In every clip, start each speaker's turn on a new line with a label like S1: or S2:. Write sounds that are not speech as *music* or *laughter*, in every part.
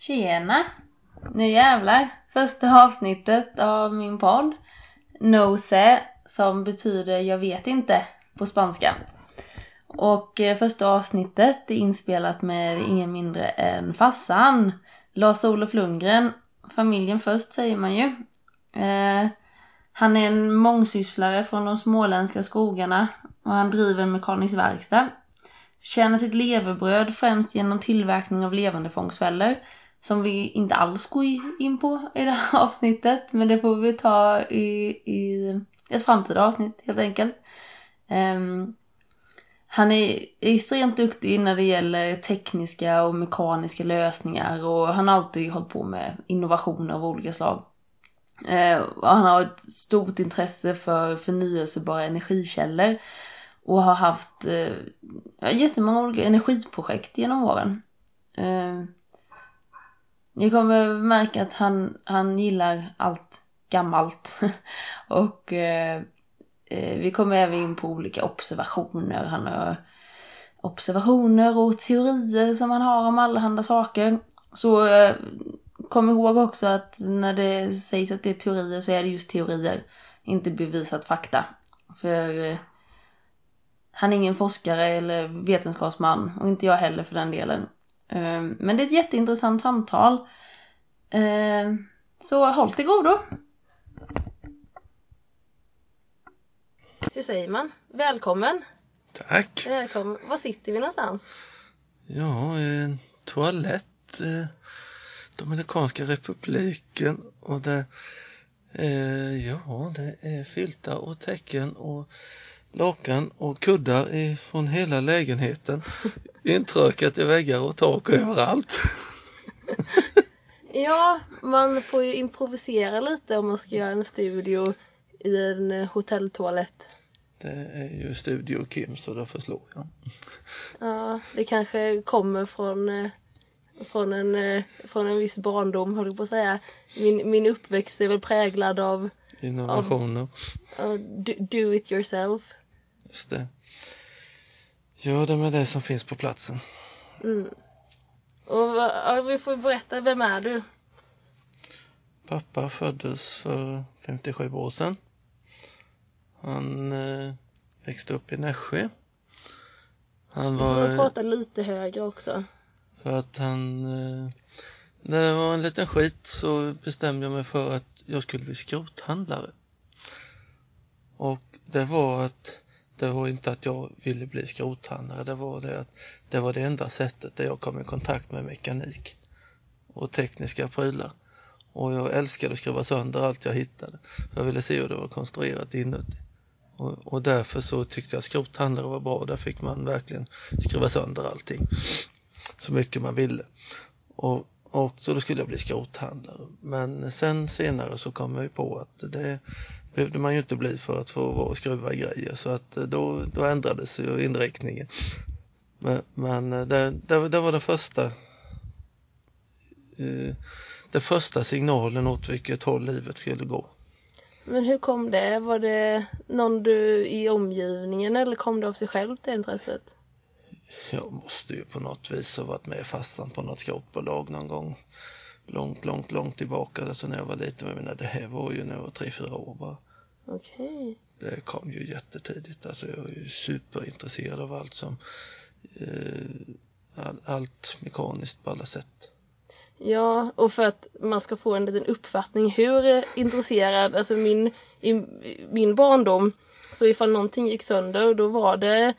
S1: Tjena! Nu jävlar! Första avsnittet av min podd. No se, som betyder jag vet inte på spanska. Och eh, första avsnittet är inspelat med ingen mindre än fassan. Lars-Olof Lundgren. Familjen först säger man ju. Eh, han är en mångsysslare från de småländska skogarna och han driver en mekanisk verkstad. Tjänar sitt levebröd främst genom tillverkning av levande fångstfällor som vi inte alls går in på i det här *laughs* avsnittet men det får vi ta i, i ett framtida avsnitt helt enkelt. Um, han är extremt duktig när det gäller tekniska och mekaniska lösningar och han har alltid hållit på med innovationer av olika slag. Uh, han har ett stort intresse för förnyelsebara energikällor och har haft uh, jättemånga olika energiprojekt genom åren. Uh, ni kommer märka att han, han gillar allt gammalt. *laughs* och eh, eh, vi kommer även in på olika observationer. Han har observationer och teorier som han har om allehanda saker. Så eh, kom ihåg också att när det sägs att det är teorier så är det just teorier. Inte bevisat fakta. För eh, han är ingen forskare eller vetenskapsman och inte jag heller för den delen. Ehm, men det är ett jätteintressant samtal. Ehm, så håll till godo. Hur säger man? Välkommen!
S2: Tack!
S1: Välkommen. Var sitter vi någonstans?
S2: Ja, en toalett. Eh, Dominikanska republiken och det, eh, ja, det är filtar och täcken och lakan och kuddar från hela lägenheten. Intrökat i väggar och tak överallt. *laughs*
S1: ja, man får ju improvisera lite om man ska göra en studio i en hotelltoalett.
S2: Det är ju Studio Kim så det förslår jag.
S1: Ja, det kanske kommer från, från, en, från en viss barndom, höll jag på att säga. Min, min uppväxt är väl präglad av
S2: Innovationer.
S1: Av, av do, do it yourself.
S2: Just det. Gör det med det som finns på platsen.
S1: Mm. Och ja, vi får berätta, vem är du?
S2: Pappa föddes för 57 år sedan. Han eh, växte upp i Nässjö.
S1: Han var... Du prata lite högre också.
S2: För att han... Eh, när det var en liten skit så bestämde jag mig för att jag skulle bli skrothandlare. Och det var att det var inte att jag ville bli skrothandlare, det var det att det var det enda sättet där jag kom i kontakt med mekanik och tekniska prylar. Och jag älskade att skruva sönder allt jag hittade. Jag ville se hur det var konstruerat inuti. Och, och därför så tyckte jag skrothandlare var bra. Där fick man verkligen skruva sönder allting så mycket man ville. Och, och så då skulle jag bli skrothandlare. Men sen senare så kom jag på att det behövde man ju inte bli för att få vara och skruva grejer så att eh, då, då ändrades ju inriktningen. Men, men eh, det, det, det var det första eh, den första signalen åt vilket håll livet skulle gå.
S1: Men hur kom det? Var det någon du i omgivningen eller kom det av sig själv det intresset?
S2: Jag måste ju på något vis ha varit med fastan på något skroppbolag någon gång långt, långt, långt tillbaka, alltså när jag var liten. Jag menar, det här var ju när jag var tre, fyra år bara.
S1: Okej. Okay.
S2: Det kom ju jättetidigt, alltså jag är ju superintresserad av allt som eh, all, allt mekaniskt på alla sätt.
S1: Ja, och för att man ska få en liten uppfattning hur intresserad, alltså min, i min barndom, så ifall någonting gick sönder då var det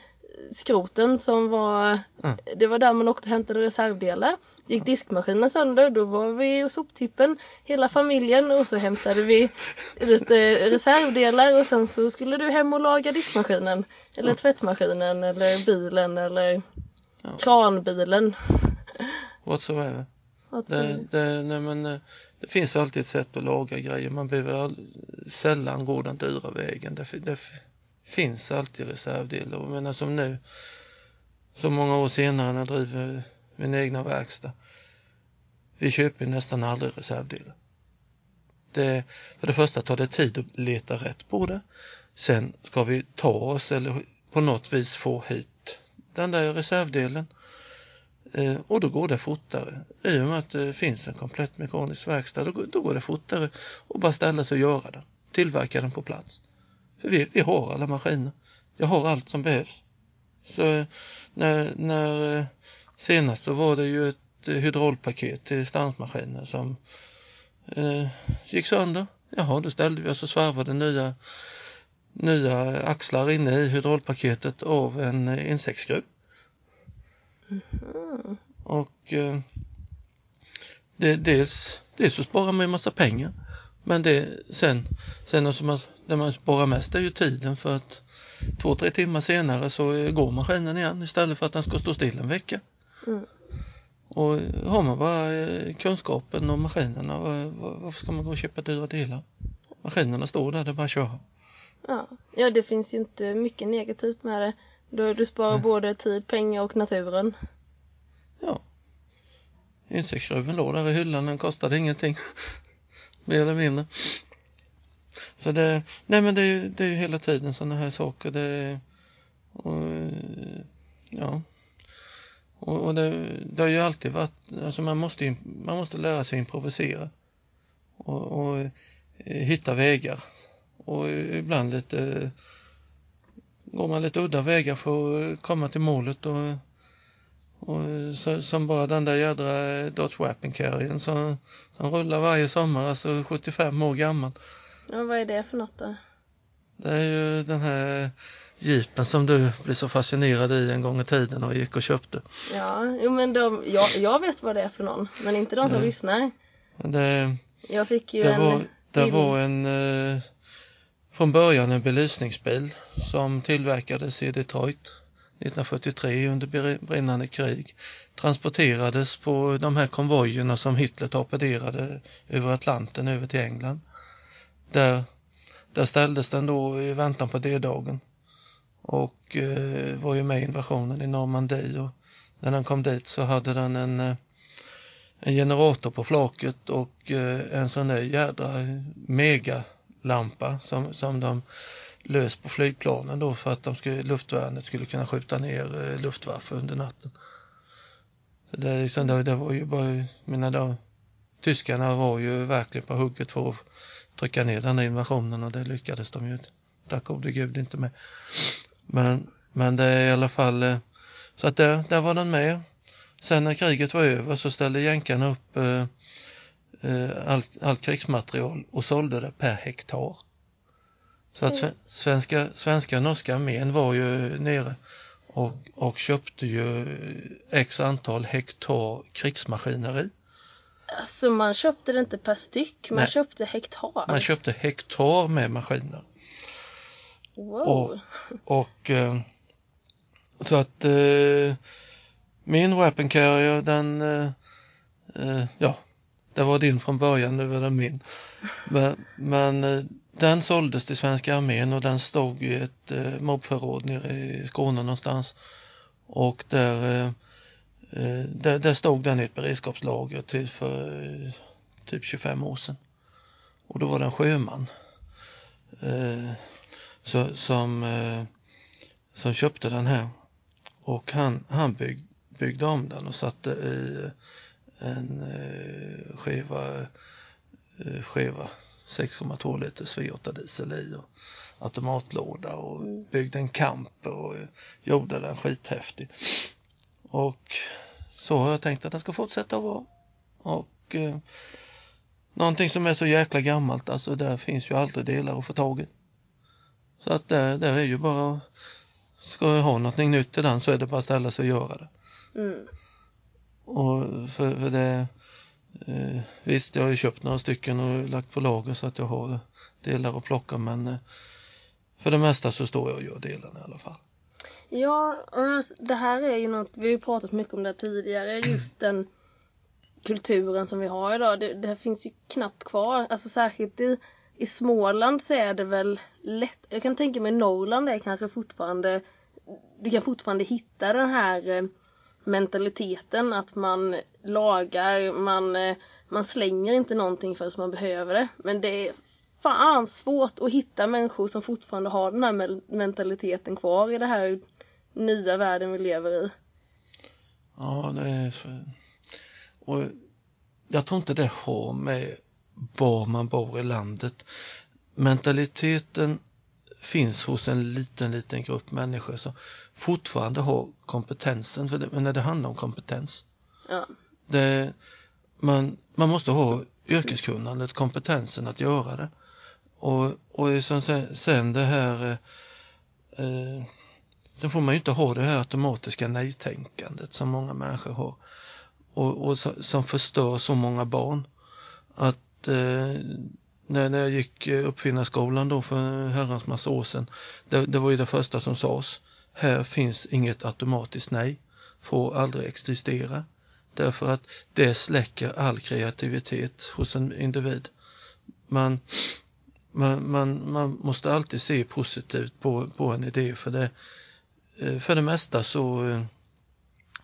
S1: skroten som var, mm. det var där man åkte och hämtade reservdelar. Gick diskmaskinen sönder, då var vi och soptippen hela familjen och så hämtade vi lite reservdelar och sen så skulle du hem och laga diskmaskinen eller mm. tvättmaskinen eller bilen eller ja. kranbilen.
S2: Whatsoever. Det, det, nej men, eh, det finns alltid ett sätt att laga grejer. Man behöver all, sällan gå den dyra vägen. Det, det finns alltid reservdelar. Jag menar som nu, så många år senare när jag driver min egna verkstad. Vi köper nästan aldrig reservdelar. Det, för det första tar det tid att leta rätt på det. Sen ska vi ta oss eller på något vis få hit den där reservdelen. Eh, och då går det fortare. I och med att det finns en komplett mekanisk verkstad, då, då går det fortare att bara ställa sig och göra den. Tillverka den på plats. För vi, vi har alla maskiner. Jag har allt som behövs. Så när, när eh, senast då var det ju ett hydraulpaket till stansmaskiner som eh, gick sönder. Jaha, då ställde vi oss och svarvade nya, nya axlar inne i hydraulpaketet av en eh, insektsskruv.
S1: Mhm.
S2: Och eh, det, dels, dels så sparar man en massa pengar. Men det, sen, sen alltså man, det man sparar mest är ju tiden för att två, tre timmar senare så går maskinen igen istället för att den ska stå still en vecka.
S1: Mm.
S2: Och har man bara eh, kunskapen om maskinerna, var- var- varför ska man gå och köpa dyra delar? Maskinerna står där, det är bara att köra.
S1: Ja. ja, det finns ju inte mycket negativt med det. Du, du sparar
S2: Nej.
S1: både tid, pengar och naturen.
S2: Ja. Insektsskruven låg där i hyllan, den kostade ingenting. Mer eller mindre. Så det, nej men det är ju, det är ju hela tiden sådana här saker. Det, och, ja. Och, och det, det har ju alltid varit, alltså man måste, man måste lära sig improvisera. Och, och eh, hitta vägar. Och ibland lite, går man lite udda vägar för att komma till målet och och så, som bara den där jädra Dodge Wapping Carriern som, som rullar varje sommar, alltså 75 år gammal.
S1: Ja, vad är det för något då?
S2: Det är ju den här jeepen som du blev så fascinerad i en gång i tiden och gick och köpte.
S1: Ja, jo men de, jag, jag vet vad det är för någon, men inte de som
S2: Nej.
S1: lyssnar.
S2: Det,
S1: Jag fick ju
S2: det,
S1: en
S2: var, det
S1: bild.
S2: var en eh, från början en belysningsbil som tillverkades i Detroit 1943 under brinnande krig. Transporterades på de här konvojerna som Hitler torpederade över Atlanten över till England. Där, där ställdes den då i väntan på D-dagen och eh, var ju med i invasionen i Normandie och när den kom dit så hade den en, eh, en generator på flaket och eh, en sån där jädra megalampa som, som de lös på flygplanen då för att de skulle, luftvärnet skulle kunna skjuta ner eh, luftwaffe under natten. Så det, liksom, det, det var ju bara, mina dagar, tyskarna var ju verkligen på hugget för att trycka ner den här invasionen och det lyckades de ju tack gode gud inte med. Men, men det är i alla fall, eh, så att där, där var den med. Sen när kriget var över så ställde jänkarna upp eh, eh, allt, allt krigsmaterial och sålde det per hektar. Så att sve- svenska, svenska och norska armén var ju nere och, och köpte ju x antal hektar krigsmaskineri.
S1: Alltså man köpte det inte per styck, man
S2: Nej.
S1: köpte hektar.
S2: Man köpte hektar med maskiner.
S1: wow.
S2: och- Och eh, så att eh, min weapon carrier den, eh, ja, det var din från början, nu är den min. Men, men eh, den såldes till svenska armén och den stod i ett eh, mobbförråd nere i Skåne någonstans. Och där, eh, eh, där, där stod den i ett beredskapslager till för eh, typ 25 år sedan. Och då var det en sjöman eh, så, som, eh, som köpte den här. Och han, han bygg, byggde om den och satte i en eh, skiva, eh, skiva 6,2 liters V8 diesel i och automatlåda och byggde en camper och eh, gjorde den skithäftig. Och så har jag tänkt att den ska fortsätta att vara. Och eh, någonting som är så jäkla gammalt, alltså där finns ju aldrig delar att få tag i. Så att där, där är ju bara, ska jag ha någonting nytt till den så är det bara att ställa sig och göra det.
S1: Mm.
S2: Och för, för det, eh, visst jag har ju köpt några stycken och lagt på lager så att jag har delar att plocka men eh, för det mesta så står jag och gör delarna i alla fall.
S1: Ja, det här är ju något, vi har ju pratat mycket om det tidigare, just den kulturen som vi har idag. Det, det finns ju knappt kvar, alltså särskilt i, i Småland så är det väl lätt, jag kan tänka mig Norrland är kanske fortfarande, du kan fortfarande hitta den här eh, mentaliteten att man lagar, man, eh, man slänger inte någonting förrän man behöver det. Men det är fan svårt att hitta människor som fortfarande har den här mentaliteten kvar i den här nya världen vi lever i.
S2: Ja, det är så. Och jag tror inte det har med var man bor i landet. Mentaliteten finns hos en liten, liten grupp människor Så fortfarande har kompetensen, för det, när det handlar om kompetens.
S1: Ja.
S2: Det, man, man måste ha yrkeskunnandet, kompetensen att göra det. Och, och sen, sen det här eh, Sen får man ju inte ha det här automatiska nej-tänkandet som många människor har och, och som förstör så många barn. Att eh, när, när jag gick uppfinnarskolan då för herrans massa år sedan, det, det var ju det första som sades. Här finns inget automatiskt nej, får aldrig existera. Därför att det släcker all kreativitet hos en individ. Man, man, man, man måste alltid se positivt på, på en idé för det, eh, för det mesta så, eh,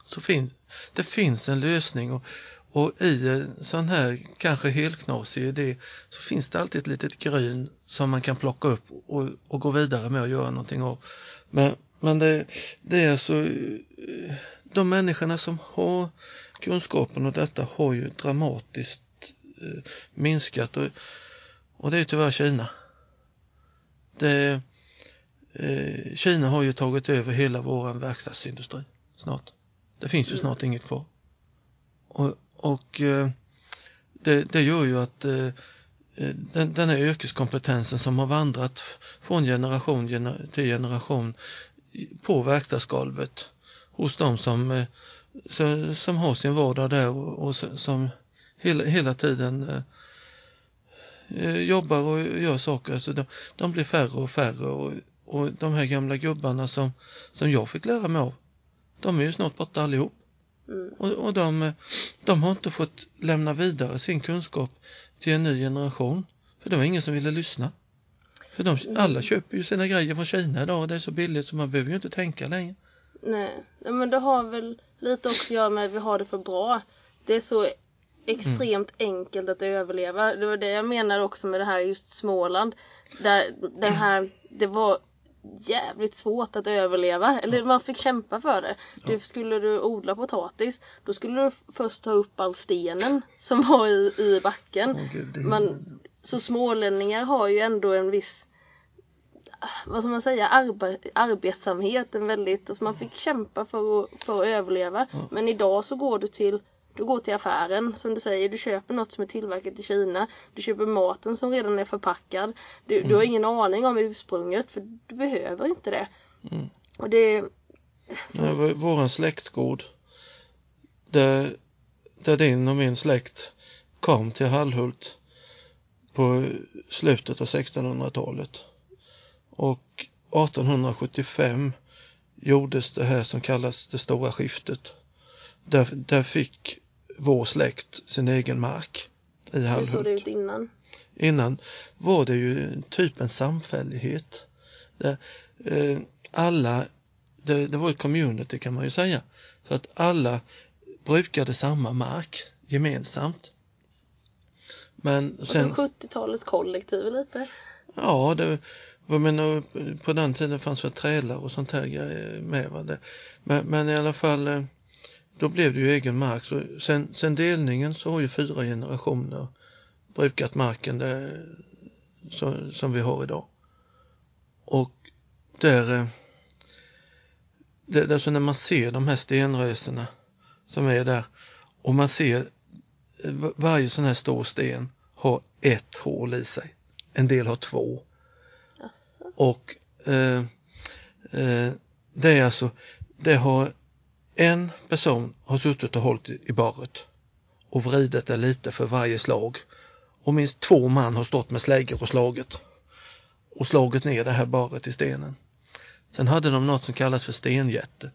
S2: så fin, det finns en lösning och, och i en sån här kanske helknasig idé så finns det alltid ett litet gryn som man kan plocka upp och, och gå vidare med och göra någonting av. Men, men det, det är alltså eh, de människorna som har kunskapen och detta har ju dramatiskt eh, minskat och, och det är tyvärr Kina. Det, eh, Kina har ju tagit över hela vår verkstadsindustri snart. Det finns ju snart inget kvar. Och, och eh, det, det, gör ju att eh, den, den här yrkeskompetensen som har vandrat från generation gener, till generation på verkstadsgolvet hos de som, eh, som har sin vardag där och, som hela, hela tiden jobbar och gör saker. Alltså de, de blir färre och färre och, och de här gamla gubbarna som, som jag fick lära mig av, de är ju snart borta allihop. Mm. Och, och de, de har inte fått lämna vidare sin kunskap till en ny generation. För det var ingen som ville lyssna. För de, alla köper ju sina grejer från Kina idag och det är så billigt så man behöver ju inte tänka längre.
S1: Nej, men det har väl lite också att göra med att vi har det för bra. Det är så extremt mm. enkelt att överleva. Det var det jag menade också med det här just Småland. Där den här, det var jävligt svårt att överleva. Eller man fick kämpa för det. Du, skulle du odla potatis då skulle du först ta upp all stenen som var i, i backen. Oh, Gud, man, så smålänningar har ju ändå en viss vad ska man säga, arbe arbetsamhet. En väldigt, alltså man fick kämpa för att, för att överleva. Ja. Men idag så går du till du går till affären som du säger, du köper något som är tillverkat i Kina. Du köper maten som redan är förpackad. Du, mm. du har mm. ingen aning om ursprunget för du behöver inte det. Mm. Och det
S2: så... Nej, våran släktgård där, där din och min släkt kom till Hallhult på slutet av 1600-talet och 1875 gjordes det här som kallas det stora skiftet. Där, där fick vår släkt sin egen mark i Hallhult. Hur
S1: såg det ut innan?
S2: Innan var det ju typ en samfällighet. Där, eh, alla, det, det var ett community kan man ju säga, så att alla brukade samma mark gemensamt.
S1: Men sen... 70-talets kollektiv lite?
S2: Ja, det, jag menar, på den tiden fanns väl trälar och sånt här med. Va? Men, men i alla fall eh, då blev det ju egen mark. Så sen, sen delningen så har ju fyra generationer brukat marken där, så, som vi har idag. Och där, eh, det, alltså när man ser de här stenrösena som är där och man ser eh, varje sån här stor sten har ett hål i sig. En del har två. Och eh, eh, det är alltså, det har en person har suttit och hållit i barret och vridit det lite för varje slag och minst två man har stått med släggor och slagit och slagit ner det här barret i stenen. Sen hade de något som kallas för stenjätte.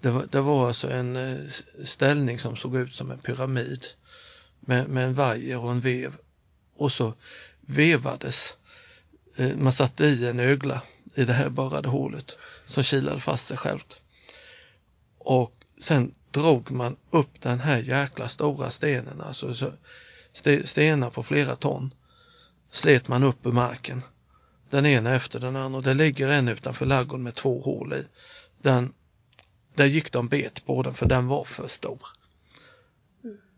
S2: Det var, det var alltså en eh, ställning som såg ut som en pyramid med, med en vajer och en vev och så vevades, eh, Eh, man satte i en ögla i det här borrade hålet som kilade fast sig självt och sen drog man upp den här jäkla stora stenen, alltså stenar på flera ton, slet man upp ur marken. Den ena efter den andra och det ligger en utanför laggården med två hål i. Den, där gick de bet på den för den var för stor.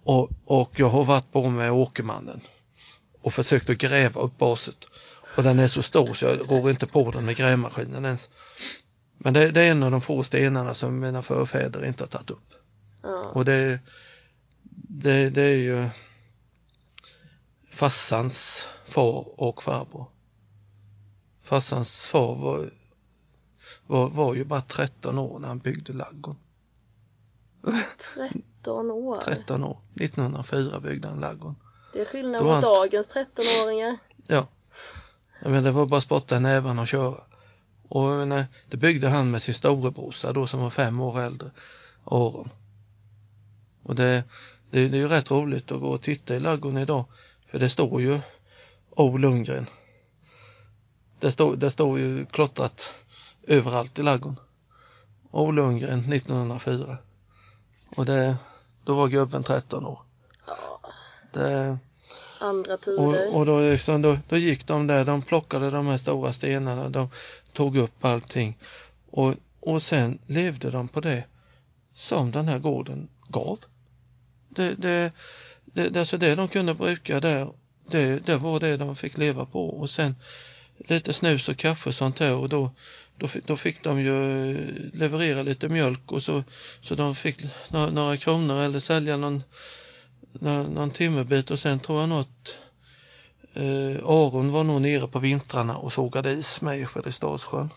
S2: Och, och jag har varit på med Åkermannen och försökt att gräva upp baset. Och den är så stor så jag rår inte på den med grävmaskinen ens. Men det, det är en av de få stenarna som mina förfäder inte har tagit upp.
S1: Ja.
S2: Och det, det, det är ju farsans far och farbror. Farsans far var, var, var ju bara 13 år när han byggde ladugården.
S1: 13 år.
S2: 13 år. 1904 byggde han ladugården.
S1: Det är skillnad mot
S2: han-
S1: dagens 13-åringar.
S2: Ja. Jag menar, det var bara att spotta i nävarna och köra. Och jag menar, det byggde han med sin storebrorsa då som var fem år äldre, Aron. Och det, det, det är ju rätt roligt att gå och titta i ladugården idag. För det står ju O Lundgren. Det står, det står ju klottrat överallt i ladugården. O Lundgren 1904. Och det, då var gubben 13 år. Det,
S1: andra tider.
S2: och, och då, liksom, då, då gick de där, de plockade de här stora stenarna, de tog upp allting och, och sen levde de på det som den här gården gav. Det, det, det, alltså det de kunde bruka där, det, det var det de fick leva på och sen lite snus och kaffe och sånt där och då, då, fick- då fick de ju leverera lite mjölk och så, så de fick några, några kronor eller sälja någon, någon, timmerbit och sen tror jag något eh, Aron var nog nere på vintrarna och sågade is med i Fredriksdalssjön.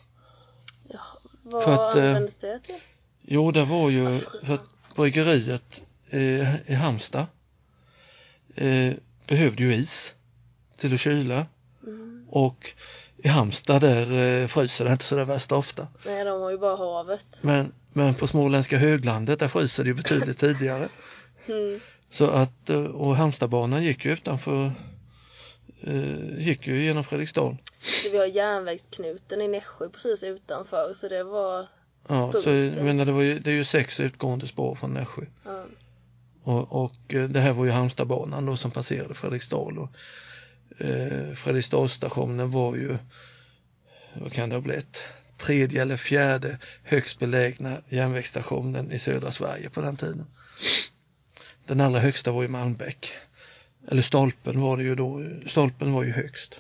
S1: Vad
S2: för att, eh,
S1: användes det till?
S2: Jo, det var ju för att bryggeriet eh, i Halmstad eh, behövde ju is till att kyla
S1: Mm.
S2: och i Halmstad där eh, fryser det inte så det värst ofta.
S1: Nej, de har ju bara havet.
S2: Men, men på småländska höglandet där fryser det ju betydligt *laughs* tidigare.
S1: Mm.
S2: Så att, eh, och Halmstadbanan gick ju utanför, eh, gick ju genom Fredriksdal.
S1: Så vi har järnvägsknuten i Nässjö precis utanför så det var
S2: Ja, så
S1: Punkten.
S2: jag menar, det, var ju, det är ju sex utgående spår från Nässjö.
S1: ja,
S2: Och, och eh, det här var ju Halmstadbanan då som passerade Fredriksdal och eh, Fredriksdalsstationen var ju, vad kan det ha blivit, tredje eller fjärde högst belägna järnvägsstationen i södra Sverige på den tiden. Den allra högsta var ju Malmbäck. Eller stolpen var det ju då, stolpen var ju högst.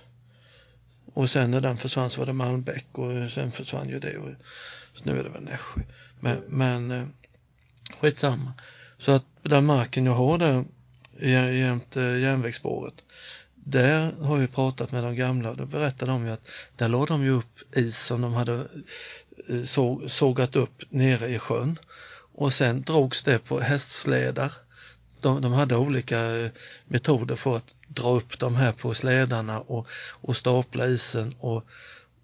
S2: Och sen när den försvann så var det Malmbäck och sen försvann ju det och så nu är det väl Nässjö. Men, men eh, skitsamma. Så att den marken jag har där jämte järnvägsspåret, där har jag pratat med de gamla och då berättade de ju att där la de ju upp is som de hade eh, sågat upp nere i sjön och sen drogs det på hästslädar. De, de hade olika eh, metoder för att dra upp de här på slädarna och, och stapla isen och,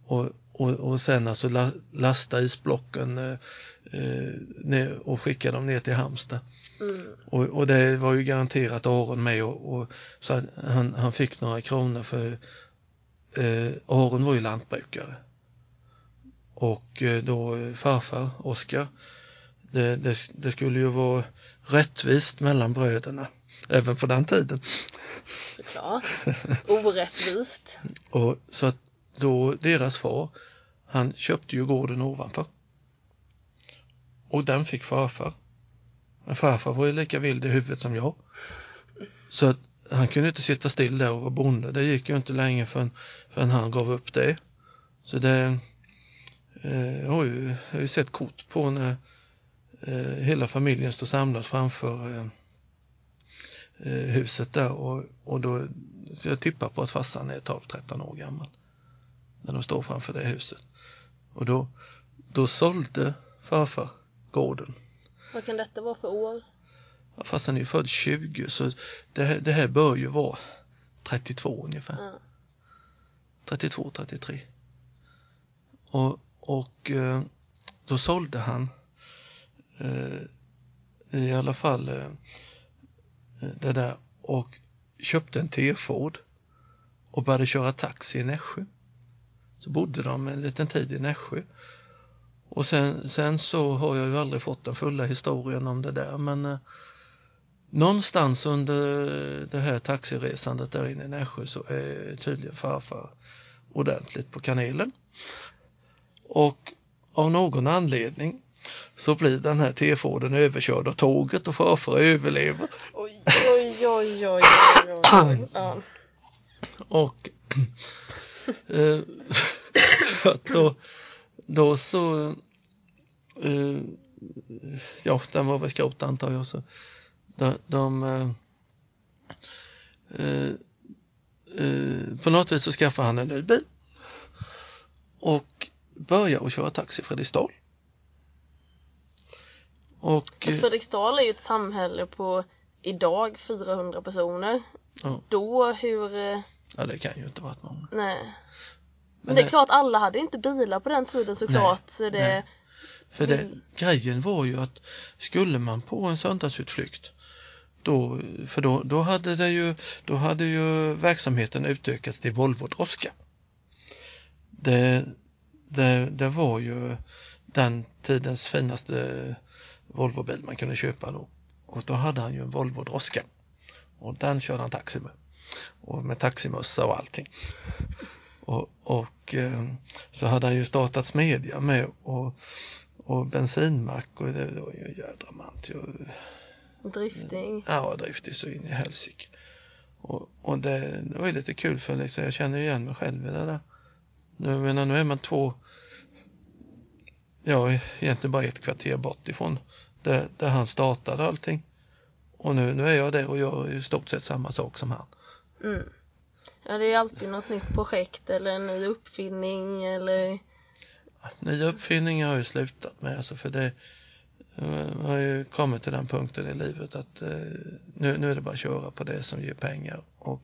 S2: och, och, och sen alltså la, lasta isblocken eh, eh, och skicka dem ner till Halmstad.
S1: mm.
S2: Och, och det var ju garanterat Aron med och, och så han, han fick några kronor för eh, Aron var ju lantbrukare. Och eh, då farfar Oskar, det, det, det skulle ju vara rättvist mellan bröderna, även på den tiden.
S1: såklart. Orättvist. *laughs*
S2: Och så att då deras far, han köpte ju gården ovanför. Och den fick farfar. Men farfar var ju lika vild i huvudet som jag. Så att han kunde inte sitta still där och vara bonde. Det gick ju inte länge förrän, förrän han gav upp det. Så det eh, jag har ju, jag har ju sett kort på när hela familjen står samlad framför eh, eh, huset där och, och då, så jag tippar på att farsan är 12-13 år gammal när de står framför det huset. Och då, då sålde farfar gården.
S1: Vad kan detta vara för år?
S2: Ja, Farsan är ju född 20 så det, här- det här bör ju vara 32 ungefär.
S1: Ja.
S2: 32, 33. Och, och eh, då sålde han eh, Eh, i alla fall eh, det där och köpte en T-Ford och började köra taxi i Nässjö. Så bodde de en liten tid i Nässjö. Och sen, sen så har jag ju aldrig fått den fulla historien om det där men eh, någonstans under det här taxiresandet där inne i Nässjö så är tydligen farfar ordentligt på kanelen. Och av någon anledning, så blir den här T-Forden överkörd av tåget och farfar överlever.
S1: Oj, oj, oj, oj, oj. Ja.
S2: Och *clears throat* eh, så *clears throat* att då, då så, eh, ja den var väl skrot antar jag, så de, de eh, eh, eh, på något vis så skaffade han en ny bil och började att köra taxi i Fredriksdal. Och eh,
S1: Fredriksdal är ju ett samhälle på idag 400 personer.
S2: Ja.
S1: Då hur, eh,
S2: ja, det kan ju inte varit många.
S1: nej. Men det är klart, alla hade inte bilar på den tiden såklart. Så det,
S2: nej. För det, grejen var ju att skulle man på en söndagsutflykt då, för då, då, hade det ju, då hade ju verksamheten utökats till Volvo Droska. Det, det, det var ju den tidens finaste Volvobil man kunde köpa då. Och då hade han ju en Volvo Droska. Och den körde han taxi med. Och med taximössa och allting. Och, och eh, så hade han ju startat smedja med och, och bensinmack och det var ju jädra mant. ju.
S1: drifting.
S2: Ja, driftig så in i helsike. Och, och det, det var ju lite kul för liksom, jag känner igen mig själv i det där. Nu, menar, nu är man två, ja egentligen bara ett kvarter bort ifrån där, där han startade allting. Och nu, nu är jag där och gör i stort sett samma sak som han.
S1: Mm. Ja, det är alltid något nytt projekt eller en ny uppfinning eller
S2: Nya uppfinningar har jag ju slutat med alltså för det jag har ju kommit till den punkten i livet att eh, nu, nu är det bara att köra på det som ger pengar och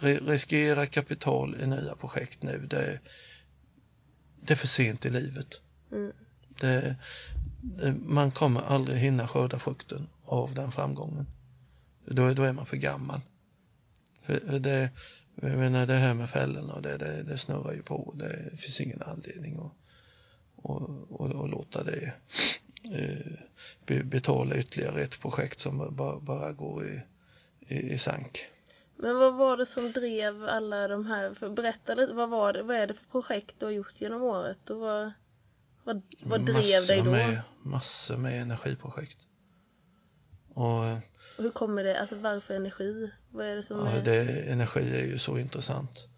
S2: ri- riskera kapital i nya projekt nu det, det är för sent i livet.
S1: Mm.
S2: Det, det, man kommer aldrig hinna skörda frukten av den framgången. Då, då är man för gammal. Det, jag menar det här med fällorna och det, det, det snurrar ju på. Det finns ingen anledning att, att, att, att låta det eh, be- betala ytterligare ett projekt som bara, bara går i, i, i sank.
S1: Men vad var det som drev alla de här, för berätta lite, vad var det, vad är det för projekt du har gjort genom året och vad, vad, vad drev dig då?
S2: Med, massor med energiprojekt. Och eh,
S1: Och hur kommer det, alltså varför energi? Vad är det som
S2: Ja,
S1: är...
S2: det, energi är ju så intressant.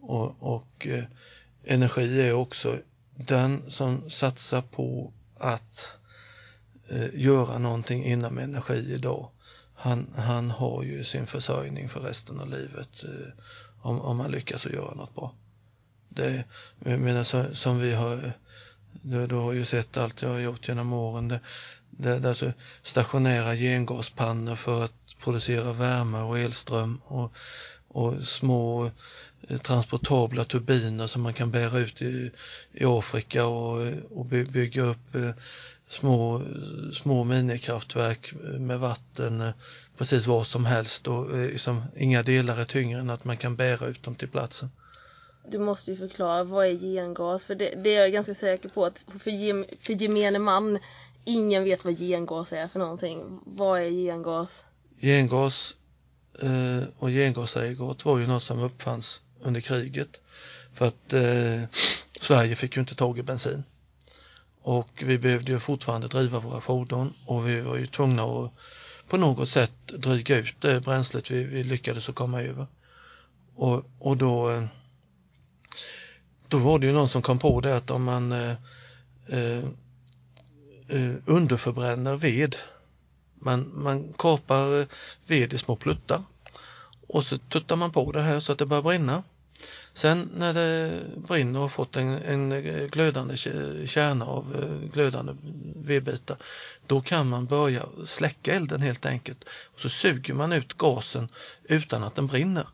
S2: Och, och eh, energi är också den som satsar på att eh, göra någonting inom energi idag. Han, han har ju sin försörjning för resten av livet eh, om, om man lyckas att göra något bra. Det, jag menar, så, som vi har, du, du har ju sett allt jag har gjort genom åren. Det, det, det alltså stationära gengaspannor för att producera värme och elström och, och små eh, transportabla turbiner som man kan bära ut i, i Afrika och, och by, bygga upp eh, små, små minikraftverk eh, med vatten precis var som helst och liksom, inga delar är tyngre än att man kan bära ut dem till platsen.
S1: Du måste ju förklara, vad är gengas? För det, det är jag ganska säker på att för, gem, för gemene man, ingen vet vad gengas är för någonting. Vad är gengas?
S2: Gengas eh, och gengasaggregat var ju något som uppfanns under kriget för att eh, Sverige fick ju inte tag i bensin. Och vi behövde ju fortfarande driva våra fordon och vi var ju tvungna att på något sätt dryga ut det bränslet vi, vi lyckades att komma över. Och, och då, eh, då var det ju någon som kom på det att om man eh, eh, eh underförbränner ved man, man kapar eh, ved i små pluttar och så tuttar man på det här så att det börjar brinna. Sen när det brinner och fått en, en eh, glödande kärna av glödande vedbitar, då kan man börja släcka elden helt enkelt. Och så suger man ut gasen utan att den brinner.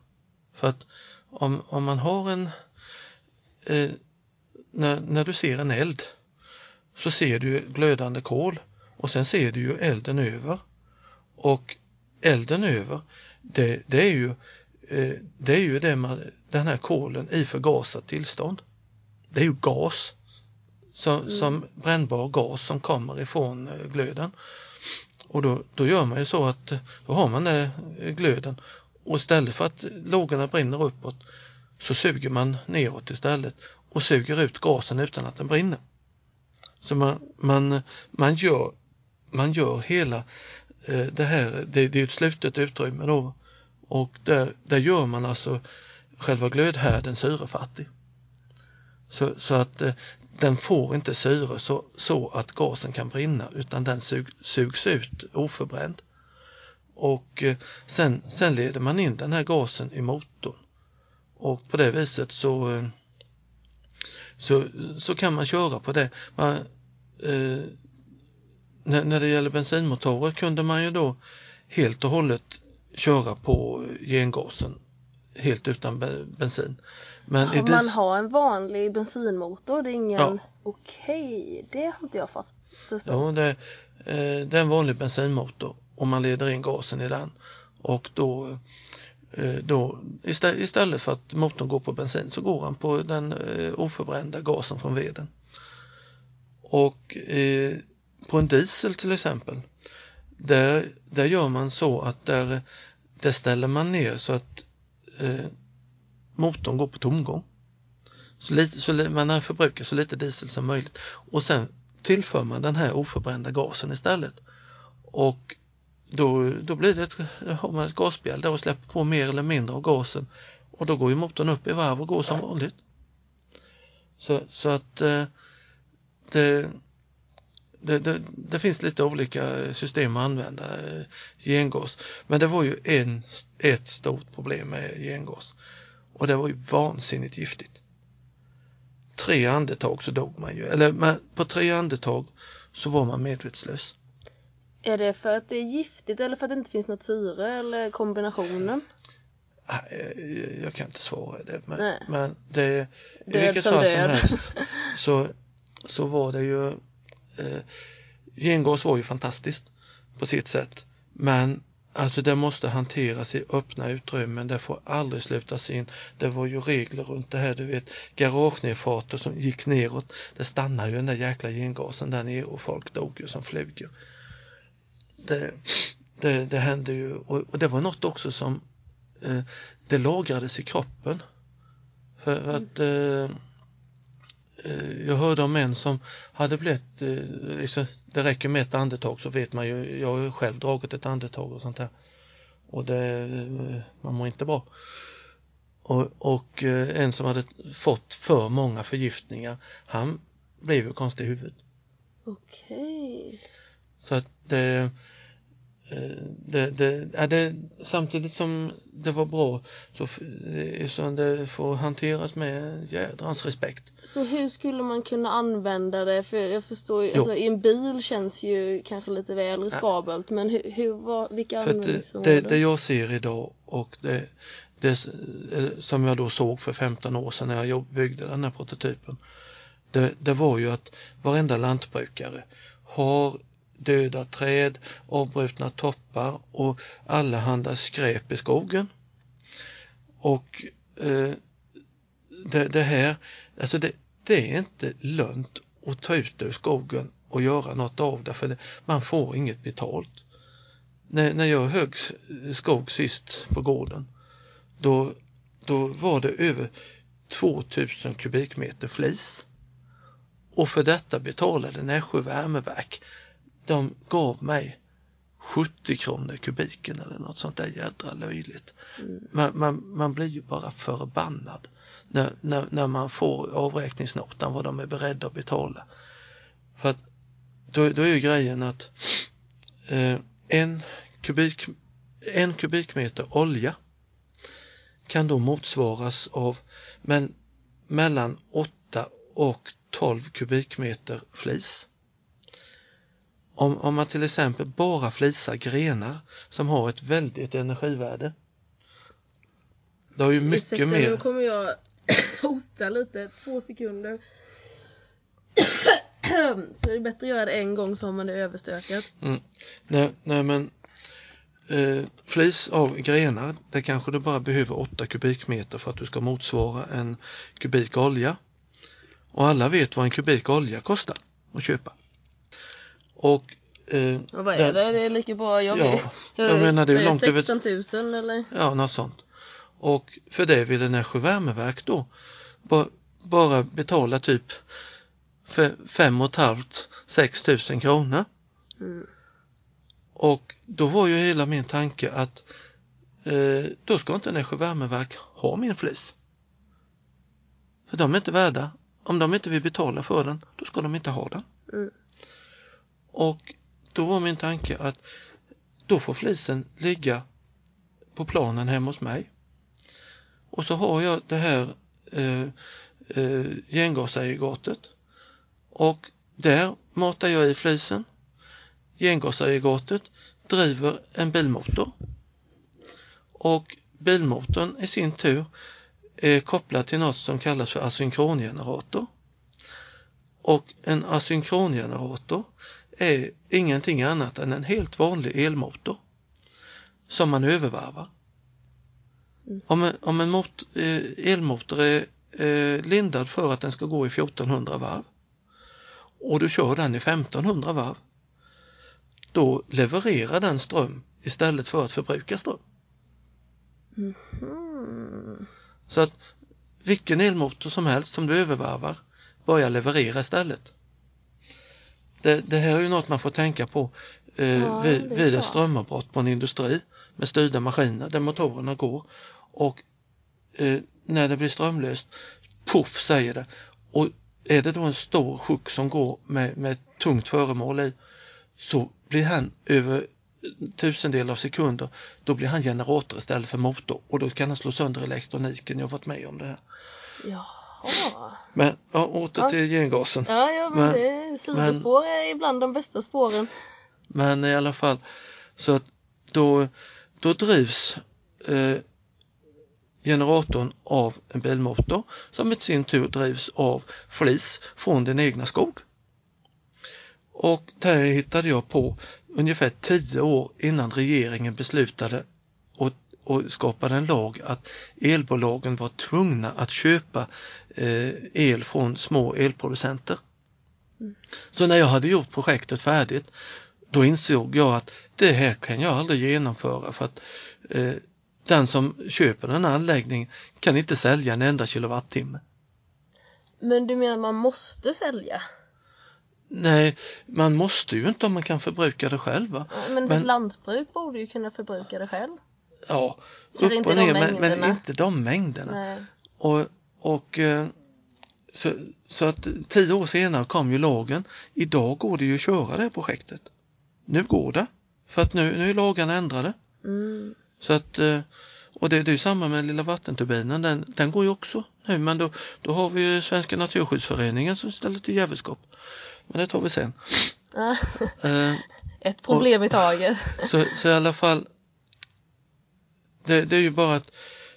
S2: För att om, om man har en, eh, när, när du ser en eld så ser du glödande kol och sen ser du ju elden över. Och elden över, det, det är ju, eh, det är ju det man, den här kolen i förgasat tillstånd. Det är ju gas, som, som brännbar gas som kommer ifrån eh, glöden. Och då, då gör man ju så att eh, då har man den glöden och istället för att lågorna brinner uppåt så suger man neråt istället och suger ut gasen utan att den brinner. Så man, man, man, gör, man gör hela eh, det här, det, det är ett slutet utrymme då och där, där gör man alltså själva glödhärden syrefattig. Så, så att eh, den får inte syre så, så att gasen kan brinna utan den sug, sugs ut oförbränd. Och eh, sen, sen leder man in den här gasen i motorn och på det viset så, eh, så, så kan man köra på det. Man, eh, när, när det gäller bensinmotorer kunde man ju då helt och hållet köra på gengasen helt utan bensin. Men
S1: Om man har en vanlig bensinmotor, det är ingen... Ja. Okej, det har inte jag fast förstått.
S2: Ja, det, eh, det är en vanlig bensinmotor och man leder in gasen i den och då, Eh, då istället för att motorn går på bensin så går han på den eh, oförbrända gasen från veden. Och eh, på en diesel till exempel, där, där gör man så att där, där ställer man ner så att eh, motorn går på tomgång. Så, lite, så man förbrukar så lite diesel som möjligt och sen tillför man den här oförbrända gasen istället. Och då, då blir det ett, har man ett gasspjäll där och släpper på mer eller mindre av gasen och då går ju motorn upp i varv och går som vanligt. Så, så att eh, det, det, det, det, finns lite olika system att använda eh, gengas. Men det var ju en, ett stort problem med gengas och det var ju vansinnigt giftigt. Tre andetag så dog man ju, eller på tre andetag så var man medvetslös.
S1: Är det för att det är giftigt eller för att det inte finns något syre eller kombinationen?
S2: Eh, jag kan inte svara det men, men det, i vilket fall som helst *laughs* så, så var det ju eh, gengas var ju fantastiskt på sitt sätt men alltså det måste hanteras i öppna utrymmen, det får aldrig slutas in. Det var ju regler runt det här, du vet garagenedfarter som gick neråt, det stannade ju den där jäkla gengasen där nere och folk dog ju som flugor. Det, det, det hände ju och, och, det var något också som eh, det lagrades i kroppen. För att eh, Eh, jag hörde om en som hade blivit, eh, liksom, det räcker med ett andetag så vet man ju, jag har ju själv dragit ett andetag och sånt där. Och det, eh, man mår inte bra. Och, och en som hade fått för många förgiftningar, han blev ju konstig i huvudet.
S1: Okej. Okay.
S2: Så att det, Eh, det, det, ja, det, samtidigt som det var bra så, så det får hanteras med jädrans respekt.
S1: Så hur skulle man kunna använda det? För jag förstår ju, alltså, i en bil känns ju kanske lite väl riskabelt ja. men hur, hur var, vilka
S2: användningsområden? Det, det jag ser idag och det, det som jag då såg för 15 år sedan när jag byggde den här prototypen det, det var ju att varenda lantbrukare har döda träd, avbrutna toppar och allehanda skräp i skogen. Och eh, det, det, här, alltså det, det är inte lönt att ta ut det ur skogen och göra något av det för det, man får inget betalt. När, när jag högg skog sist på gården då, då var det över 2000 kubikmeter flis. Och för detta betalade Nässjö värmeverk de gav mig 70 kronor kubiken eller något sånt där jädra löjligt. Mm. Man, man, man blir ju bara förbannad när, när, när man får avräkningsnotan vad de är beredda att betala. För att då, då är ju grejen att eh, en, kubik, en kubikmeter olja kan då motsvaras av men, mellan 8 och 12 kubikmeter flis. Om, om man till exempel bara flisar grenar som har ett väldigt energivärde. Det har ju mycket Ursäkta, mer...
S1: nu kommer jag *coughs* hosta lite, två sekunder. *coughs* så det är bättre att göra det en gång så har man det överstökat.
S2: Mm. Nej, nej men eh, flis av grenar, det kanske du bara behöver 8 kubikmeter för att du ska motsvara en kubik olja. Och alla vet vad en kubik olja kostar att köpa. Och,
S1: eh, och vad är det? Det är lika bra. Jag, ja,
S2: jag, jag menar det är, är långt
S1: 16 000 eller?
S2: Ja, något sånt. Och för det ville Nässjö värmeverk då bara betala typ för fem och ett halvt, sex tusen kronor.
S1: Mm.
S2: Och då var ju hela min tanke att eh, då ska inte Nässjö värmeverk ha min flis. För de är inte värda, om de inte vill betala för den, då ska de inte ha den.
S1: Mm.
S2: Och då var min tanke att då får flisen ligga på planen hemma hos mig. Och så har jag det här eh, eh, gengasaggregatet och där matar jag i flisen. Gengasaggregatet driver en bilmotor och bilmotorn i sin tur är kopplad till något som kallas för asynkrongenerator. Och en asynkrongenerator är ingenting annat än en helt vanlig elmotor som man övervarvar.
S1: Mm.
S2: Om en, om en mot, eh, elmotor är eh, lindad för att den ska gå i 1400 varv och du kör den i 1500 varv, då levererar den ström istället för att förbruka ström.
S1: Mm.
S2: Så att vilken elmotor som helst som du övervarvar börjar leverera istället. Det, det här är ju något man får tänka på eh,
S1: Ja,
S2: vid, vid ett strömavbrott på en industri med styrda maskiner där motorerna går och eh, när det blir strömlöst, puff säger det. Och är det då en stor sjuck som går med, med ett tungt föremål i så blir han över tusendel av sekunder, då blir han generator istället för motor och då kan han slå sönder elektroniken. Jag har varit med om det här.
S1: Jaha.
S2: Men ja, åter
S1: Ja.
S2: till gengasen.
S1: Ja, ja men,
S2: Men-
S1: det, sidospår är ibland de bästa spåren.
S2: Men i alla fall så att då, då drivs eh, generatorn av en bilmotor som i sin tur drivs av flis från din egna skog. Och det här hittade jag på ungefär tio år innan regeringen beslutade och, skapade en lag att elbolagen var tvungna att köpa eh, el från små elproducenter. Så när jag hade gjort projektet färdigt då insåg jag att det här kan jag aldrig genomföra för att eh, den som köper den här anläggningen kan inte sälja en enda kilowattimme.
S1: Men du menar man måste sälja?
S2: Nej, man måste ju inte om man kan förbruka det själv. Va?
S1: Men,
S2: Men-
S1: ett lantbruk borde ju kunna förbruka det själv.
S2: Ja,
S1: Kanske
S2: upp och ner, men, men inte de mängderna.
S1: Nej.
S2: Och, och eh, så, så att tio år senare kom ju lagen. Idag går det ju att köra det här projektet. Nu går det. För att nu, nu är lagarna ändrade.
S1: Mm.
S2: Så att, eh, och det, det är ju samma med lilla vattenturbinen, den, den går ju också nu men då, då har vi ju Svenska Naturskyddsföreningen som ställer till jävelskap. Men det tar vi sen. Eh, *laughs*
S1: Ett problem i taget.
S2: så, så i alla fall, det, det är ju bara att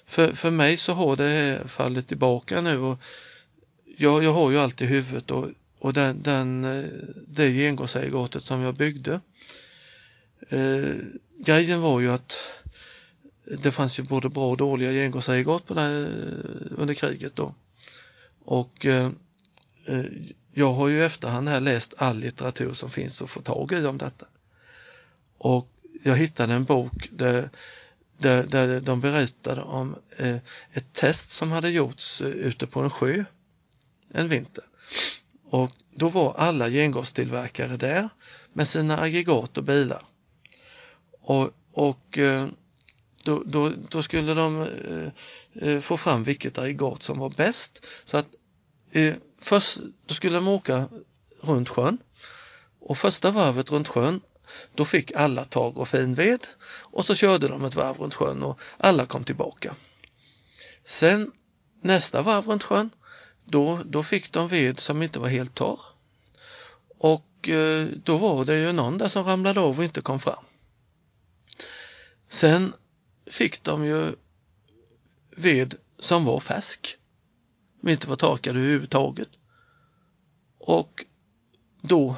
S2: för, för mig så har det här fallit tillbaka nu och jag, jag har ju allt i huvudet och, och den, den, eh, det gengasaggregatet som jag byggde. Eh, grejen var ju att det fanns ju både bra och dåliga gengasaggregat på här, eh, under kriget då. Och eh, eh, jag har ju i efterhand här läst all litteratur som finns att få tag i om detta. Och jag hittade en bok där, där, där de berättade om eh, ett test som hade gjorts eh, ute på en sjö en vinter. Och då var alla gengastillverkare där med sina aggregat och bilar. Och, och eh, då, då, då skulle de eh, eh, få fram vilket aggregat som var bäst. Så att eh, först, då skulle de åka runt sjön och första varvet runt sjön då fick alla tag och fin ved och så körde de ett varv runt sjön och alla kom tillbaka. Sen nästa varv runt sjön, då, då fick de ved som inte var helt torr. Och eh, då var det ju någon där som ramlade av och inte kom fram. Sen fick de ju ved som var färsk, som inte var torkad överhuvudtaget. Och då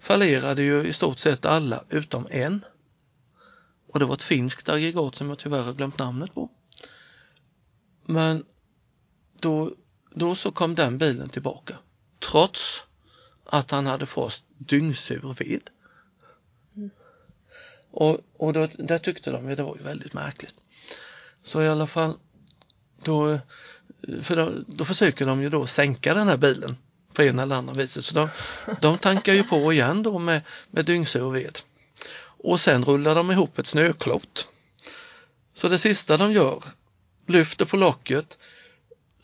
S2: fallerade ju i stort sett alla utom en. Och det var ett finskt aggregat som jag tyvärr har glömt namnet på. Men då, då så kom den bilen tillbaka. Trots att han hade fått dyngsur ved. Och, och då, där tyckte de att det var ju väldigt märkligt. Så i alla fall, då, för då, då försöker de ju då sänka den här bilen på en eller annan viset. Så de, de tankar ju på igen då med, med dyngsur ved. Och sen rullar de ihop ett snöklot. Så det sista de gör, lyfter på locket,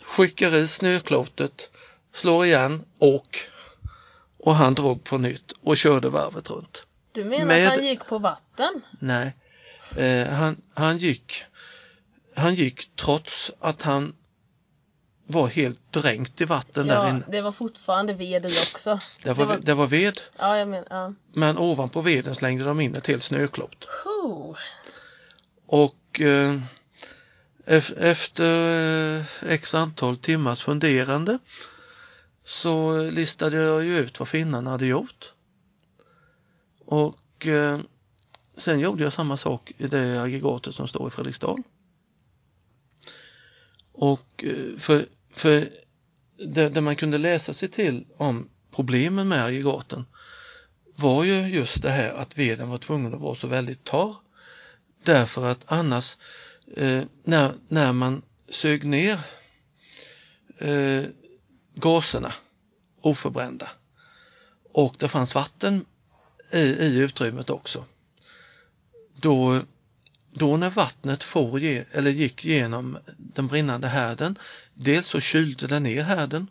S2: skickar i snöklotet, slår igen och och han drog på nytt och körde varvet runt.
S1: Du menar
S2: Med-
S1: att han gick på vatten?
S2: Nej, eh, han, han gick han gick trots att han var helt dränkt i vatten där
S1: Ja,
S2: inne.
S1: det var fortfarande ved i också.
S2: Det var,
S1: det var-
S2: det var ved,
S1: Ja, jag menar, ja.
S2: men ovanpå veden slängde de in ett helt snöklot.
S1: Oh.
S2: Och eh, ef- efter eh, x antal timmars funderande så listade jag ju ut vad finnarna hade gjort. Och eh, sen gjorde jag samma sak i det aggregatet som står i Fredriksdal. Och eh, för, för det, det man kunde läsa sig till om problemen med aggregaten var ju just det här att veden var tvungen att vara så väldigt torr Därför att annars eh, när, när man sög ner eh, gaserna oförbrända och det fanns vatten i, i utrymmet också. Då, då när vattnet for, ge- eller gick genom den brinnande härden, dels så kylde det ner härden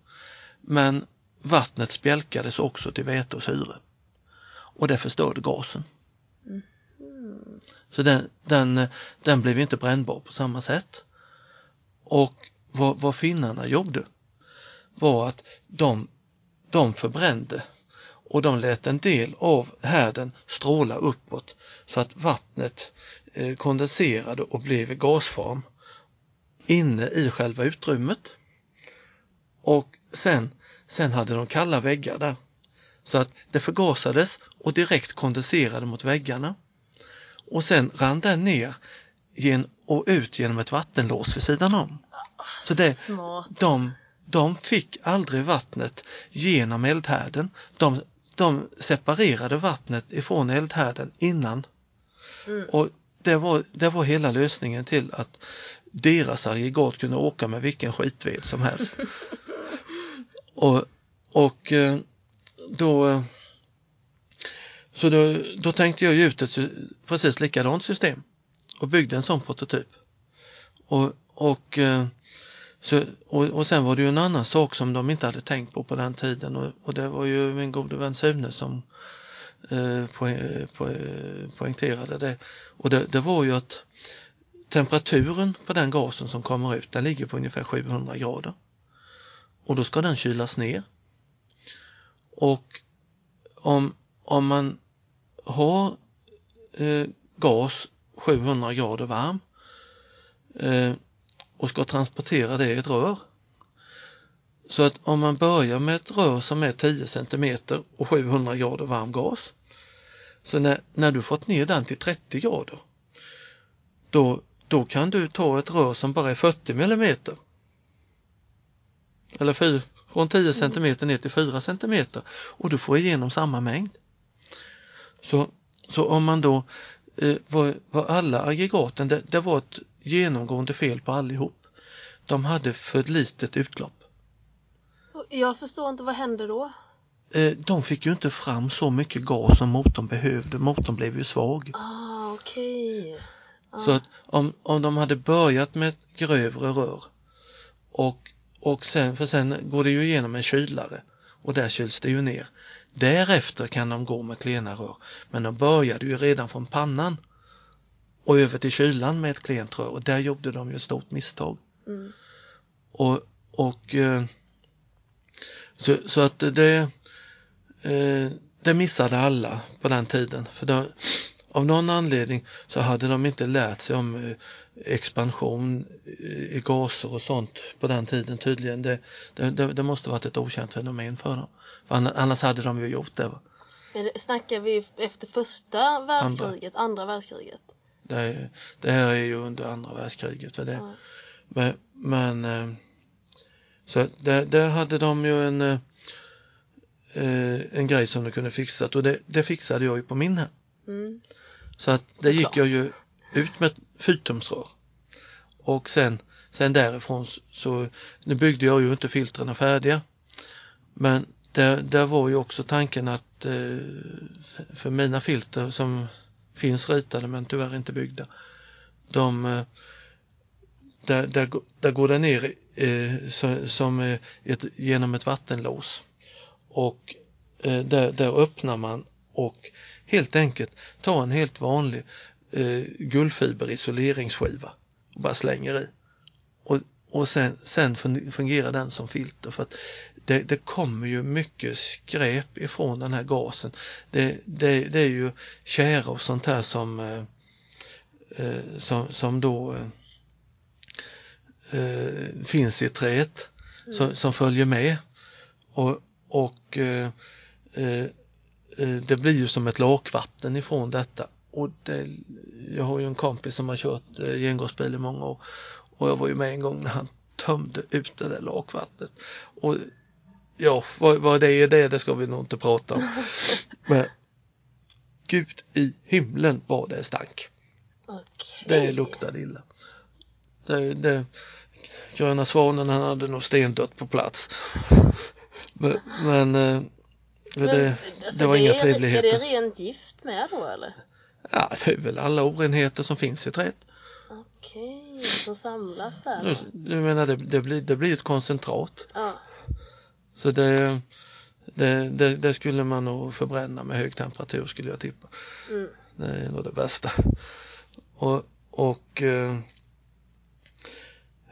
S2: men vattnet spjälkades också till väte och syre och det förstörde gasen. Så den, den, den blev inte brännbar på samma sätt. Och vad, vad finnarna gjorde var att de, de förbrände och de lät en del av härden stråla uppåt så att vattnet kondenserade och blev gasform inne i själva utrymmet. Och sen, sen hade de kalla väggar där så att det förgasades och direkt kondenserade mot väggarna och sen rann den ner gen, och ut genom ett vattenlås vid sidan om. Så det, de, de fick aldrig vattnet genom eldhärden. De, de separerade vattnet ifrån eldhärden innan.
S1: Mm.
S2: Och det var, det var hela lösningen till att deras aggregat kunde åka med vilken skitved som helst. *laughs* och, och eh, då så då, då tänkte jag ut ett precis likadant system och byggde en sån prototyp. Och, och, eh, så, och, och sen var det ju en annan sak som de inte hade tänkt på på den tiden och, och det var ju min gode vän Sune som Eh, eh, poängterade det. Och det, det var ju att temperaturen på den gasen som kommer ut den ligger på ungefär 700 grader. Och då ska den kylas ner. Och om, om man har eh, gas 700 grader varm eh, och ska transportera det i ett rör. Så att om man börjar med ett rör som är 10 cm och 700 grader varm gas. Så när, när du fått ner den till 30 grader då, då kan du ta ett rör som bara är 40 mm. Eller fyr, från 10 cm ner till 4 cm och du får igenom samma mängd. Så, så om man då eh, var, var alla aggregaten, det, det var ett genomgående fel på allihop. De hade för litet utlopp.
S1: Jag förstår inte, vad hände då?
S2: Eh, de fick ju inte fram så mycket gas som motorn behövde. Motorn blev ju svag.
S1: Ah, okej. Ah.
S2: Så att om, om de hade börjat med ett grövre rör och, och sen, för sen går det ju igenom en kylare och där kyls det ju ner. Därefter kan de gå med klena rör. Men de började ju redan från pannan och över till kylan med ett klent rör och där gjorde de ju ett stort misstag.
S1: Mm.
S2: Och, och eh, så, så att det, eh, det missade alla på den tiden. För då, av någon anledning så hade de inte lärt sig om eh, expansion i gaser och sånt på den tiden tydligen. Det, det, det, det måste varit ett okänt fenomen för dem. För anna- annars hade de ju gjort det. Va?
S1: Det- snackar vi efter första världskriget, andra, världskriget?
S2: Det, det här är ju under andra världskriget. För det,
S1: Ja.
S2: Men, men eh, så där, där hade de ju en, eh, en grej som de kunde fixa och det, det fixade jag ju på min här.
S1: Mm.
S2: Så att det gick jag ju ut med fyrtumsrör. Och sen, sen därifrån så, så, nu byggde jag ju inte filtrerna färdiga. Men där, där var ju också tanken att eh, för mina filter som finns ritade men tyvärr inte byggda, de, eh, där, där, där går den ner eh, så, som eh, ett, genom ett vattenlås och eh, där, där öppnar man och helt enkelt tar en helt vanlig eh, guldfiberisoleringsskiva och bara slänger i. Och, och sen, sen fungerar den som filter för att det, det, kommer ju mycket skräp ifrån den här gasen. Det, det, det är ju tjära och sånt här som, eh, eh som, som då eh, eh, finns i träet mm. som, som, följer med. Och, och eh, eh, det blir ju som ett lakvatten ifrån detta. Och det, jag har ju en kompis som har kört eh, gengasbil i många år och jag var ju med en gång när han tömde ut det där lakvattnet. Och ja, vad, vad det är det, det ska vi nog inte prata om. *laughs* Men Gud i himlen vad det stank.
S1: Okay.
S2: Det luktade illa. Det, det, Gröna Svanen han hade nog stendött på plats. Men, men, eh, det, alltså det var det inga trevligheter.
S1: Är det rent gift med då eller?
S2: Ja, det är väl alla orenheter som finns i träet.
S1: Okej, så samlas där?
S2: Du menar det, det, blir, det blir ett koncentrat.
S1: Ja.
S2: Så det, det, det, det, skulle man nog förbränna med hög temperatur skulle jag tippa.
S1: Mm.
S2: Det är nog det bästa. Och, och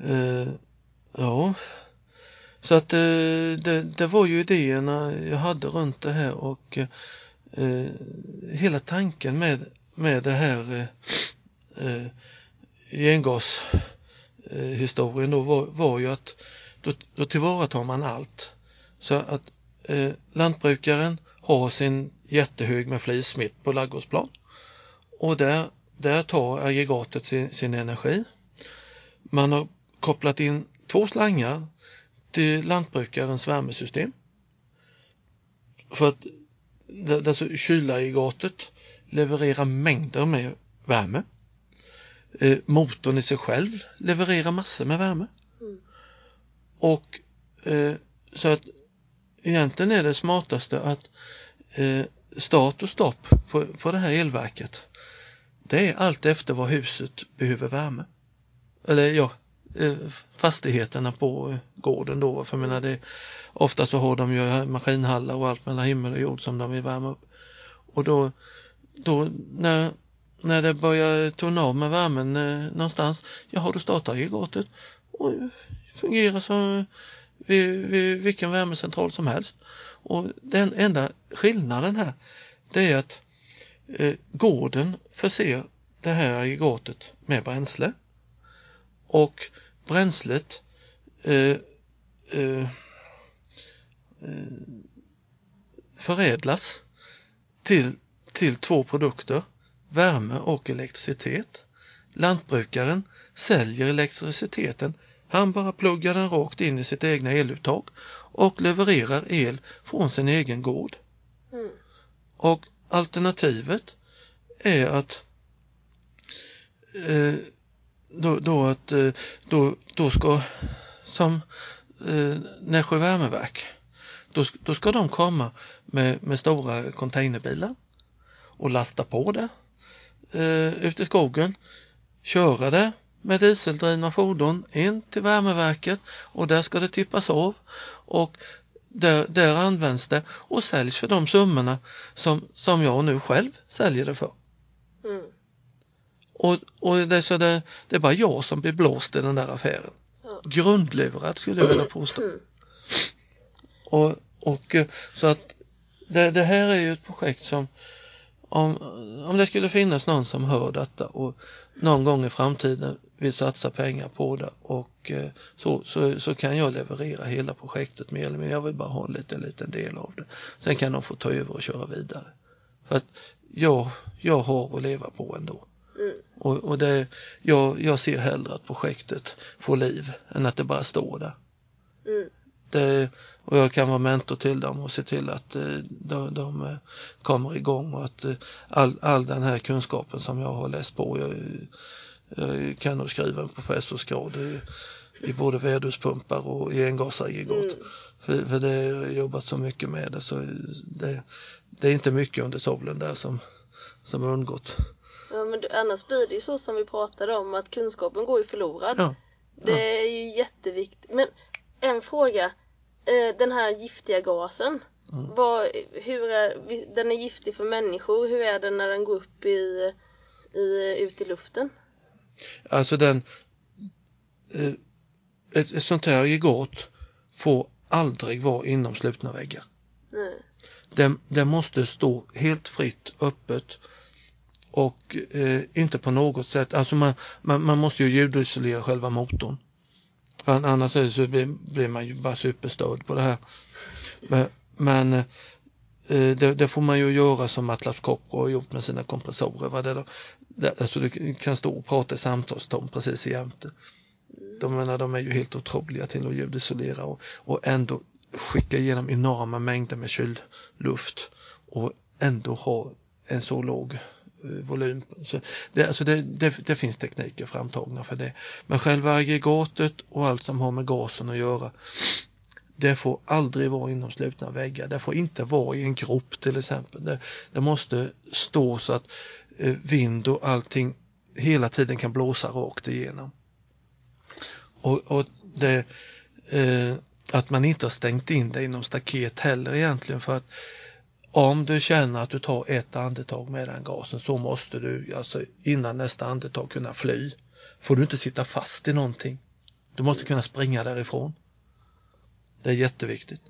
S2: eh, ja, så att eh, det, det var ju idéerna jag hade runt det här och eh, hela tanken med, med det här eh, eh gengashistorien då var, var ju att då, då tillvaratar man allt. Så att eh, lantbrukaren har sin jättehög med flis mitt på ladugårdsplan och där, där tar aggregatet sin, sin energi. Man har kopplat in två slangar till lantbrukarens värmesystem. För att alltså, kylaggregatet levererar mängder med värme. Eh, motorn i sig själv levererar massor med värme.
S1: Mm.
S2: Och eh, så att egentligen är det smartaste att eh, start och stopp på, på det här elverket det är allt efter vad huset behöver värme. Eller ja, Eh, fastigheterna på gården då. För jag menar det, ofta så har de ju maskinhallar och allt mellan himmel och jord som de vill värma upp. Och då, då när, när det börjar tona av med värmen eh, någonstans, jaha då startar aggregatet och fungerar som vid, vid vilken värmecentral som helst. Och den enda skillnaden här det är att eh, gården förser det här aggregatet med bränsle och bränslet eh, eh, eh, förädlas till, till två produkter, värme och elektricitet. Lantbrukaren säljer elektriciteten, han bara pluggar den rakt in i sitt egna eluttag och levererar el från sin egen gård.
S1: Mm.
S2: Och alternativet är att eh, då, då att eh, då, då ska som eh, Nässjö värmeverk då, då ska de komma med, med stora containerbilar och lasta på det eh, ute i skogen, köra det med dieseldrivna fordon in till värmeverket och där ska det tippas av och där, där används det och säljs för de summorna som, som jag nu själv säljer det för. Och, och det, så det, det är bara jag som blir blåst i den där affären.
S1: Ja.
S2: Grundlurad skulle jag vilja påstå.
S1: Mm.
S2: Och, och så att det, det, här är ju ett projekt som om, om det skulle finnas någon som hör detta och någon gång i framtiden vill satsa pengar på det och eh, så, så, så kan jag leverera hela projektet med eller Jag vill bara ha en liten, liten del av det. Sen kan de få ta över och köra vidare. För att jag, jag har att leva på ändå.
S1: Mm.
S2: Och, och det, jag, jag ser hellre att projektet får liv än att det bara står där.
S1: Mm.
S2: Det, och jag kan vara mentor till dem och se till att eh, de, de eh, kommer igång och att eh, all, all den här kunskapen som jag har läst på jag, Jag kan nog skriva en professorsgrad i, i både väderpumpar och i engasaggregat.
S1: Mm.
S2: För, för det jag har jobbat så mycket med det så det, det är inte mycket under solen där som, som har undgått.
S1: Ja, men annars blir det ju så som vi pratade om att kunskapen går ju förlorad.
S2: Ja,
S1: Det är ju jätteviktigt. Men en fråga. Eh, Den här giftiga gasen.
S2: Mm.
S1: Vad, hur är, den är giftig för människor. Hur är den när den går upp i, i, ut i luften?
S2: alltså den eh, ett, ett sånt här aggregat får aldrig vara inom slutna väggar.
S1: Nej.
S2: Det, det måste stå helt fritt, öppet och eh, inte på något sätt, alltså man, man, man måste ju ljudisolera själva motorn. För annars är så blir, blir man ju bara superstörd på det här. Men, men eh, det, det får man ju göra som Atlas Copco har gjort med sina kompressorer. Va? Det, det, alltså du kan stå och prata i samtalston precis jämte. De, menar, de är ju helt otroliga till att ljudisolera och, och ändå skicka igenom enorma mängder med kylluft och ändå ha en så låg Eh, volym. Så det, alltså det, det, det finns tekniker framtagna för det. Men själva aggregatet och allt som har med gasen att göra det får aldrig vara inom slutna väggar. Det får inte vara i en grop till exempel. Det, det måste stå så att eh, vind och allting hela tiden kan blåsa rakt igenom. Och, och det, eh, att man inte har stängt in det inom staket heller egentligen för att om du känner att du tar ett andetag med den gasen så måste du alltså innan nästa andetag kunna fly. Får du inte sitta fast i någonting. Du måste kunna springa därifrån. Det är jätteviktigt.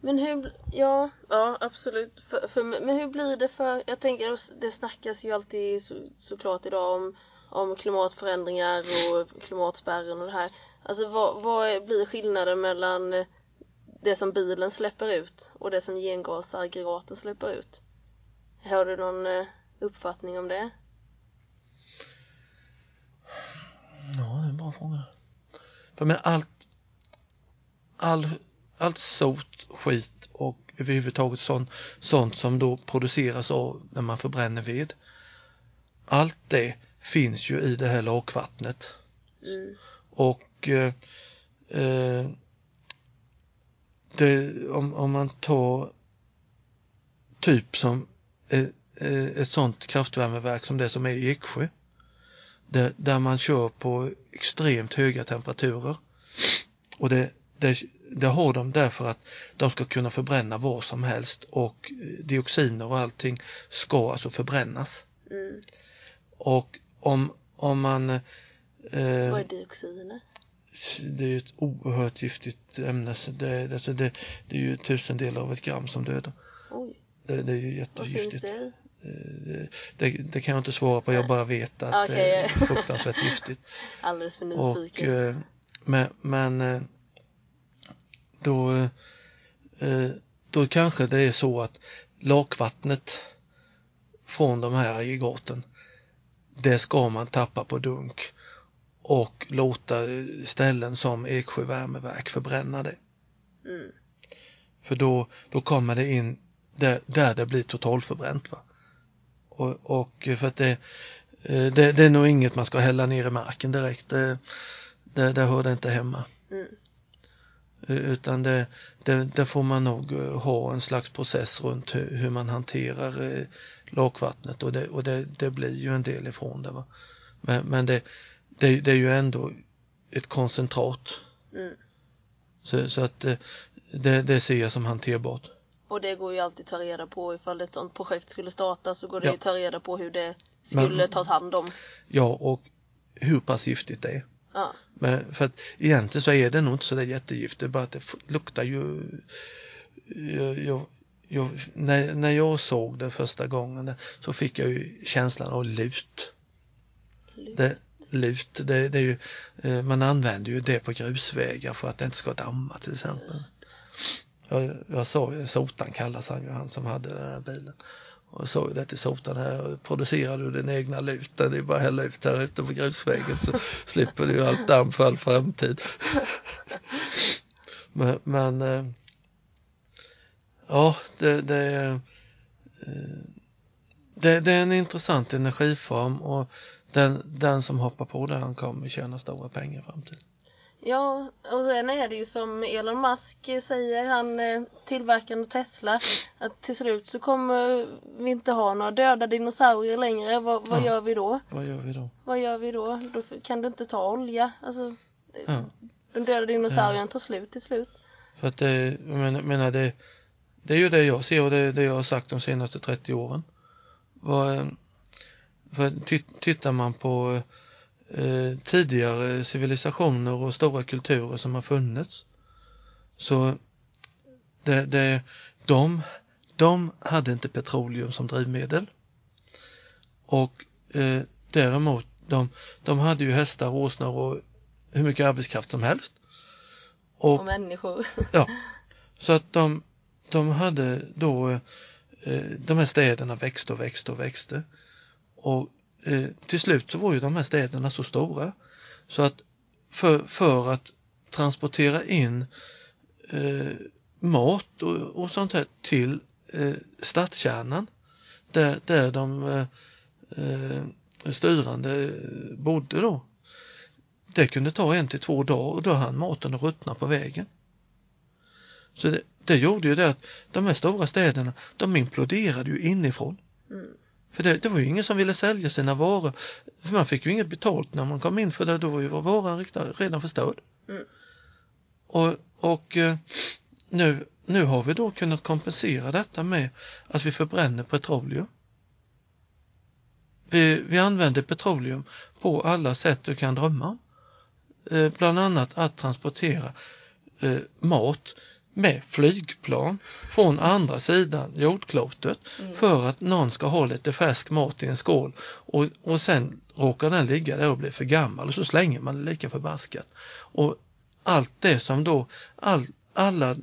S1: Men hur, ja, ja absolut. För, för, men hur blir det för, jag tänker det snackas ju alltid så, såklart idag om, om klimatförändringar och klimatspärren och det här. Alltså vad, vad blir skillnaden mellan eh, det som bilen släpper ut och det som gengasaggregaten släpper ut? Har du någon eh, uppfattning om det?
S2: Ja, det är en bra fråga. För med allt, all, allt sot, skit och överhuvudtaget sånt, sånt som då produceras av när man förbränner ved. Allt det finns ju i det här lakvattnet.
S1: Mm.
S2: Och eh, eh, det, om, om man tar typ som eh, eh, ett sånt kraftvärmeverk som det som är i Eksjö. Där, där man kör på extremt höga temperaturer. Och det, det, det har de därför att de ska kunna förbränna vad som helst och dioxiner och allting ska alltså förbrännas.
S1: Mm.
S2: Och om, om man eh,
S1: Vad är dioxiner?
S2: Det är ju ett oerhört giftigt ämne. Så det, alltså det, det är ju tusendelar av ett gram som dödar.
S1: Oj,
S2: Det, det är ju jättegiftigt.
S1: det?
S2: Eh, Det, det kan jag inte svara på, jag bara vet att
S1: Okej.
S2: det är fruktansvärt giftigt. *laughs*
S1: Alldeles för nyfiken.
S2: eh, men, men eh, då, då kanske det är så att lakvattnet från de här aggregaten, det ska man tappa på dunk och låta ställen som Eksjö värmeverk förbränna det.
S1: Mm.
S2: För då, då kommer det in där, där det blir totalförbränt. Va? Och, och för att det, eh, det, det är nog inget man ska hälla ner i marken direkt. Det, det, där hör det inte hemma.
S1: Mm.
S2: Eh, Utan det, det, det får man nog eh, ha en slags process runt hur, hur man hanterar lakvattnet och, det, och det, det blir ju en del ifrån det. Va? Men, men det, det, det är ju ändå ett koncentrat.
S1: Mm.
S2: Så, så att eh, det, det ser jag som hanterbart.
S1: Och det går ju alltid att ta reda på ifall ett sånt projekt skulle starta så går det
S2: Ja.
S1: ju att ta reda på hur det skulle
S2: Men-
S1: tas hand om.
S2: Ja, och hur pass giftigt det är.
S1: Ja.
S2: Men för att egentligen så är det nog inte så där jättegiftigt, det är bara att det luktar ju... Jag, jag, jag, när, när jag såg det första gången så fick jag ju känslan av lut. Det, lut, det, det är ju, eh, man använder ju det på grusvägar för att det inte ska damma till exempel. Jag, jag sa ju, Sotan kallas han ju, han som hade den här bilen. Och jag sa ju det till Sotan här, producerar du din egna lut, det är bara att hälla ut här ute på grusvägen så *laughs* slipper du allt damm för all framtid. *laughs* men, men eh, ja, det, det, är, eh, det, det är en intressant energiform och den, den som hoppar på det han kommer tjäna stora pengar i framtiden.
S1: Ja, och sen är det ju som Elon Musk säger, han eh, tillverkaren av Tesla, att till slut så kommer vi inte ha några döda dinosaurier längre. Vad, vad
S2: Ja.
S1: gör vi då?
S2: Vad gör vi då?
S1: Vad gör vi då? Då kan du inte ta olja. Alltså,
S2: Ja.
S1: de döda dinosaurierna tar slut till slut.
S2: För att det, jag menar, menar det, det är ju det jag ser och det det jag har sagt de senaste 30 åren. Vad, för titt- tittar man på eh, tidigare civilisationer och stora kulturer som har funnits så det, det, de, de hade inte petroleum som drivmedel och eh, däremot de, de hade ju hästar, åsnor och hur mycket arbetskraft som helst. Och
S1: Och människor.
S2: Ja, *laughs* så att de, de hade då, eh, de här städerna växte och växte och växte. Och eh, till slut så var ju de här städerna så stora så att för, för att transportera in eh, mat och, och sånt här till eh, stadskärnan där, där de eh, eh, styrande bodde då. Det kunde ta en till två dagar och då hann maten att ruttna på vägen. Så det, det gjorde ju det att de här stora städerna, de imploderade ju inifrån.
S1: Mm.
S2: För det, det var ju ingen som ville sälja sina varor. För man fick ju inget betalt när man kom in för det, då var ju varan redan förstörd.
S1: Mm.
S2: Och, och eh, nu, nu har vi då kunnat kompensera detta med att vi förbränner petroleum. Vi, vi använder petroleum på alla sätt du kan drömma om. Eh, bland annat att transportera eh, mat med flygplan från andra sidan jordklotet
S1: Mm.
S2: för att någon ska ha lite färsk mat i en skål och, och sen råkar den ligga där och bli för gammal och så slänger man det lika förbaskat. Och allt det som då, all, alla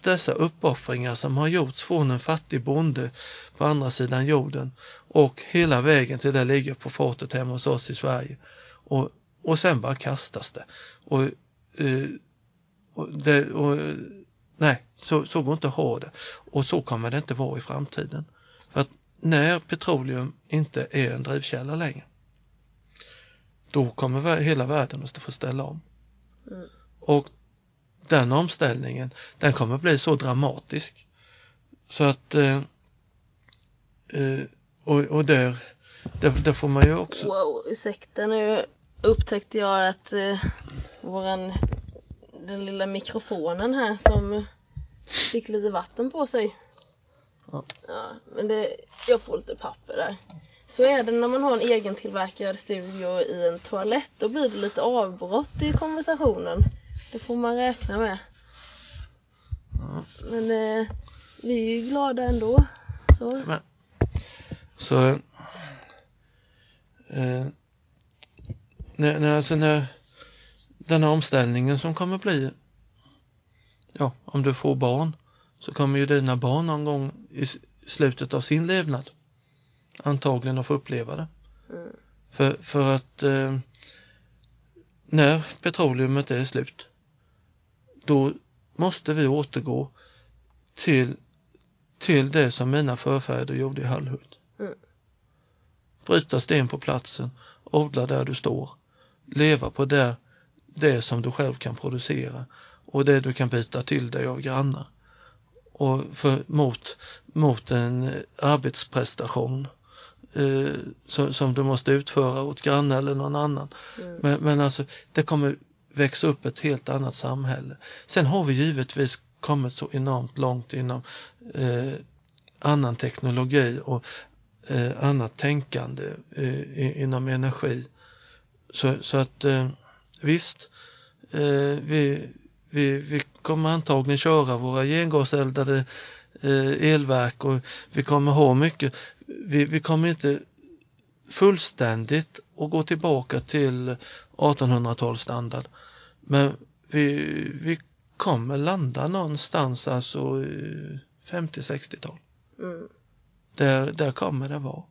S2: dessa uppoffringar som har gjorts från en fattig bonde på andra sidan jorden och hela vägen till det ligger på fatet hemma hos oss i Sverige. Och, och sen bara kastas det. Och, eh, och, det, och nej, så, så går inte att ha det. Och så kommer det inte vara i framtiden. För att när petroleum inte är en drivkälla längre, då kommer hela världen att få ställa om.
S1: Mm.
S2: Och den omställningen, den kommer bli så dramatisk. Så att, eh, eh, och, och där, där, där får man ju också,
S1: Wow, ursäkta nu upptäckte jag att eh, våran, den lilla mikrofonen här som fick lite vatten på sig.
S2: Ja.
S1: Ja, men det, jag får lite papper där. Så är det när man har en egen tillverkad studio i en toalett. Då blir det lite avbrott i konversationen. Det får man räkna med.
S2: Ja.
S1: Men eh, vi är ju glada ändå. Så.
S2: Men, så eh, när, när, alltså när den här omställningen som kommer bli, ja, om du får barn så kommer ju dina barn någon gång i slutet av sin levnad antagligen att få uppleva det.
S1: Mm.
S2: För, för att eh, när petroleumet är slut då måste vi återgå till, till det som mina förfäder gjorde i Hallhult.
S1: Mm.
S2: Bryta sten på platsen, odla där du står, leva på det, det som du själv kan producera och det du kan byta till dig av grannar. Och för, mot, mot en arbetsprestation eh, som, som du måste utföra åt grannar eller någon annan.
S1: Mm.
S2: Men, men alltså det kommer växa upp ett helt annat samhälle. Sen har vi givetvis kommit så enormt långt inom eh, annan teknologi och eh, annat tänkande eh, inom energi. Så, så att eh, visst, eh, vi, vi, vi kommer antagligen köra våra gengaseldade eh, elverk och vi kommer ha mycket, vi, vi kommer inte fullständigt att gå tillbaka till 1800-talsstandard. Men vi, vi kommer landa någonstans alltså eh, 50-60-tal.
S1: Mm.
S2: Där, där kommer det vara.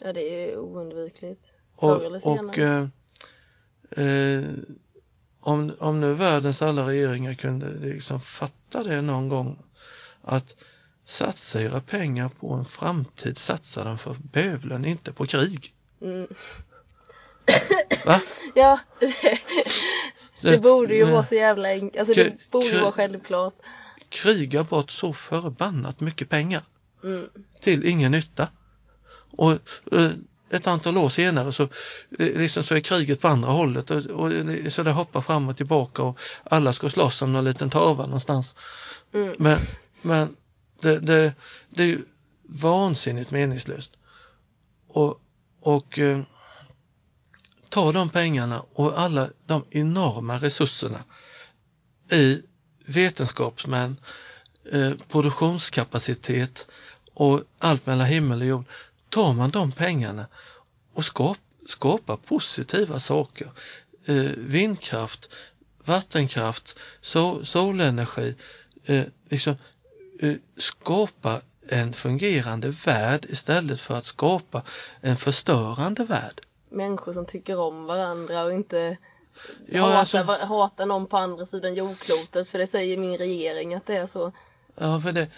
S1: Ja, det är oundvikligt.
S2: Och,
S1: Förr eller senare.
S2: och eh, eh, om, om nu världens alla regeringar kunde liksom fatta det någon gång att satsa era pengar på en framtid, satsa den för bövelen, inte på krig.
S1: Mm.
S2: Va? *laughs*
S1: Ja, det, *laughs* det borde ju vara så jävla enkelt. Alltså det borde vara självklart.
S2: krigar bort så förbannat mycket pengar
S1: Mm.
S2: till ingen nytta. Och eh, ett antal år senare så, eh, liksom så är kriget på andra hållet och, och det- så det hoppar fram och tillbaka och alla ska slåss om någon liten torva någonstans.
S1: Mm.
S2: Men, men det, det, det är ju vansinnigt meningslöst. Och, och eh, ta de pengarna och alla de enorma resurserna i vetenskapsmän, eh, produktionskapacitet och allt mellan himmel och jord. Tar man de pengarna och skap, skapar positiva saker, eh, vindkraft, vattenkraft, sol, solenergi, eh, liksom eh, skapa en fungerande värld istället för att skapa en förstörande värld.
S1: Människor som tycker om varandra och inte
S2: Ja,
S1: hatar,
S2: alltså-
S1: hatar någon på andra sidan jordklotet för det säger min regering att det är så.
S2: Ja, för det,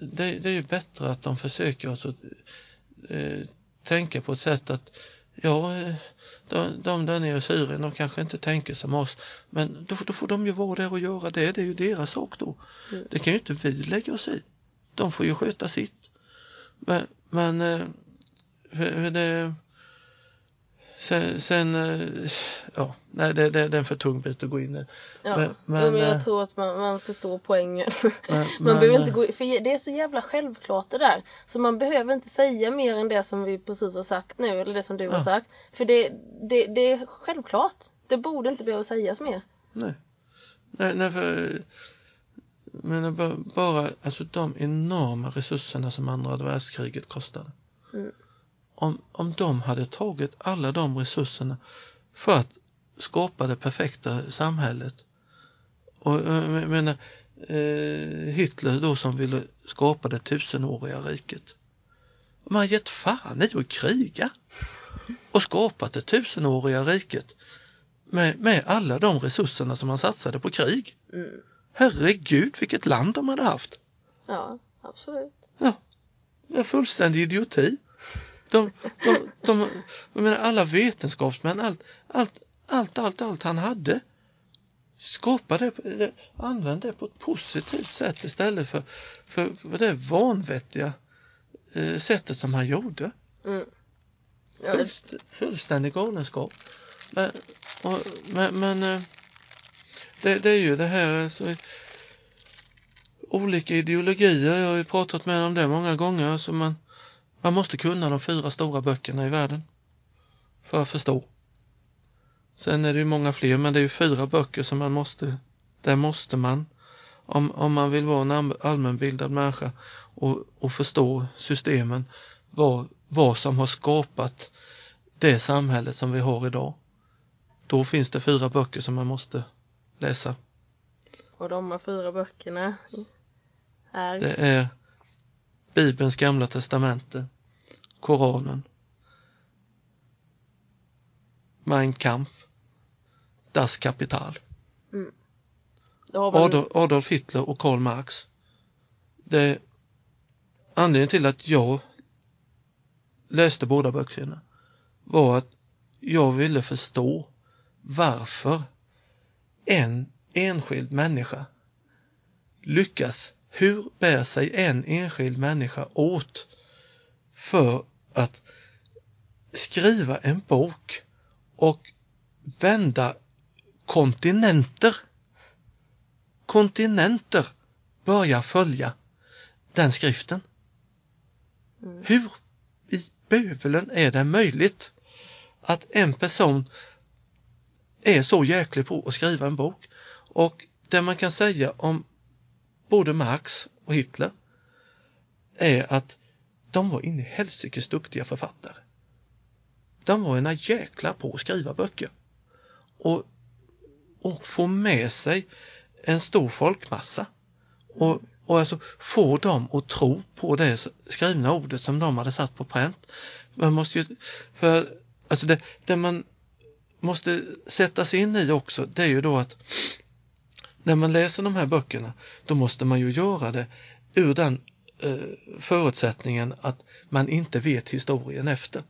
S2: det, det är ju bättre att de försöker alltså, eh, tänka på ett sätt att ja, eh, de, de där nere i Syrien, de kanske inte tänker som oss, men då, då får de ju vara där och göra det, det är ju deras sak då.
S1: Mm.
S2: Det kan ju inte vi lägga oss i. De får ju sköta sitt. Men, men eh, det, sen, sen eh, ja, nej, det, det, det är en för tung bit att gå in i.
S1: Ja,
S2: Men-
S1: men,
S2: men,
S1: men
S2: eh,
S1: jag tror att man, man förstår poängen. *laughs*
S2: Men,
S1: Man behöver inte
S2: eh,
S1: gå, för det är så jävla självklart det där. Så man behöver inte säga mer än det som vi precis har sagt nu, eller det som du har
S2: Ja.
S1: sagt. För det, det, det är självklart. Det borde inte behöva sägas mer.
S2: Nej. Nej, nej för, men bara, bara alltså de enorma resurserna som andra världskriget kostade.
S1: Mm.
S2: Om, om de hade tagit alla de resurserna för att skapa det perfekta samhället. Och eh, jag menar, eh, Hitler då som ville skapa det tusenåriga riket. Man har gett fan i att kriga och skapat det tusenåriga riket med, med alla de resurserna som man satsade på krig.
S1: Mm.
S2: Herregud vilket land de hade haft.
S1: Ja, absolut.
S2: Ja, det är fullständig idioti. De, de, de, jag menar alla vetenskapsmän, allt, allt, allt, allt, allt han hade skapade, det- använde det på ett positivt sätt istället för, för, det vanvettiga eh, sättet som han gjorde.
S1: Mm. Ja,
S2: Full, fullständig galenskap. Men, och, men, men eh, det, det är ju det här alltså, olika ideologier, jag har ju pratat med om det många gånger, alltså man, man måste kunna de fyra stora böckerna i världen för att förstå. Sen är det ju många fler, men det är ju fyra böcker som man måste, där måste man, om, om man vill vara en all- allmänbildad människa och, och förstå systemen, vad, vad som har skapat det samhället som vi har idag. Då finns det fyra böcker som man måste läsa.
S1: och de här fyra böckerna är...
S2: Det är Bibelns gamla testamente, Koranen, Mein Kampf, Das Kapital,
S1: väl,
S2: Adolf, Adolf Hitler och Karl Marx. Det, anledningen till att jag läste båda böckerna var att jag ville förstå varför en enskild människa lyckas, hur bär sig en enskild människa åt för att skriva en bok och vända kontinenter. Kontinenter börjar följa den skriften.
S1: Mm.
S2: Hur i bövelen är det möjligt att en person är så jäklig på att skriva en bok? Och det man kan säga om både Marx och Hitler är att de var in i helsikes duktiga författare. De var ena jäkla på att skriva böcker. Och, och få med sig en stor folkmassa. Och, och alltså få dem att tro på det skrivna ordet som de hade satt på pränt. Man måste ju, för alltså det, det man måste sätta sig in i också, det är ju då att när man läser de här böckerna, då måste man ju göra det ur den eh, förutsättningen att man inte vet historien efter.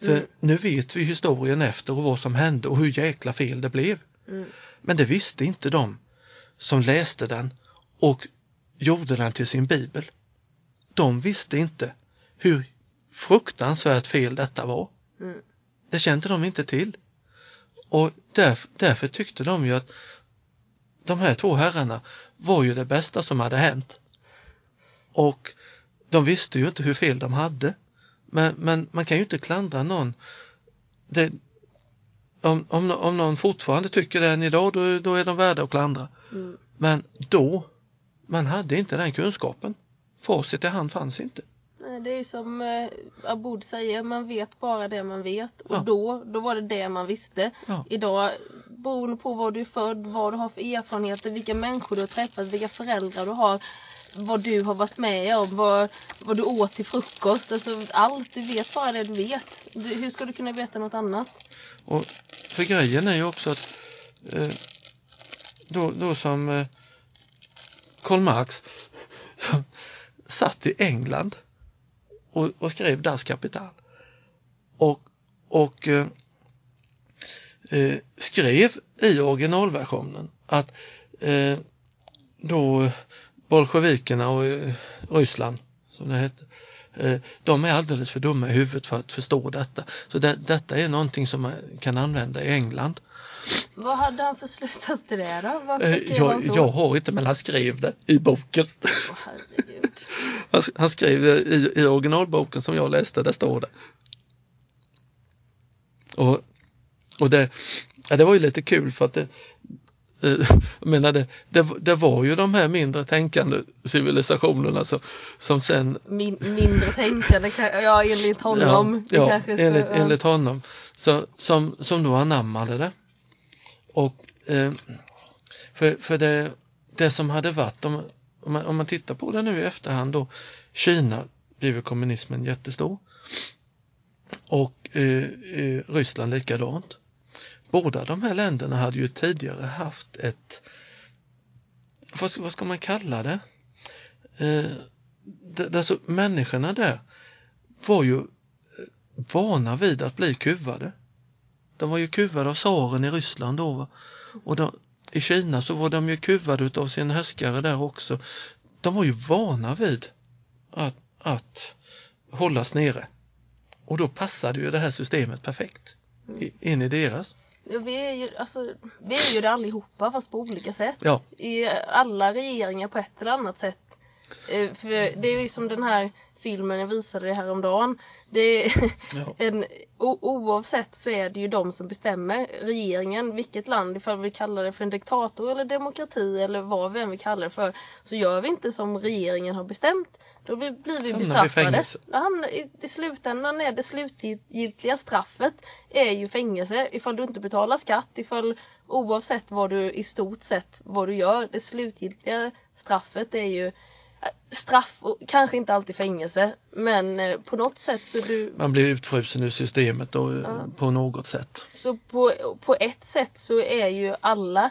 S2: För
S1: Mm.
S2: nu vet vi historien efter och vad som hände och hur jäkla fel det blev.
S1: Mm.
S2: Men det visste inte de som läste den och gjorde den till sin bibel. De visste inte hur fruktansvärt fel detta var.
S1: Mm.
S2: Det kände de inte till. Och därför, därför tyckte de ju att de här två herrarna var ju det bästa som hade hänt. Och de visste ju inte hur fel de hade. Men, men man kan ju inte klandra någon. Det, om, om, om någon fortfarande tycker det än idag, då, då är de värda att klandra.
S1: Mm.
S2: Men då, man hade inte den kunskapen. Facit i hand fanns inte.
S1: Det är som eh, Aboud säger, man vet bara det man vet. Och
S2: Ja.
S1: då, då var det det man visste.
S2: Ja.
S1: Idag, beroende på var du är född, vad du har för erfarenheter, vilka människor du har träffat, vilka föräldrar du har, vad du har varit med om, vad, vad du åt till frukost. Alltså allt, du vet bara det du vet. Du, hur ska du kunna veta något annat?
S2: Och för grejen är ju också att eh, då, då som eh, Karl Marx som satt i England och, och skrev Das Kapital och, och eh, eh, skrev i originalversionen att eh, då bolsjevikerna och eh, Ryssland som det hette eh, de är alldeles för dumma i huvudet för att förstå detta. Så det, detta är någonting som man kan använda i England.
S1: Vad hade han för slutsats till det då? Varför
S2: Eh,
S1: han
S2: Jag,
S1: så?
S2: jag har inte men han skrev det i boken.
S1: Herregud. *laughs*
S2: Han, han skrev det i, i originalboken som jag läste, där står det. Och, och det, ja, det var ju lite kul för att det, eh, jag menar det, det, det var ju de här mindre tänkande civilisationerna som, som sen
S1: Min, mindre tänkande, kan- ja enligt honom.
S2: Ja, ja enligt, enligt honom. Så, som, som då anammade det. Och eh, för, för det, det som hade varit, om, om, man, om man tittar på det nu i efterhand då, Kina blev kommunismen jättestor. Och eh, eh, Ryssland likadant. Båda de här länderna hade ju tidigare haft ett, vad ska, vad ska man kalla det? Eh, det alltså, människorna där var ju eh, vana vid att bli kuvade. De var ju kuvade av tsaren i Ryssland då. Och de, i Kina så var de ju kuvade av sin härskare där också. De var ju vana vid att, att hållas nere. Och då passade ju det här systemet perfekt in i deras.
S1: Ja, vi, är ju, alltså, vi är ju det allihopa fast på olika sätt.
S2: Ja,
S1: I alla regeringar på ett eller annat sätt. Eh, För det är ju som den här filmen jag visade dig häromdagen. Det är
S2: ja, *laughs*
S1: en, o, oavsett så är det ju de som bestämmer. Regeringen, vilket land, ifall vi kallar det för en diktator eller demokrati eller vad vi än vill kalla det för. Så gör vi inte som regeringen har bestämt. Då blir, blir vi bestraffade. Då hamnar, i, I slutändan är det slutgiltiga straffet är ju fängelse ifall du inte betalar skatt, ifall oavsett vad du i stort sett vad du gör. Det slutgiltiga straffet är ju straff och kanske inte alltid fängelse men eh, på något sätt så du
S2: man blir utfrusen ur systemet då, eh,
S1: Ja.
S2: på något sätt.
S1: så på, på ett sätt så är ju alla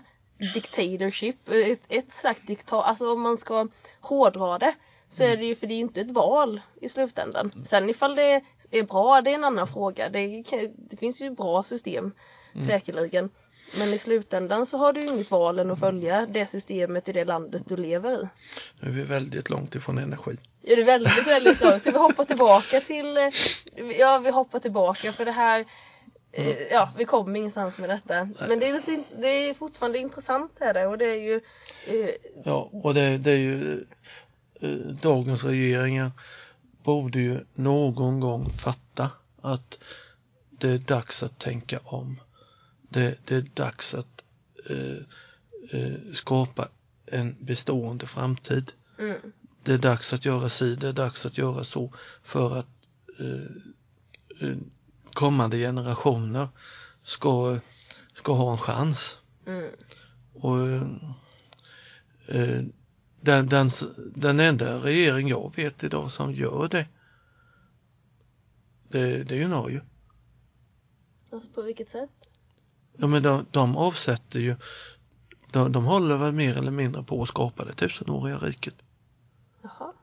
S1: dictatorship ett, ett slags diktat, alltså om man ska hårdra det så är det ju för det är ju inte ett val i slutändan. Sen ifall det är bra, det är en annan fråga. Det, det finns ju bra system säkerligen. Men i slutändan så har du inget val än att följa det systemet i det landet du lever i.
S2: Nu är vi väldigt långt ifrån energi.
S1: Ja, det är väldigt, väldigt långt. Så vi hoppar tillbaka till, eh, ja vi hoppar tillbaka för det här, eh, ja vi kommer ingenstans med detta. Men det är, lite, det är fortfarande intressant är det och det är ju, eh,
S2: Ja, och det, det är ju eh, dagens regeringar borde ju någon gång fatta att det är dags att tänka om. Det, det är dags att eh, eh, skapa en bestående framtid.
S1: mm,
S2: Det är dags att göra si, det är dags att göra så för att eh, eh, kommande generationer ska, ska ha en chans.
S1: mm,
S2: Och eh, den, den, den enda regering jag vet idag som gör det, det, det är ju Norge.
S1: alltså på vilket sätt?
S2: Ja, men de, de avsätter ju, de, de håller väl mer eller mindre på att skapa det tusenåriga riket.
S1: Jaha.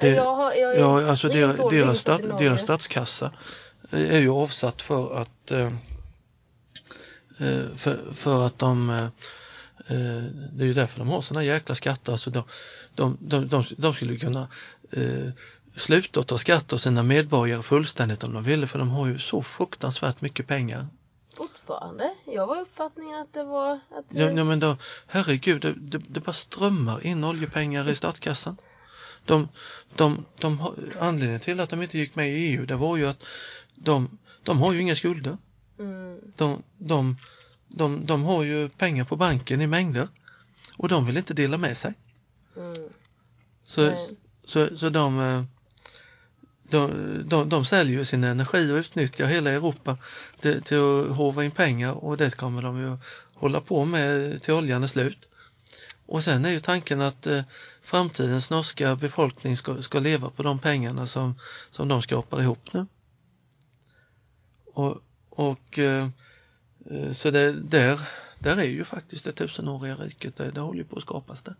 S2: Det-
S1: jag har, jag
S2: Ja, alltså deras, deras, stat, deras statskassa är ju avsatt för att eh, eh, för, för att de eh, det är ju därför de har såna jäkla skatter. Alltså de, de, de, de, de skulle kunna eh, sluta att ta skatt av sina medborgare fullständigt om de ville för de har ju så fruktansvärt mycket pengar.
S1: Fortfarande? Jag var uppfattningen att det var... Att det...
S2: Ja, ja, men då, herregud, det, det, det bara strömmar in oljepengar i statskassan. De, de, de, anledningen till att de inte gick med i EU det var ju att de, de har ju inga skulder.
S1: Mm.
S2: De, de, de, de har ju pengar på banken i mängder och de vill inte dela med sig.
S1: Mm.
S2: Så,
S1: Nej.
S2: så, så de, eh, de, de, de säljer ju sin energi och utnyttjar hela Europa till, till att hova in pengar och det kommer de ju hålla på med till oljan är slut. Och sen är ju tanken att eh, framtidens norska befolkning ska, ska leva på de pengarna som, som de skapar ihop nu. Och, och eh, eh, så det, där, där är ju faktiskt det tusenåriga riket, det, det håller ju på att skapas där.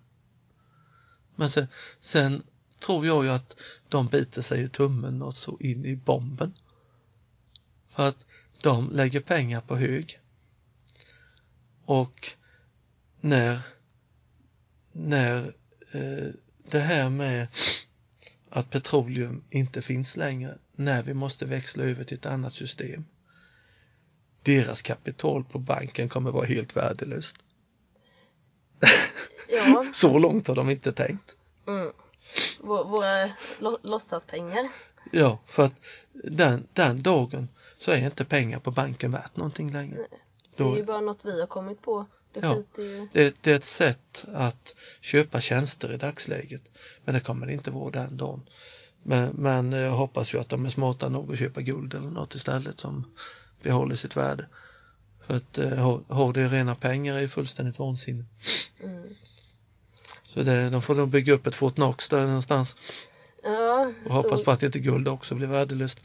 S2: Men sen, sen tror jag ju att de biter sig i tummen och så in i bomben. För att de lägger pengar på hög. Och när, när eh, det här med att petroleum inte finns längre, när vi måste växla över till ett annat system. Deras kapital på banken kommer vara helt värdelöst.
S1: Ja. *laughs*
S2: Så långt har de inte tänkt.
S1: Mm. Vå- Våra låtsaspengar.
S2: Ja, för att den, den dagen så är inte pengar på banken värt någonting längre.
S1: Det är ju bara något vi har kommit på. Det
S2: Ja.
S1: ju...
S2: det, det är ett sätt att köpa tjänster i dagsläget. Men det kommer det inte vara den dagen. Men, men jag hoppas ju att de är smarta nog att köpa guld eller något istället som behåller sitt värde. För att eh, ha, ha det i rena pengar är fullständigt vansinne.
S1: Mm.
S2: Så det, de får nog bygga upp ett Fort Knox där någonstans och hoppas
S1: stor-
S2: på att inte guld också blir värdelöst.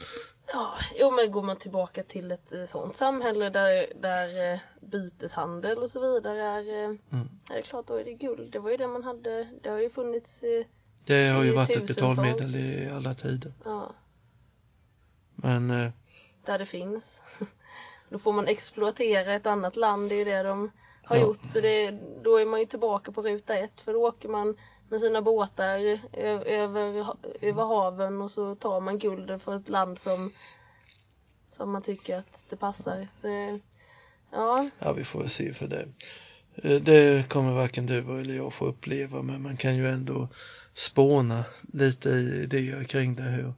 S1: Ja, jo men går man tillbaka till ett eh, sånt samhälle där, där eh, byteshandel och så vidare är, eh,
S2: Mm.
S1: är det klart då är det guld. Det var ju det man hade, det har ju funnits,
S2: Det har ju varit ett betalmedel i alla tider.
S1: ja,
S2: Men eh,
S1: där det finns. *laughs* Då får man exploatera ett annat land, det är det de har
S2: Ja.
S1: gjort. Så det, då är man ju tillbaka på ruta ett för då åker man med sina båtar över, över haven och så tar man guldet för ett land som, som man tycker att det passar. Så, ja,
S2: ja, vi får väl se för det. Eh, det kommer varken du eller jag få uppleva men man kan ju ändå spåna lite i idéer kring det hur,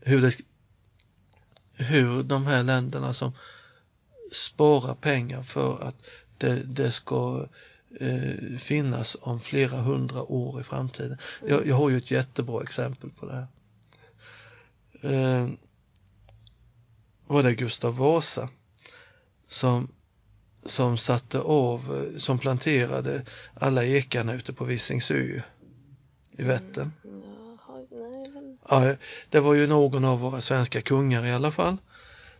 S2: hur, det, hur de här länderna som sparar pengar för att det, det ska eh, finnas om flera hundra år i framtiden. Jag, jag har ju ett jättebra exempel på det här. Eh, var det Gustav Vasa som, som satte av, eh, som planterade alla ekarna ute på Visingsö i Vättern.
S1: Men...
S2: Ja, det var ju någon av våra svenska kungar i alla fall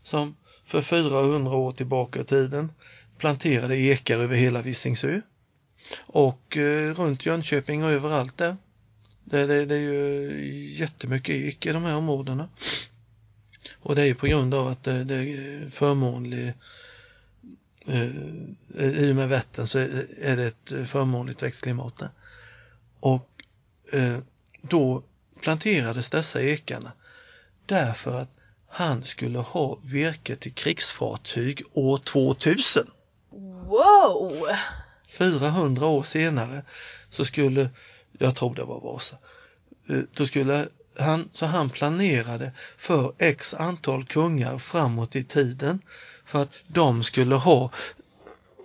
S2: som för 400 år tillbaka i tiden planterade ekar över hela Visingsö och eh, runt Jönköping och överallt där. Det, det, det är ju jättemycket ek i de här områdena. Och det är ju på grund av att det, det är förmånlig eh, i och med Vättern så är det ett förmånligt växtklimat där. Och eh, då planterades dessa ekarna därför att han skulle ha virke till krigsfartyg år 2000.
S1: Wow!
S2: 400 år senare så skulle, jag tror det var Vasa, eh, då skulle han, så han planerade för x antal kungar framåt i tiden för att de skulle ha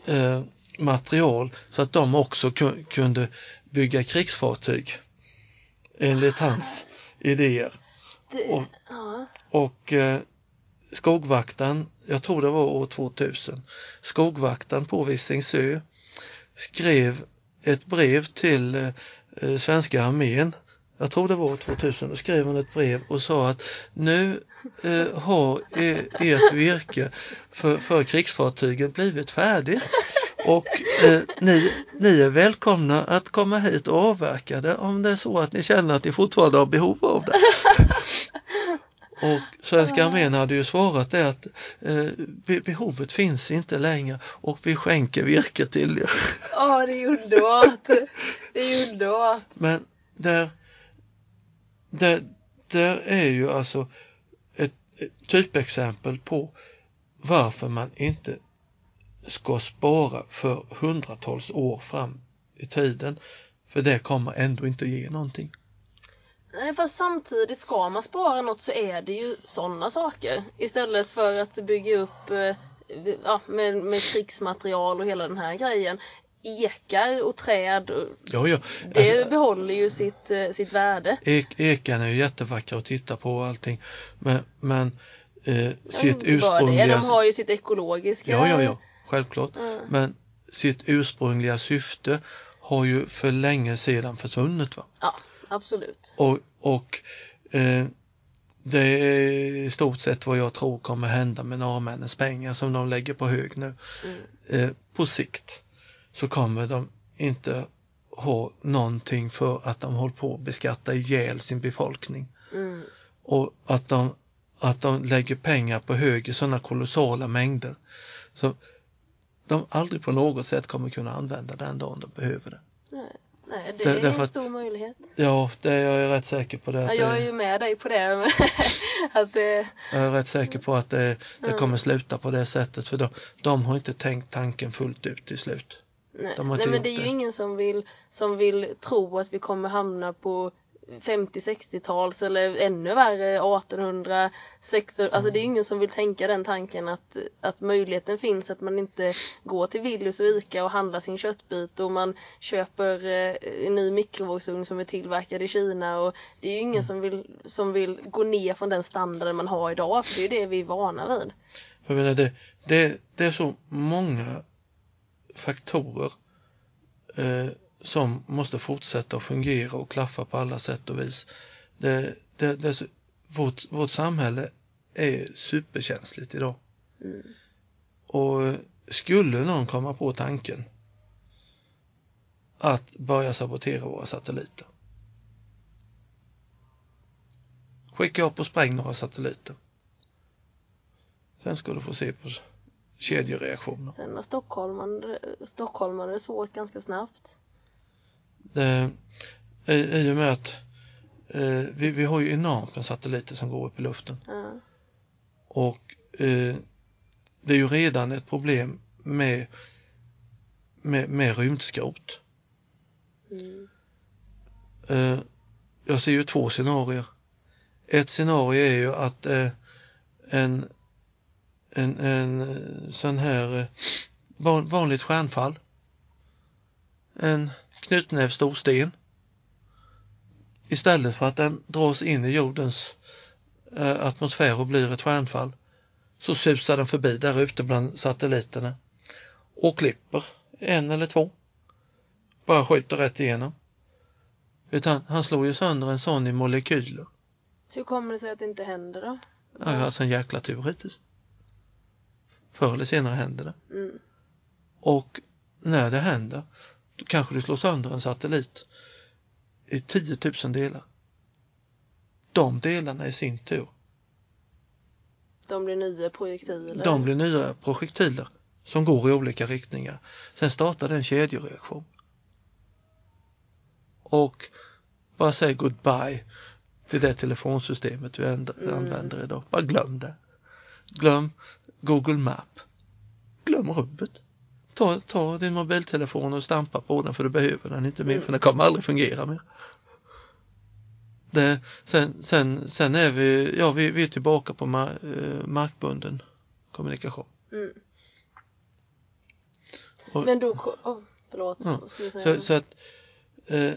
S2: eh, material så att de också ku- kunde bygga krigsfartyg enligt hans *laughs* idéer. Och-. Och eh, skogvaktaren, jag tror det var år 2000, skogvaktaren på Visingsö skrev ett brev till eh, eh, svenska armén. Jag tror det var 2000, då skrev han ett brev och sa att nu eh, har e-, ert virke för, för krigsfartygen blivit färdigt och eh, ni, ni är välkomna att komma hit och avverka det om det är så att ni känner att ni fortfarande har behov av det. Och Svenska armén hade ju svarat det att eh, behovet finns inte längre och vi skänker virke till er.
S1: Ja, det är underbart. Det är underbart.
S2: Men där, där, där är ju alltså ett, ett typexempel på varför man inte ska spara för hundratals år fram i tiden. För det kommer ändå inte ge någonting.
S1: Nej, fast samtidigt ska man spara något så är det ju sådana saker. Istället för att bygga upp eh, ja, med, med krigsmaterial och hela den här grejen. Ekar och träd,
S2: Ja, ja.
S1: det behåller ju sitt, eh, sitt värde.
S2: ek, ekan är ju jättevackra att titta på och allting. Men, men eh, sitt ursprungliga...
S1: de har ju sitt ekologiska.
S2: Ja, ja, ja, självklart.
S1: Ja.
S2: Men sitt ursprungliga syfte har ju för länge sedan försvunnit. Va?
S1: Ja, absolut.
S2: Och, och eh, det är i stort sett vad jag tror kommer hända med norrmännens pengar som de lägger på hög nu.
S1: Mm.
S2: Eh, på sikt så kommer de inte ha någonting för att de håller på att beskatta ihjäl sin befolkning
S1: Mm.
S2: och att de, att de lägger pengar på hög i sådana kolossala mängder. Så de aldrig på något sätt kommer kunna använda den dagen de behöver det.
S1: Nej, nej, det
S2: Där-
S1: är en
S2: att-
S1: stor möjlighet.
S2: Ja, det är jag är rätt säker på det.
S1: Ja, jag är
S2: det
S1: ju med dig på det. *laughs* att det
S2: jag är rätt säker på att det, det
S1: Mm.
S2: kommer sluta på det sättet för de, de har inte tänkt tanken fullt ut till slut.
S1: Nej, nej men det är ju
S2: det.
S1: ingen som vill, som vill tro att vi kommer hamna på 50-60-tals eller ännu värre 1800 16 alltså det är ju ingen som vill tänka den tanken att, att möjligheten finns att man inte går till Willys och Ica och handlar sin köttbit och man köper eh, en ny mikrovågsugn som är tillverkad i Kina och det är ju ingen som vill, som vill gå ner från den standarden man har idag för det är ju det vi är vana vid.
S2: För jag menar, det, det, det är så många faktorer eh, som måste fortsätta att fungera och klaffa på alla sätt och vis. Det, det, det, vårt, vårt samhälle är superkänsligt idag.
S1: Mm.
S2: Och skulle någon komma på tanken att börja sabotera våra satelliter. Skicka upp och spräng några satelliter. Sen ska du få se på kedjereaktioner.
S1: Sen har stockholmare, stockholmare det svårt ganska snabbt.
S2: Det, i, I och med att eh, vi, vi har ju enormt med satelliter som går upp i luften
S1: Ja.
S2: och eh, det är ju redan ett problem med, med, med rymdskrot.
S1: Mm.
S2: Eh, jag ser ju två scenarier. Ett scenario är ju att eh, en, en, en eh, sån här eh, van, vanligt stjärnfall, en knytnäv stor sten, istället för att den dras in i jordens eh, atmosfär och blir ett stjärnfall, så susar den förbi där ute bland satelliterna och klipper en eller två. Bara skjuter rätt igenom. Utan han slår ju sönder en sån i molekyler.
S1: Hur kommer det sig att det inte händer då?
S2: Jag har alltså en jäkla tur hittills. Förr eller senare händer det.
S1: Mm.
S2: Och när det händer, då kanske du slår sönder en satellit i 10 000 delar. De delarna i sin tur,
S1: De blir nya projektiler.
S2: de blir nya projektiler som går i olika riktningar. Sen startar det en kedjereaktion. Och bara säg goodbye till det telefonsystemet vi änd-
S1: Mm.
S2: använder idag. Bara glöm det. Glöm Google Map. Glöm rubbet. Ta, ta din mobiltelefon och stampa på den för du behöver den inte mer för den kommer aldrig fungera mer. Det, sen, sen, sen är vi, ja vi, vi är tillbaka på ma, eh, markbunden kommunikation.
S1: Mm.
S2: Och-
S1: Men då, oh, förlåt,
S2: Ja,
S1: vad skulle du säga?
S2: Så, så att eh,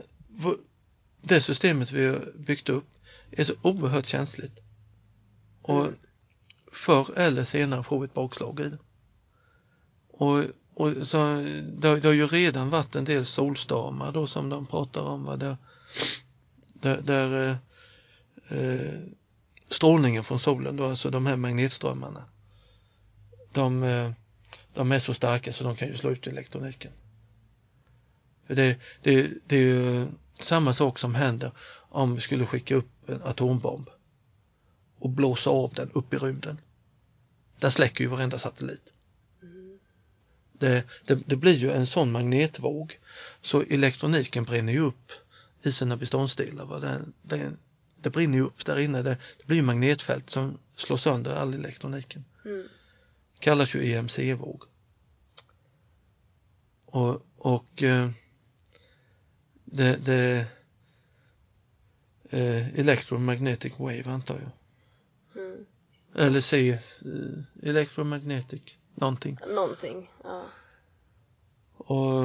S2: det systemet vi har byggt upp är så oerhört känsligt. Och
S1: Mm.
S2: förr eller senare får vi ett bakslag i det. Och, och så, det, har- det har ju redan varit en del solstormar då som de pratar om. Va, där där, där eh, eh strålningen från solen, då, alltså de här magnetströmmarna, de, eh, de är så starka så de kan ju slå ut elektroniken. För det, det, det är ju samma sak som händer om vi skulle skicka upp en atombomb och blåsa av den upp i rymden. Där släcker ju varenda satellit. Det, det, det blir ju en sån magnetvåg så elektroniken bränner ju upp i sina beståndsdelar. Va? Det, det, det brinner ju upp där inne. Det, det blir magnetfält som slår sönder all elektroniken.
S1: Mm.
S2: kallas ju EMC-våg. Och, och eh, det, det eh, electromagnetic wave antar jag.
S1: Mm.
S2: Eller C, eh, electromagnetic någonting.
S1: Någonting. Ja.
S2: Och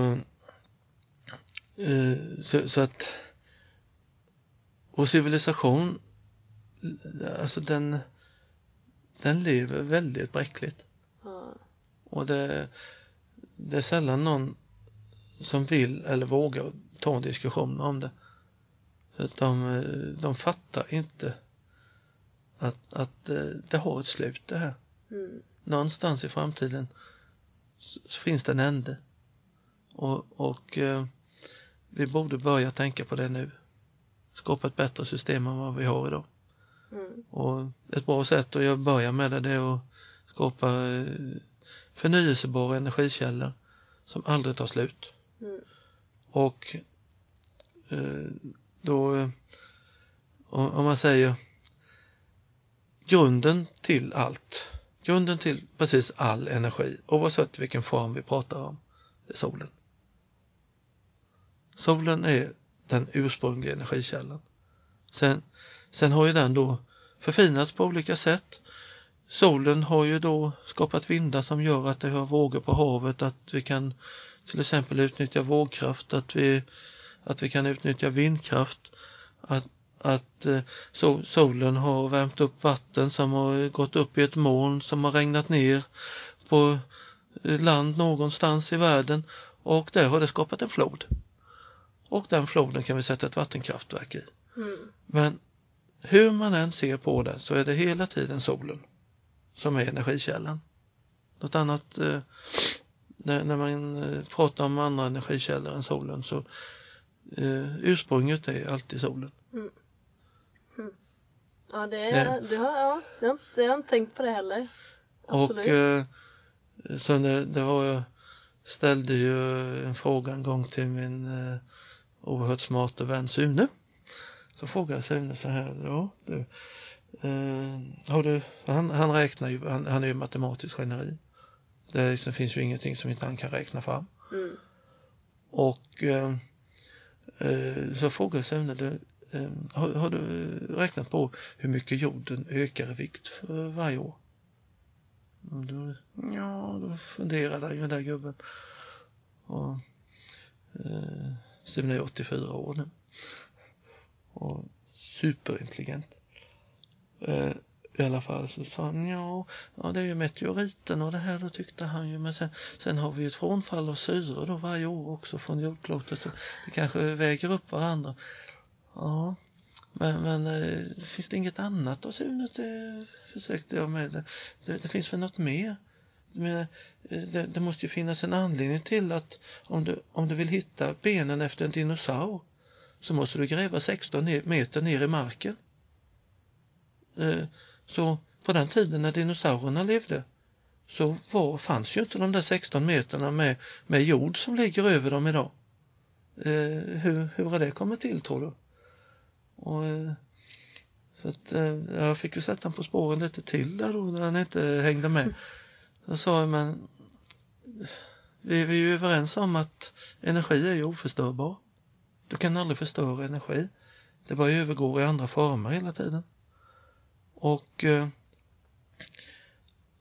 S2: eh, så, så att vår civilisation, alltså den, den lever väldigt bräckligt.
S1: Ja.
S2: Och det, det är sällan någon som vill eller vågar ta en diskussion om det. Så att de, eh, de fattar inte att, att eh, det har ett slut det här.
S1: Mm.
S2: Någonstans i framtiden så finns det en ände. Och, och eh, vi borde börja tänka på det nu. Skapa ett bättre system än vad vi har idag.
S1: Mm.
S2: Och ett bra sätt att börja med det, det är att skapa eh, förnyelsebara energikällor som aldrig tar slut.
S1: Mm.
S2: Och eh, då, eh, om om man säger grunden till allt, grunden till precis all energi, oavsett vilken form vi pratar om, är solen. Solen är den ursprungliga energikällan. Sen, sen har ju den då förfinats på olika sätt. Solen har ju då skapat vindar som gör att det har vågor på havet, att vi kan till exempel utnyttja vågkraft, att vi, att vi kan utnyttja vindkraft, att, att eh, so, solen har värmt upp vatten som har gått upp i ett moln som har regnat ner på eh, land någonstans i världen och där har det skapat en flod. Och den floden kan vi sätta ett vattenkraftverk i.
S1: Mm.
S2: Men hur man än ser på det så är det hela tiden solen som är energikällan. Något annat, eh, när, man pratar om andra energikällor än solen så ursprunget är alltid solen.
S1: Ja, det, är, det, har, ja, det, har, det har jag inte tänkt på det heller. Absolut.
S2: Och eh, så det, det var jag ställde ju en fråga en gång till min eh, oerhört smarta vän Sune. Så frågade jag Sune så här, ja du, eh, har du, han, han räknar ju, han, han är ju matematisk geni. Det liksom, finns ju ingenting som inte han kan räkna fram.
S1: Mm.
S2: Och eh, eh, så frågade Sune, du, eh, Ehm, har, har du räknat på hur mycket jorden ökar i vikt för varje år? Då, ja, då funderade den där gubben. Och, eh, Sune är 84 år nu. Och superintelligent. Eh, I alla fall så sa han, ja, ja det är ju meteoriten och det här då tyckte han ju, men sen, sen har vi ju ett frånfall av syre då varje år också från jordklotet. Så det kanske väger upp varandra. Ja, men, men eh, finns det inget annat då Sune? Det eh, försökte jag med. Det, det, det finns väl något mer? Men, eh, det, det måste ju finnas en anledning till att om du, om du vill hitta benen efter en dinosaur så måste du gräva 16 meter ner i marken. Så på den tiden när dinosaurierna levde så var, fanns ju inte de där 16 meterna med, med jord som ligger över dem idag. Hur, hur har det kommit till tror du? Och, eh, så att, eh, jag fick ju sätta honom på spåren lite till där då när han inte hängde med. Då sa jag, men vi, vi är ju överens om att energi är ju oförstörbar. Du kan aldrig förstöra energi. Det bara övergår i andra former hela tiden. Och eh,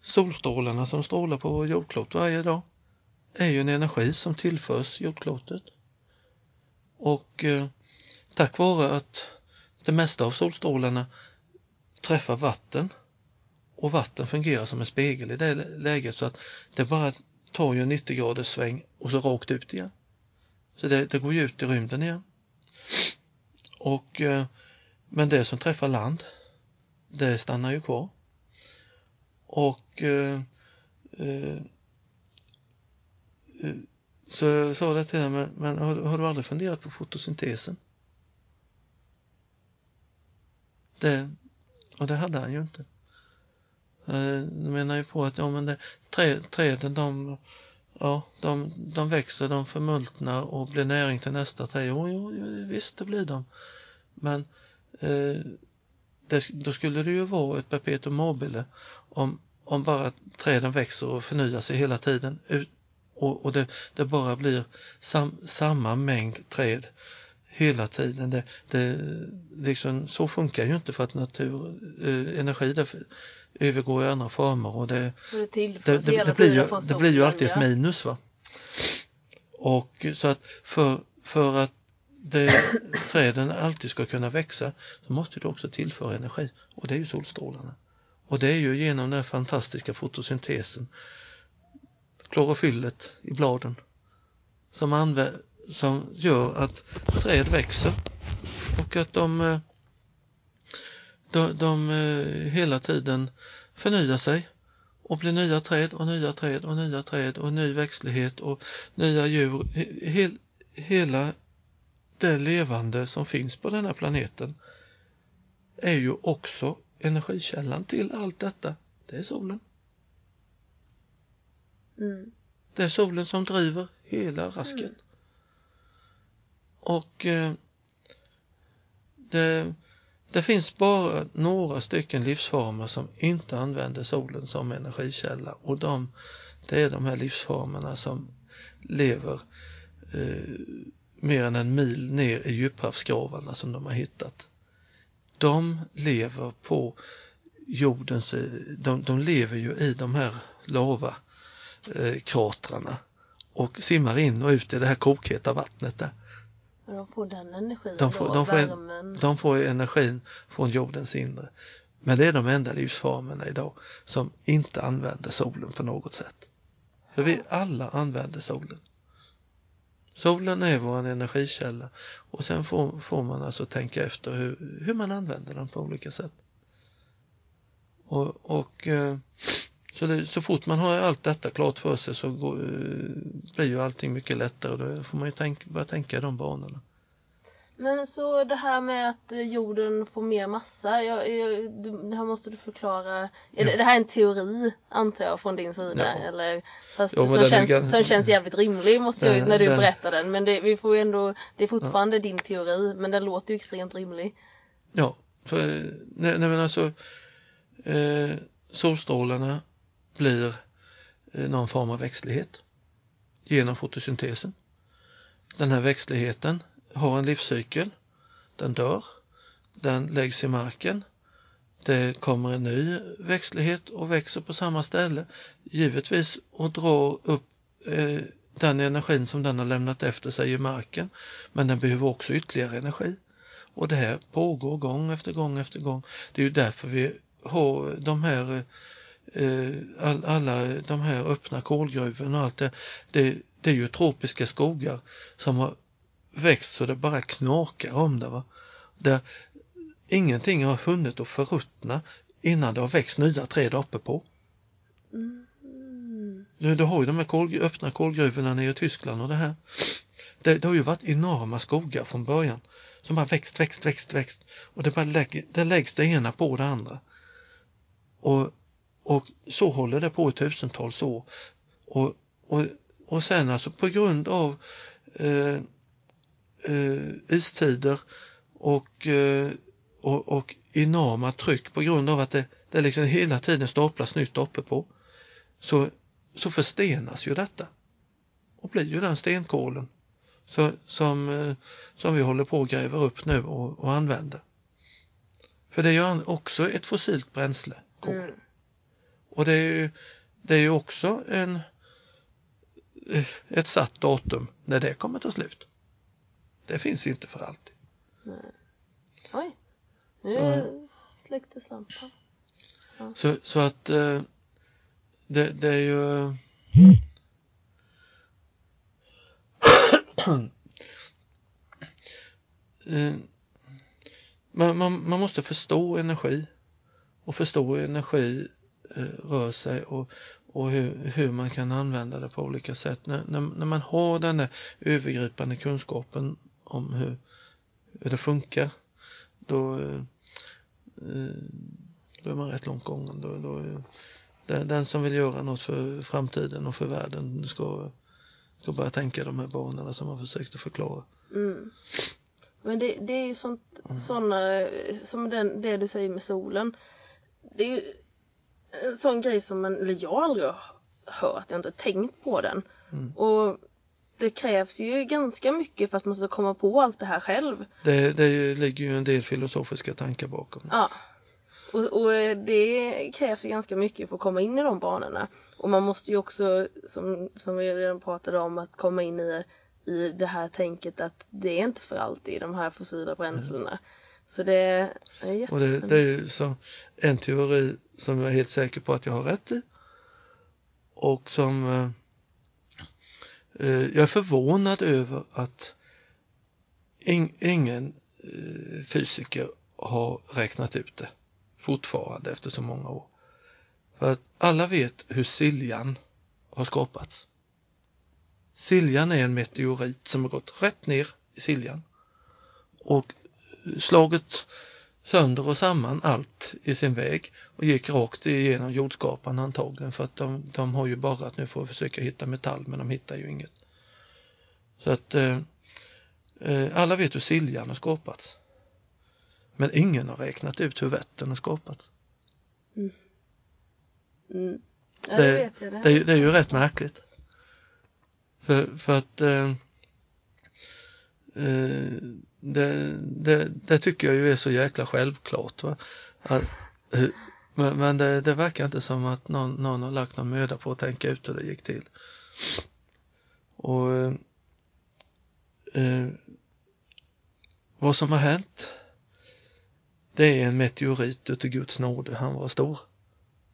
S2: solstrålarna som strålar på vår jordklot varje dag är ju en energi som tillförs jordklotet. Och eh, tack vare att det mesta av solstrålarna träffar vatten och vatten fungerar som en spegel i det läget så att det bara tar ju en 90 graders sväng och så rakt ut igen. Så det, det går ju ut i rymden igen. Och, eh, men det som träffar land, det stannar ju kvar. Och eh, eh, eh så jag sa det till henne, men har, har du aldrig funderat på fotosyntesen? Det, Och det hade han ju inte. Eh, de menar ju på att ja, men det, trä, träden de, ja, de, de växer, de förmultnar och blir näring till nästa träd. Jo, jo, jo visst det blir de. Men eh, det, då skulle det ju vara ett perpetuum mobile om, om bara träden växer och förnyar sig hela tiden och, och det, det, bara blir sam, samma mängd träd hela tiden. Det, det, liksom, så funkar ju inte för att natur, eh, energi det övergår i andra former och det,
S1: det,
S2: det, det, blir, ju, det blir ju alltid ett minus. va. Och så att för, för att det, träden alltid ska kunna växa så måste du också tillföra energi och det är ju solstrålarna. Och det är ju genom den fantastiska fotosyntesen, klorofyllet i bladen, som, som gör att träd växer och att de, eh, de, de eh, hela tiden förnyar sig och blir nya träd och nya träd och nya träd och ny växtlighet och nya djur. Hel, hela det levande som finns på den här planeten är ju också energikällan till allt detta. Det är solen. Mm. Det är solen som driver hela rasket. Mm. Och eh, det, det finns bara några stycken livsformer som inte använder solen som energikälla och de, det är de här livsformerna som lever eh, mer än en mil ner i djuphavsgravarna som de har hittat. De lever på jordens, de, de lever ju i de här lavakratrarna eh, och simmar in och ut i det här kokheta vattnet där.
S1: De får den energin
S2: de får,
S1: då,
S2: de, får, de får energin från jordens inre. Men det är de enda livsformerna idag som inte använder solen på något sätt. För vi alla använder solen. Solen är vår energikälla och sen får, får man alltså tänka efter hur, hur man använder den på olika sätt. Och, och eh, så, det, så fort man har allt detta klart för sig så går, eh, blir ju allting mycket lättare och då får man ju tänka, börja tänka i de banorna.
S1: Men så det här med att jorden får mer massa, jag, jag, det här måste du förklara. Ja. det, det, här är en teori antar jag från din sida? Ja. Eller, fast jo, som, känns, ganska... som känns jävligt rimlig måste jag, när du den... berättar den. Men det, vi får ändå, det är fortfarande ja. din teori men den låter ju extremt rimlig.
S2: Ja, för, nej, nej men alltså eh, solstrålarna blir eh, någon form av växtlighet genom fotosyntesen. Den här växtligheten har en livscykel. Den dör, den läggs i marken, det kommer en ny växtlighet och växer på samma ställe, givetvis och drar upp eh, den energin som den har lämnat efter sig i marken, men den behöver också ytterligare energi. Och det här pågår gång efter gång efter gång. Det är ju därför vi har de här eh, eh, alla de här öppna kolgruvorna och allt det, det, det är ju tropiska skogar som har växt så det bara knakar om det. Va? Där ingenting har hunnit att förruttna innan det har växt nya träd uppe på. Mm. Du, du har ju de här kol, öppna kolgruvorna nere i Tyskland och det här. Det, det, har ju varit enorma skogar från början som har växt, växt, växt, växt och det, bara lägger, det läggs det ena på det andra. Och, och så håller det på i tusentals år. Och, och, och sen alltså på grund av eh, eh, istider och, eh, och, och enorma tryck på grund av att det, det liksom hela tiden staplas nytt uppe på så, så förstenas ju detta och blir ju den stenkolen så, som, eh, som vi håller på att gräva upp nu och, och använder. För det är ju också ett fossilt bränsle, kol. Mm. Och det är ju, det är ju också en, ett satt datum när det kommer ta slut. Det finns inte för alltid.
S1: Nej. Oj, nu släcktes lampan.
S2: Ja. Så, så att eh, det, det är ju eh, man, man, man måste förstå energi och förstå energi rör sig och, och hur, hur man kan använda det på olika sätt. När, när, när man har den där övergripande kunskapen om hur, hur det funkar, då, eh, Då är man rätt långt gången. Då, då, den, som vill göra något för framtiden och för världen ska, ska börja tänka de här banorna som man försökte förklara.
S1: Mm. Men det, det är ju sånt, såna, som den, det du säger med solen. Det är ju en sån grej som man, eller jag aldrig har hört, jag har inte tänkt på den.
S2: Mm.
S1: Och det krävs ju ganska mycket för att man ska komma på allt det här själv.
S2: Det, det ligger ju en del filosofiska tankar bakom.
S1: Ja. Och, och det krävs ju ganska mycket för att komma in i de banorna. Och man måste ju också, som, som vi redan pratade om, att komma in i, i det här tänket att det är inte för alltid de här fossila bränslena. Så det är
S2: Och det,
S1: jättespännande.
S2: det är ju så en teori som jag är helt säker på att jag har rätt i. Och som eh, eh, jag är förvånad över att ing, ingen eh, fysiker har räknat ut det fortfarande efter så många år. För att alla vet hur Siljan har skapats. Siljan är en meteorit som har gått rätt ner i Siljan och slagit sönder och samman allt i sin väg och gick rakt igenom jordskapan antagligen för att de, de har ju borrat nu för att försöka hitta metall men de hittar ju inget. Så att eh, eh, alla vet hur Siljan har skapats. Men ingen har räknat ut hur Vättern har skapats.
S1: Mm. Ja,
S2: Det-
S1: det vet jag. Det.
S2: Det, är- ju rätt märkligt. För, för att eh, Eh, det, det, det tycker jag ju är så jäkla självklart. Va? Att, eh, men men det, det verkar inte som att någon, någon har lagt någon möda på att tänka ut hur det gick till. Och eh, eh, vad som har hänt det är en meteorit utav Guds nåde. Han var stor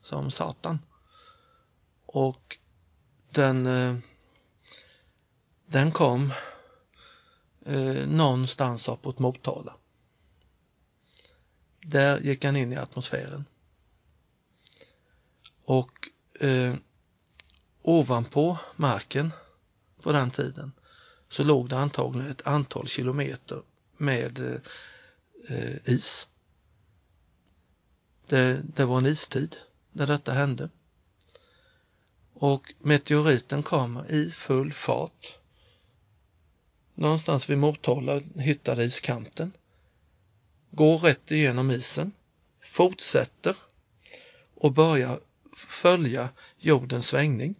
S2: som Satan. Och den, eh, den kom eh, någonstans uppåt Motala. Där gick han in i atmosfären. Och eh, ovanpå marken på den tiden så låg det antagligen ett antal kilometer med eh, is. Det, det var en istid när detta hände. Och meteoriten kommer i full fart. Någonstans vid Motala hittar iskanten. Går rätt igenom isen. Fortsätter och börjar följa jordens svängning.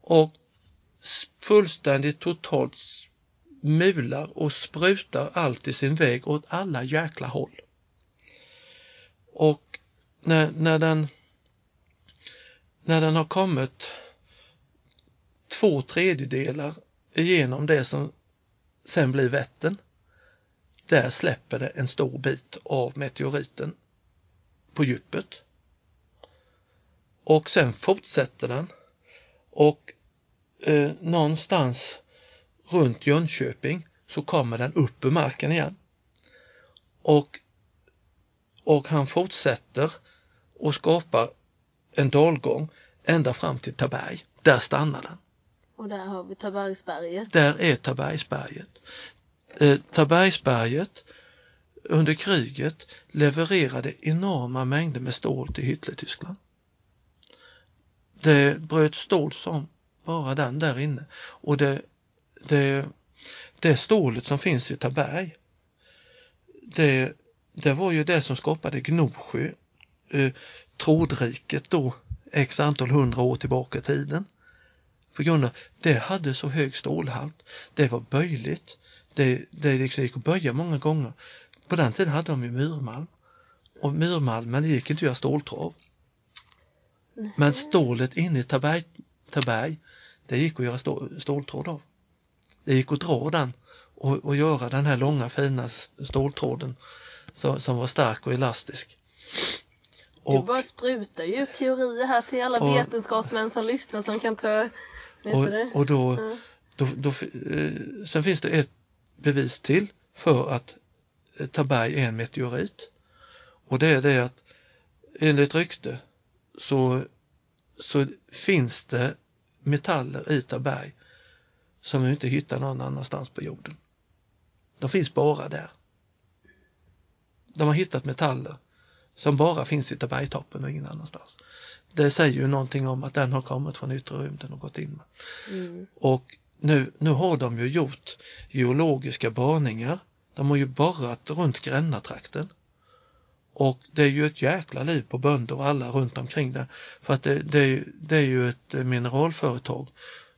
S2: Och fullständigt totalt mular och sprutar allt i sin väg åt alla jäkla håll. Och när, när den när den har kommit två tredjedelar igenom det som sen blir Vättern, där släpper det en stor bit av meteoriten på djupet. Och sen fortsätter den och eh, någonstans runt Jönköping så kommer den upp ur marken igen. Och, och han fortsätter och skapar en dalgång ända fram till Taberg. Där stannar den.
S1: Och där har vi Tabergsberget.
S2: Där är Tabergsberget. Eh, Tabergsberget under kriget levererade enorma mängder med stål till Hitlertyskland. Det bröt stål som bara den där inne och det, det, det stålet som finns i Taberg det, det var ju det som skapade Gnosjö, eh, trådriket då x antal hundra år tillbaka i tiden. På grund av det hade så hög stålhalt. Det var böjligt. Det, det liksom gick att böja många gånger. På den tiden hade de ju myrmalm. Och myrmalmen det gick inte att göra ståltrav. Men stålet inne i Taberg, Taberg det gick att göra stå, ståltråd av. Det gick att dra den och, och göra den här långa fina ståltråden som, som var stark och elastisk.
S1: Du
S2: Och,
S1: bara sprutar ju teorier här till alla
S2: Och-
S1: vetenskapsmän som lyssnar som kan ta
S2: och, och då,
S1: Ja.
S2: då, då, eh, sen finns det ett bevis till för att eh, Taberg är en meteorit. Och det är det att enligt rykte så, så finns det metaller i Taberg som vi inte hittar någon annanstans på jorden. De finns bara där. De har hittat metaller som bara finns i Tabergtoppen och ingen annanstans. Det säger ju någonting om att den har kommit från yttre rymden och gått in.
S1: Mm.
S2: Och nu, nu har de ju gjort geologiska borrningar. De har ju borrat runt Grännatrakten. Och det är ju ett jäkla liv på bönder och alla runt omkring där. För att det, det, det är ju ett mineralföretag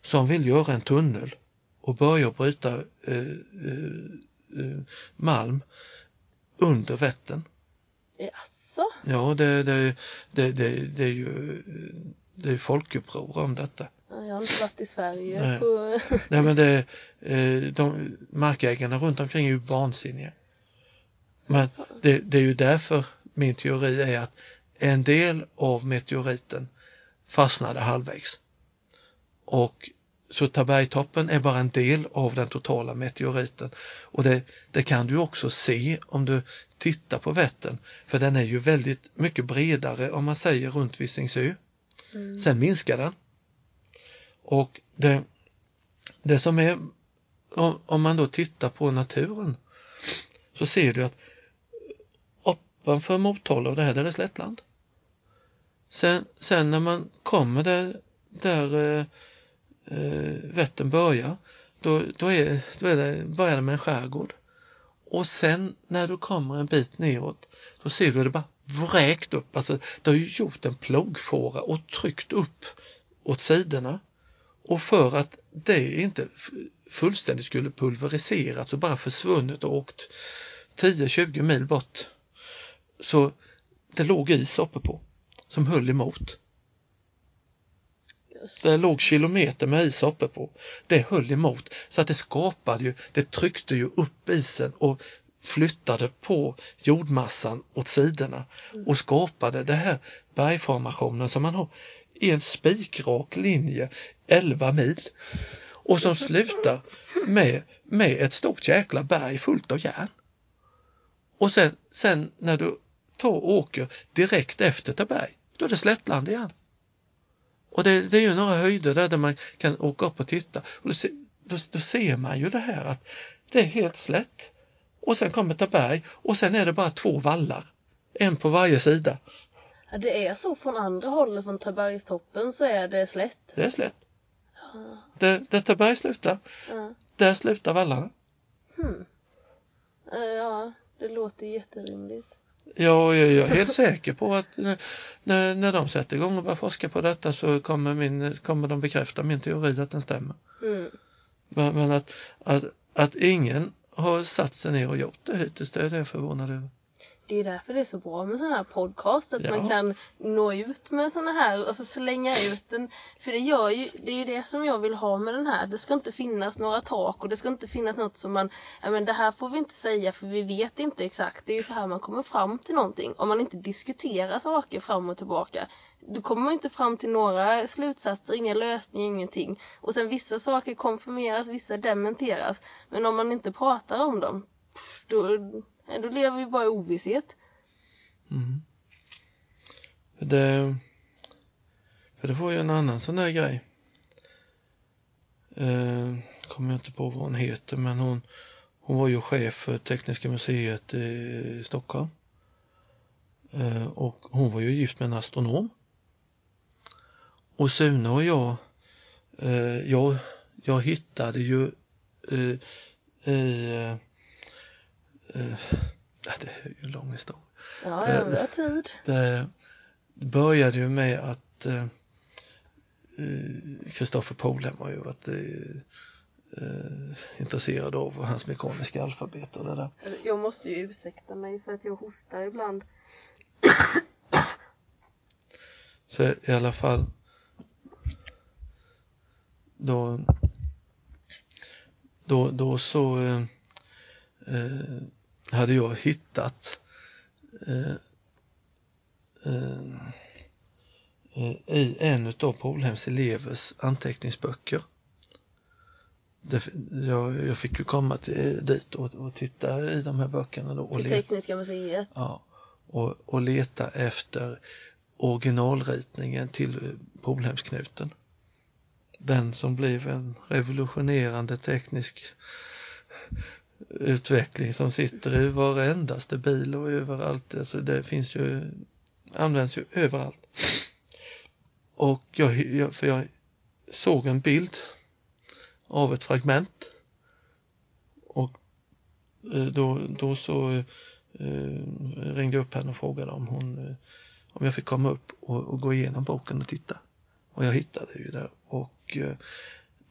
S2: som vill göra en tunnel och börja bryta eh, eh, eh, malm under Vättern.
S1: Jaså?
S2: Ja, det, det, det, det, är ju det är folkuppror om detta.
S1: Ja, Jag har inte varit i Sverige
S2: Nej.
S1: på... *laughs*
S2: Nej men det, eh, de, markägarna runt omkring är ju vansinniga. Men det, det är ju därför min teori är att en del av meteoriten fastnade halvvägs. Och så Tabergtoppen är bara en del av den totala meteoriten. Och det, det kan du också se om du tittar på Vättern, för den är ju väldigt mycket bredare om man säger runt Visingsö.
S1: Mm.
S2: Sen minskar den. Och det, det som är, om, om man då tittar på naturen, så ser du att ovanför Motala och det här, där är slättland. Sen, sen när man kommer där, där eh, eh, Vättern börjar, då, då, är, då är det, börjar det med en skärgård. Och sen när du kommer en bit neråt, då ser du att det bara vräkt upp, alltså det har ju gjort en plogfåra och tryckt upp åt sidorna. Och för att det inte fullständigt skulle pulveriserats och bara försvunnit och åkt 10-20 mil bort. Så det låg is uppe på som höll emot. Det låg kilometer med is uppe på. Det höll emot så att det skapade ju, det tryckte ju upp isen och flyttade på jordmassan åt sidorna och skapade det här bergformationen som man har i en spikrak linje 11 mil och som slutar med, med ett stort jäkla berg fullt av järn. Och sen, sen när du tar och åker direkt efter Taberg, då är det slättland igen. Och det, det är ju några höjder där, där man kan åka upp och titta. Och då, då, då ser man ju det här att det är helt slätt. Och sen kommer Taberg och sen är det bara två vallar. En på varje sida.
S1: Ja, det är så från andra hållet, från Tabergstoppen, så är det slätt.
S2: Det är slätt.
S1: Ja.
S2: Där Taberg slutar,
S1: Ja.
S2: där slutar vallarna.
S1: Hmm. Eh, Ja, det låter jätterimligt.
S2: Ja, jag, jag är helt säker på att när- när, de sätter igång och börjar forska på detta så kommer, min, kommer de bekräfta min teori att den stämmer.
S1: Mm.
S2: Men, men att, att, att ingen har satt sig ner och gjort det hittills, det är det jag är förvånad över.
S1: Det är därför det är så bra med sådana här podcast, att
S2: Ja.
S1: man kan nå ut med sådana här, alltså slänga ut den. För det gör ju, det är ju det som jag vill ha med den här. Det ska inte finnas några tak och det ska inte finnas något som man, ja men det här får vi inte säga för vi vet inte exakt. Det är ju så här man kommer fram till någonting. Om man inte diskuterar saker fram och tillbaka, då kommer man inte fram till några slutsatser, inga lösningar, ingenting. Och sen vissa saker konfirmeras, vissa dementeras. Men om man inte pratar om dem, då, då lever vi bara i ovisshet.
S2: Mm. För det, för det var ju en annan sån där grej. Eh, kommer jag inte på vad hon heter men hon, hon var ju chef för Tekniska museet i Stockholm. Eh, och hon var ju gift med en astronom. Och Sune och jag, eh, jag, jag hittade ju eh, i, eh, *laughs* det är ju en lång historia.
S1: Ja, ja, vi har tid.
S2: Det började ju med att eh, eh, Kristoffer Polhem har ju varit eh, eh, intresserad av hans mekaniska alfabet och det där.
S1: Jag måste ju ursäkta mig för att jag hostar ibland.
S2: Så i alla fall då då, då så eh, eh, hade jag hittat eh, eh, eh, i en utav Polhems elevers anteckningsböcker. Jag, jag fick ju komma till, dit och, och titta i de här böckerna då och
S1: Till
S2: leta,
S1: Tekniska museet.
S2: ja, och, och leta efter originalritningen till eh, Polhemsknuten. Den som blev en revolutionerande teknisk utveckling som sitter i varendaste bil och överallt. Alltså det finns ju, används ju överallt. Och jag, jag, för jag såg en bild av ett fragment och eh, då, då så eh, ringde jag upp henne och frågade om hon eh, om jag fick komma upp och, och, gå igenom boken och titta. Och jag hittade ju det och eh,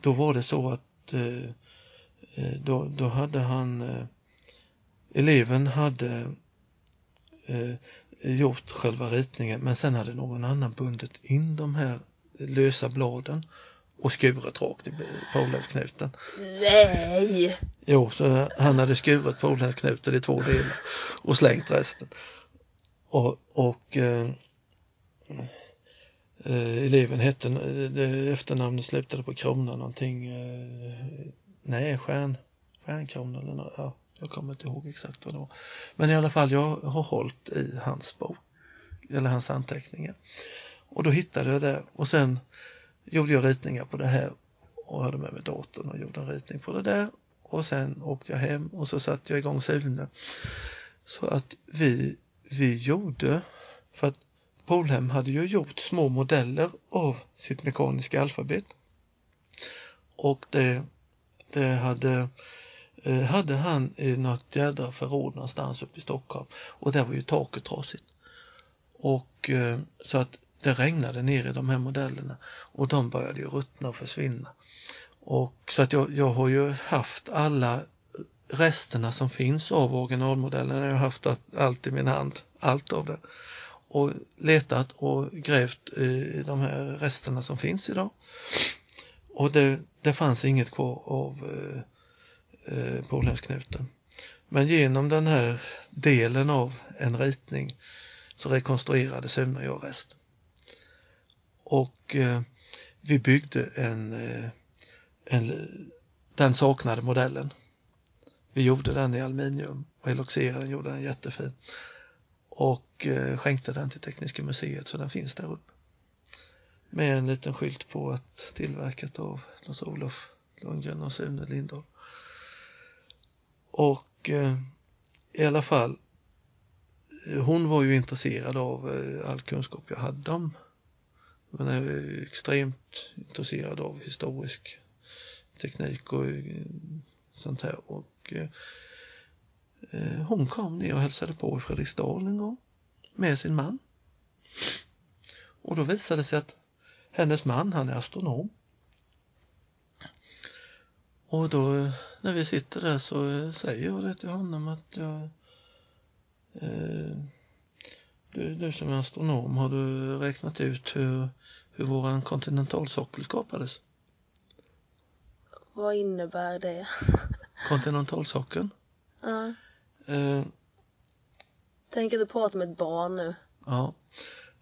S2: då var det så att eh, då, då hade han eleven hade gjort själva ritningen men sen hade någon annan bundit in de här lösa bladen och skurit rakt i polhävsknuten.
S1: Nej!
S2: Jo, så han hade skurit polhävsknuten i två delar och slängt resten. Och, och eh, eh, eleven hette, eh, efternamnet slutade på krona någonting, eh, nej stjärn, stjärnkrona eller något, ja, jag kommer inte ihåg exakt vad det var. Men i alla fall, jag har hållit i hans bok, eller hans anteckningar. Och då hittade jag det och sen gjorde jag ritningar på det här och hade med mig datorn och gjorde en ritning på det där och sen åkte jag hem och så satte jag igång Sune. Så att vi, vi gjorde, för att Polhem hade ju gjort små modeller av sitt mekaniska alfabet. Och det, det hade, eh, hade han i något jädra förråd någonstans uppe i Stockholm och där var ju taket trasigt. Och så att det regnade ner i de här modellerna och de började ju ruttna och försvinna. Och så att jag, jag har ju haft alla resterna som finns av originalmodellen. Jag har haft allt i min hand, allt av det. Och letat och grävt i de här resterna som finns idag. Och det, det fanns inget kvar av eh, eh Polhemsknuten. Men genom den här delen av en ritning så rekonstruerade Sune och jag resten. Och eh, vi byggde en, eh, en, den saknade modellen. Vi gjorde den i aluminium och eloxerade den, gjorde den jättefin och eh, skänkte den till Tekniska museet så den finns där uppe. Med en liten skylt på att tillverkat av Lars-Olof Lundgren och Sune Lindahl. Och eh, i alla fall, hon var ju intresserad av eh, all kunskap jag hade om men är extremt intresserad av historisk teknik och eh, sånt här. Och eh, eh, hon kom ner och hälsade på i Fredriksdal en gång med sin man. Och då visade det sig att hennes man, han är astronom. Och då när vi sitter där så säger jag det till honom att jag eh, du, du som är astronom, har du räknat ut hur, hur våran kontinentalsockel skapades?
S1: Vad innebär det? *laughs*
S2: Kontinentalsockeln?
S1: Ja.
S2: Eh,
S1: Tänk att du pratar med ett barn nu.
S2: Ja.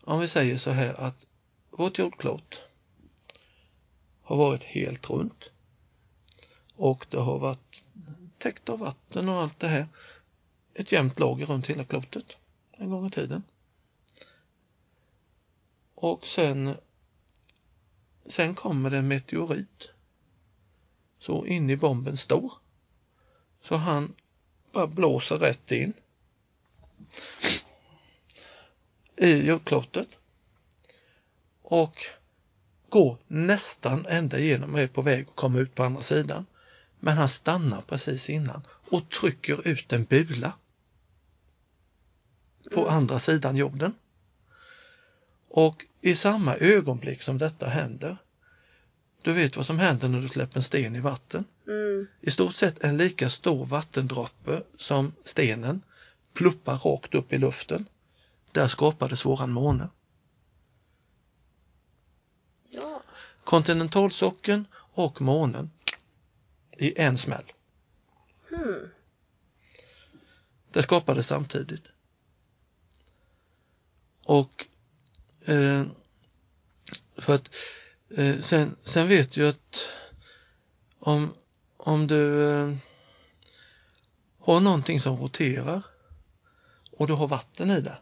S2: Om vi säger så här att vårt jordklot har varit helt runt och det har varit täckt av vatten och allt det här. Ett jämnt lager runt hela klotet en gång i tiden. Och sen, sen kommer det en meteorit. Så in i bomben stor. Så han bara blåser rätt in i jordklotet och går nästan ända igenom och är på väg att komma ut på andra sidan. Men han stannar precis innan och trycker ut en bula på andra sidan jorden. Och i samma ögonblick som detta händer, du vet vad som händer när du släpper en sten i vatten?
S1: Mm.
S2: I stort sett en lika stor vattendroppe som stenen pluppar rakt upp i luften. Där skapades våran måne.
S1: Ja.
S2: Kontinentalsockeln och månen i en smäll.
S1: Hmm.
S2: Det skapades samtidigt. Och eh, för att eh, sen, sen vet du att om, om du eh, har någonting som roterar och du har vatten i det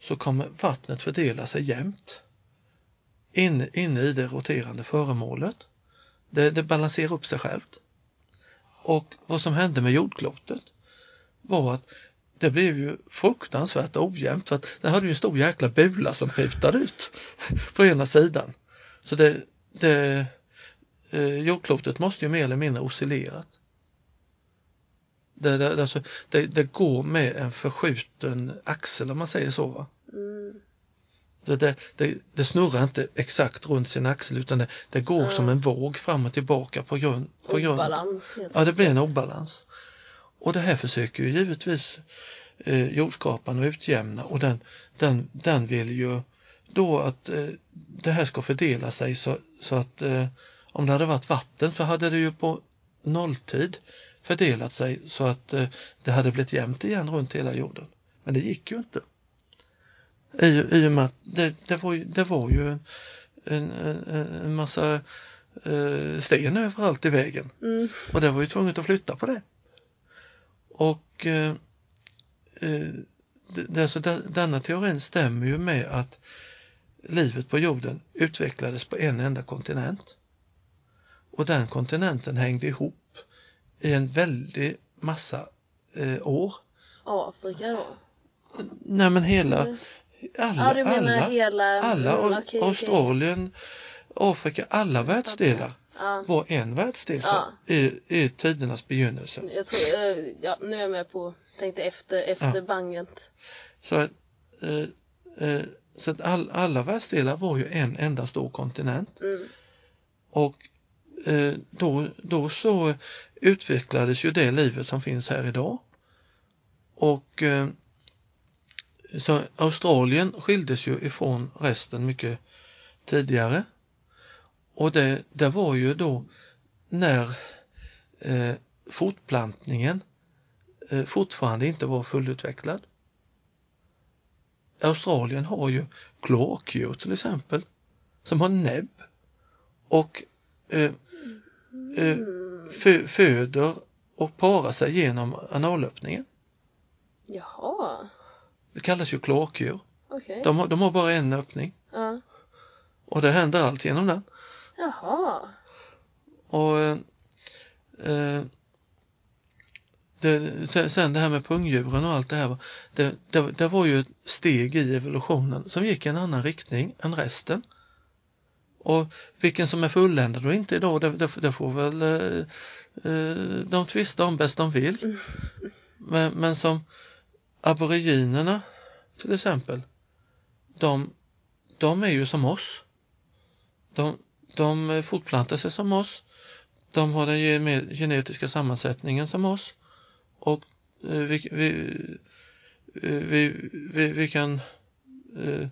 S2: så kommer vattnet fördela sig jämnt inne, inne i det roterande föremålet. Det, det balanserar upp sig självt. Och vad som hände med jordklotet var att det blev ju fruktansvärt ojämnt för att den hade ju en stor jäkla bula som putade ut på ena sidan. Så det, det eh, jordklotet måste ju mer eller mindre oscillerat. Det, det, alltså, det, det går med en förskjuten axel om man säger så. Va?
S1: Mm.
S2: Så det, det, det snurrar inte exakt runt sin axel utan det, det går
S1: Ja.
S2: som en våg fram och tillbaka på grund, på grund
S1: Obalans
S2: Ja, det blir en obalans. Och det här försöker ju givetvis eh, jordskaparen att utjämna och den, den, den vill ju då att eh, det här ska fördela sig så, så att eh, om det hade varit vatten så hade det ju på nolltid fördelat sig så att eh, det hade blivit jämnt igen runt hela jorden. Men det gick ju inte. I, i och med att det, det, var, det var ju en, en, en, massa eh, sten överallt i vägen.
S1: Mm.
S2: Och det var ju tvunget att flytta på det. Och eh, eh, det, alltså, de- denna teorin stämmer ju med att livet på jorden utvecklades på en enda kontinent. Och den kontinenten hängde ihop i en väldig massa eh, år.
S1: Afrika då?
S2: Nej men hela,
S1: Mm.
S2: Alla,
S1: Ja,
S2: alla,
S1: hela...
S2: alla,
S1: mm, okej.
S2: Australien, Afrika, alla världsdelar
S1: Ja,
S2: var en världsdel
S1: Ja.
S2: i, i tidernas begynnelse.
S1: jag tror, eh, ja, nu är jag med på, tänkte efter, efter banget.
S2: Så att, eh, eh, så att all, alla världsdelar var ju en enda stor kontinent
S1: Mm.
S2: och eh, då, då så utvecklades ju det livet som finns här idag. Och eh, så Australien skildes ju ifrån resten mycket tidigare. Och det, det var ju då när eh, fortplantningen eh, fortfarande inte var fullutvecklad. Australien har ju kloakdjur till exempel som har näbb och eh, eh, fö, föder och parar sig genom analöppningen.
S1: Jaha,
S2: det kallas ju kloakdjur.
S1: okej.
S2: De, har- de har bara en öppning
S1: Ja.
S2: och det händer allt genom den.
S1: Jaha.
S2: Och eh, eh, det, sen, det här med pungdjuren och allt det här, det, det, det var ju ett steg i evolutionen som gick i en annan riktning än resten. Och vilken som är fulländad och inte idag, det, det, får väl eh, eh, de tvista om bäst de vill. Men, men som aboriginerna till exempel, de, de är ju som oss. De, de fortplantar sig som oss. De har den ge- genetiska sammansättningen som oss. Och eh, vi, vi, eh, vi, vi, vi kan eh,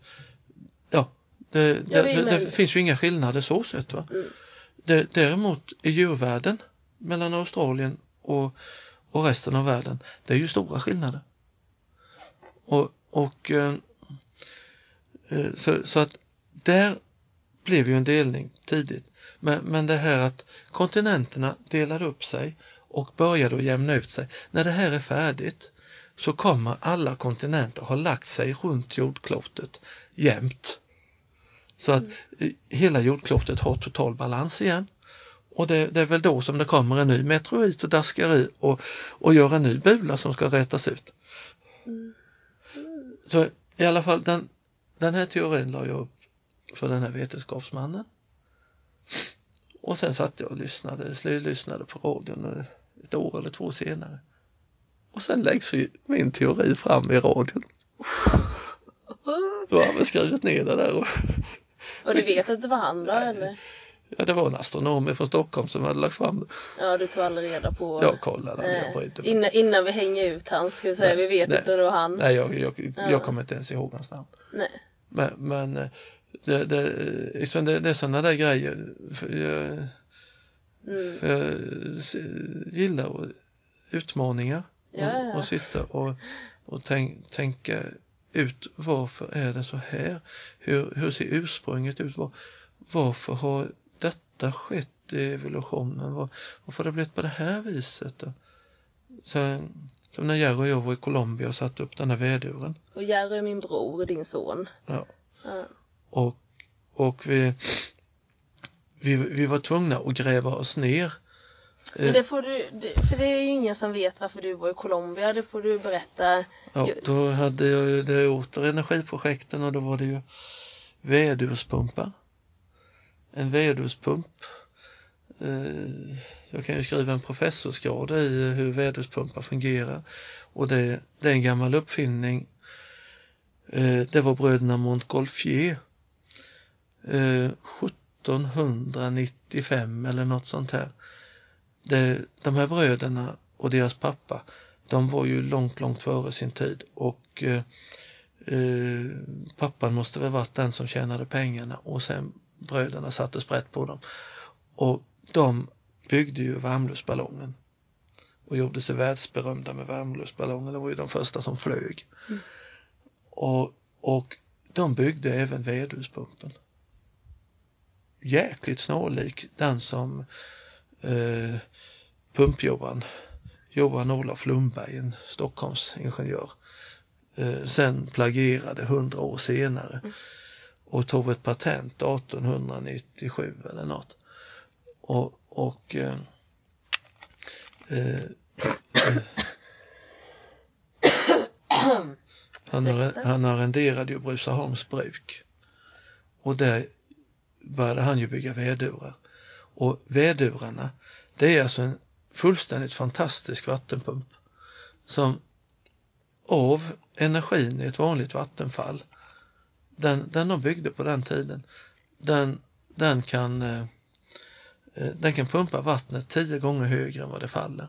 S2: ja, det, det, det, det finns ju inga skillnader så sett. Va?
S1: Mm.
S2: Däremot i djurvärlden mellan Australien och, och resten av världen, det är ju stora skillnader. Och, och eh, eh, så, så att där blev ju en delning tidigt. Men, men det här att kontinenterna delade upp sig och började att jämna ut sig. När det här är färdigt så kommer alla kontinenter ha lagt sig runt jordklotet jämt. Så att eh, hela jordklotet har total balans igen. Och det, det är väl då som det kommer en ny meteorit och daskar i och, och gör en ny bula som ska rätas ut. Så i alla fall den, den här teorin la jag upp för den här vetenskapsmannen. Och sen satt jag och lyssnade, lyssnade på radion ett år eller två senare. Och sen läggs ju min teori fram i radion. *laughs* Då har han väl skrivit ner det där och
S1: Och du vet att det var han då eller?
S2: Ja, det var en astronom från Stockholm som hade lagt fram det.
S1: Ja, du tog aldrig reda på...
S2: Jag kollade,
S1: eh,
S2: jag brydde mig.
S1: innan, innan vi hänger ut han, ska vi säga.
S2: Nej,
S1: vi vet
S2: nej.
S1: inte om det var han.
S2: Nej, jag, jag,
S1: Ja.
S2: jag kommer inte ens ihåg hans namn.
S1: Nej.
S2: Men, men eh, det, det, liksom det, det är sådana där grejer. För jag,
S1: Mm.
S2: för jag gillar och- utmaningar
S1: Ja, ja.
S2: och, och sitta och, och tänk, tänka ut varför är det så här? Hur, hur ser ursprunget ut? Var, varför har detta skett i evolutionen? Var, varför har det blivit på det här viset? Då? Så, som när Jerry och jag var i Colombia och satte upp den här väduren.
S1: Och Jerry är min bror, din son.
S2: Ja.
S1: Ja.
S2: och, och vi, vi, vi var tvungna att gräva oss ner
S1: Men det får du, för det är ju ingen som vet varför du var i Colombia. Det får du berätta.
S2: Ja, då hade jag ju det åter energiprojekten och då var det ju vädurspumpar. En vädurspump. Eh, jag kan ju skriva en professorsgrad i eh, hur vädurspumpar fungerar och det, det är en gammal uppfinning. Eh, det var bröderna Montgolfier. 1795 eller något sånt här. Det, de här bröderna och deras pappa de var ju långt, långt före sin tid och eh, pappan måste väl varit den som tjänade pengarna och sen bröderna satte sprätt på dem. Och de byggde ju varmluftsballongen och gjorde sig världsberömda med varmluftsballonger. De var ju de första som flög.
S1: Mm.
S2: Och, och de byggde även vedhuspumpen. Jäkligt snarlik den som eh, Pump-Johan Johan Olof Lundberg, en Stockholmsingenjör, eh, sen plagierade hundra år senare och tog ett patent 1897 eller något. Och, och eh, eh, han, han arrenderade ju Brusaholms bruk och där började han ju bygga vedurar. Och vedurarna, det är alltså en fullständigt fantastisk vattenpump som av energin i ett vanligt vattenfall, den, den de byggde på den tiden, den, den, kan, eh, eh, den kan pumpa vattnet tio gånger högre än vad det faller.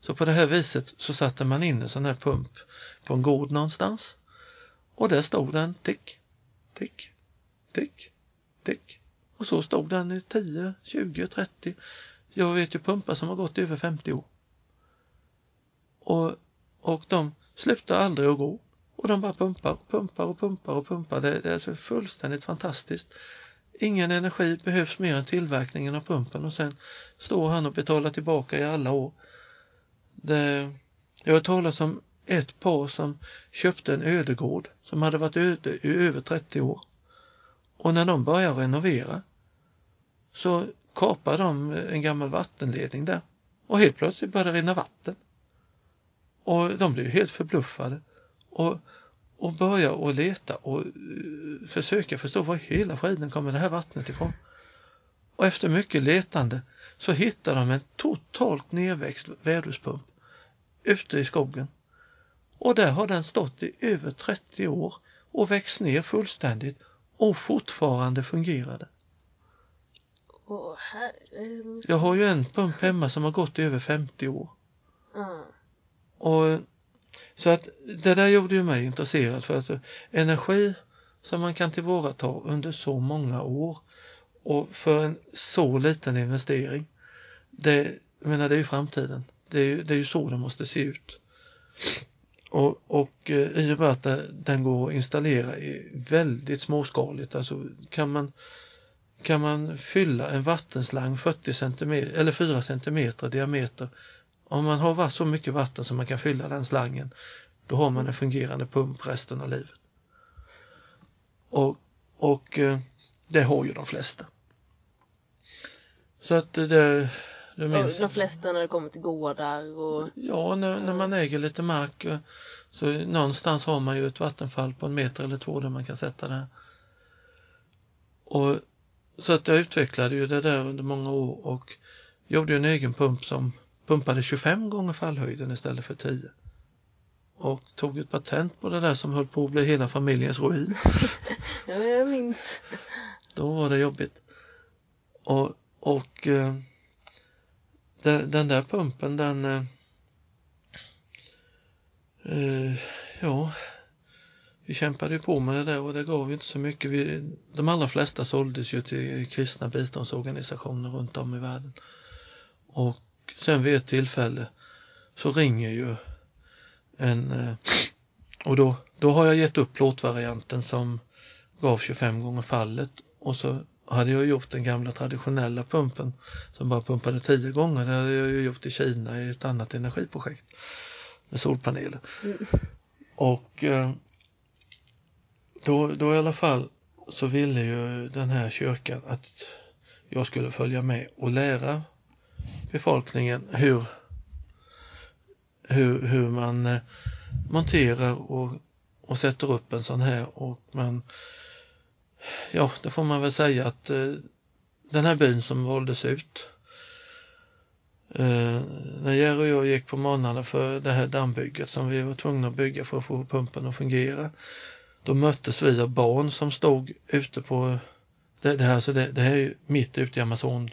S2: Så på det här viset så satte man in en sån här pump på en gård någonstans och där stod den tick, tick, tick, tick. Och så stod den i 10, 20, 30. Jag vet ju pumpar som har gått i över 50 år. Och, och de slutar aldrig att gå. Och de bara pumpar och pumpar och pumpar och pumpar. Det, det är alltså fullständigt fantastiskt. Ingen energi behövs mer än tillverkningen av pumpen och sen står han och betalar tillbaka i alla år. Det, jag har talat om ett par som köpte en ödegård som hade varit öde i över 30 år. Och när de börjar renovera så kapar de en gammal vattenledning där och helt plötsligt börjar det rinna vatten. Och de blev helt förbluffade och, och började att leta och eh, försöka förstå var hela skiten kommer det här vattnet ifrån. Och efter mycket letande så hittade de en totalt nedväxt väderspump ute i skogen. Och där har den stått i över 30 år och växt ner fullständigt och fortfarande fungerade.
S1: Eh,
S2: Jag har ju en pump hemma som har gått i över 50 år.
S1: ja.
S2: Och, så att det där gjorde ju mig intresserad för att energi som man kan tillvarata under så många år och för en så liten investering. Det, jag menar, det är ju framtiden. Det är ju, det är ju så det måste se ut. Och, och eh, i och med att den går att installera i väldigt småskaligt, alltså kan man kan man fylla en vattenslang 40 cm eller 4 cm i diameter. Om man har varit så mycket vatten som man kan fylla den slangen, då har man en fungerande pump resten av livet. Och, och eh, det har ju de flesta. Så att det, det minns,
S1: De flesta när det kommer till gårdar och
S2: Ja, när, när man äger lite mark eh, så någonstans har man ju ett vattenfall på en meter eller två där man kan sätta det. Och, så att jag utvecklade ju det där under många år och gjorde en egen pump som pumpade 25 gånger fallhöjden istället för 10. Och tog ett patent på det där som höll på att bli hela familjens ruin. *laughs*
S1: ja, jag minns.
S2: Då var det jobbigt. Och, och eh, den, den där pumpen den eh, eh, ja vi kämpade ju på med det där och det gav ju inte så mycket. Vi, de allra flesta såldes ju till kristna biståndsorganisationer runt om i världen. Och sen vid ett tillfälle så ringer ju en eh, och då, då har jag gett upp plåtvarianten som gav 25 gånger fallet och så hade jag gjort den gamla traditionella pumpen som bara pumpade 10 gånger. Det hade jag ju gjort i Kina i ett annat energiprojekt med solpaneler.
S1: Mm.
S2: Och eh, då, då i alla fall så ville ju den här kyrkan att jag skulle följa med och lära befolkningen hur, hur, hur man eh, monterar och, och sätter upp en sån här och man ja, det får man väl säga att eh, den här byn som valdes ut eh, när Jerry och jag gick på morgnarna för det här dammbygget som vi var tvungna att bygga för att få pumpen att fungera då möttes vi av barn som stod ute på det, det, här, alltså det, det här är mitt ute i Amazon,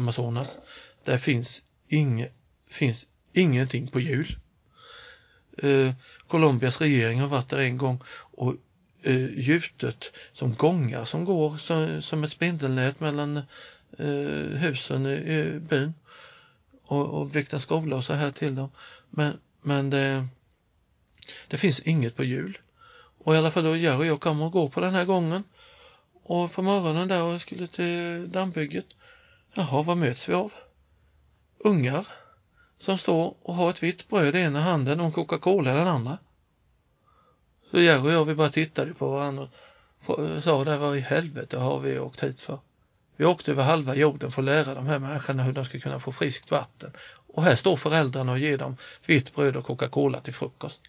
S2: Amazonas. Där finns, inge, finns ingenting på hjul. Eh, Colombias regering har varit där en gång och eh, gjutet som gångar som går som, som ett spindelnät mellan eh, husen i, i byn och, och väckt skola och så här till dem. Men, men det, det finns inget på hjul. Och i alla fall då Jerry och jag kommer och går på den här gången och på morgonen där och skulle till dammbygget. Jaha, vad möts vi av? Ungar som står och har ett vitt bröd i ena handen och en Coca-Cola i den andra. Så Jerry och jag vi bara tittade på varandra och sa där vad i helvete har vi åkt hit för? Vi åkte över halva jorden för att lära de här människorna hur de ska kunna få friskt vatten. Och här står föräldrarna och ger dem vitt bröd och Coca-Cola till frukost.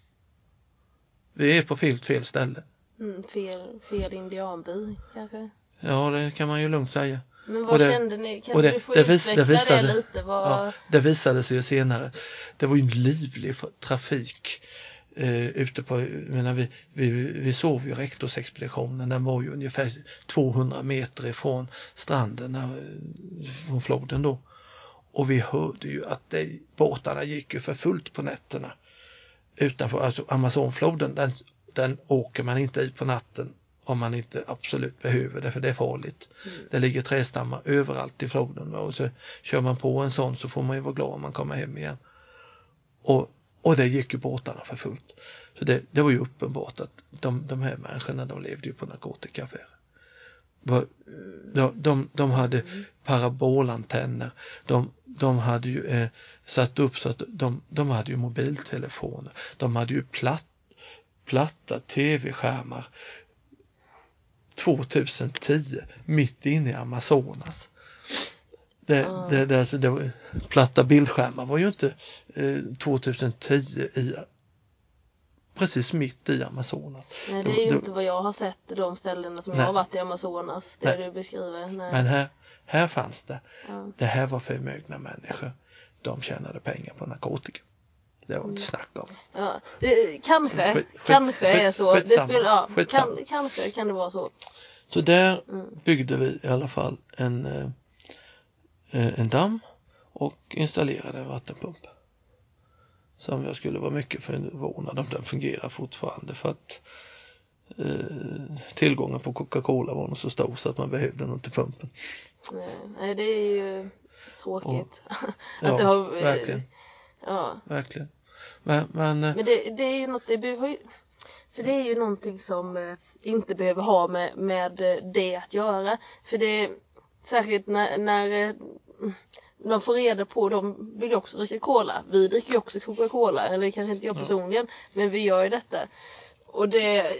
S2: Vi är på fel, fel ställe.
S1: Mm, fel, fel indianby kanske?
S2: Ja, det kan man ju lugnt säga.
S1: Men vad det, kände ni? Kan
S2: det,
S1: du få
S2: det, vis,
S1: utveckla
S2: det, visade,
S1: det lite? Vad...
S2: Ja, det visade sig ju senare. Det var ju en livlig trafik eh, ute på, menar, vi, vi, vi sov ju rektorsexpeditionen, den var ju ungefär 200 meter ifrån stranden, från floden då. Och vi hörde ju att det, båtarna gick ju för fullt på nätterna utanför, alltså Amazonfloden, den, den åker man inte i på natten om man inte absolut behöver det, för det är farligt. Mm. Det ligger trästammar överallt i floden och så kör man på en sån så får man ju vara glad om man kommer hem igen. Och, och det gick ju båtarna för fullt. Så det, det var ju uppenbart att de, de här människorna de levde ju på narkotikaaffärer. De, de, de hade parabolantenner, de, de hade ju eh, satt upp så att de, de hade ju mobiltelefoner, de hade ju platt, platta tv-skärmar 2010 mitt inne i Amazonas. Det, mm. det, det, alltså, det var, platta bildskärmar var ju inte eh, 2010 i precis mitt i Amazonas.
S1: Nej, det är ju då, inte vad jag har sett de ställena som nej. jag har varit i Amazonas, det nej. du beskriver. Nej.
S2: Men här, här fanns det. Ja. Det här var förmögna människor. De tjänade pengar på narkotika. Det var inte snack om.
S1: Ja, det, kanske, skit, kanske skit, är så. Det spelar, ja, kan, kanske kan det vara så.
S2: Så där mm. byggde vi i alla fall en, eh, en damm och installerade en vattenpump. Som jag skulle vara mycket förvånad om den fungerar fortfarande för att eh, tillgången på Coca-Cola var nog så stor så att man behövde något till pumpen.
S1: Nej, det är ju tråkigt. Och, *laughs*
S2: att ja, har, verkligen. Ja. Verkligen. Men, men,
S1: eh, men det, det är ju något, det behöver ju, för det är ju någonting som eh, inte behöver ha med, med eh, det att göra. För det, särskilt när, när de får reda på, de vill ju också dricka cola. Vi dricker ju också Coca-Cola, eller kanske inte jag personligen, men vi gör ju detta. Och det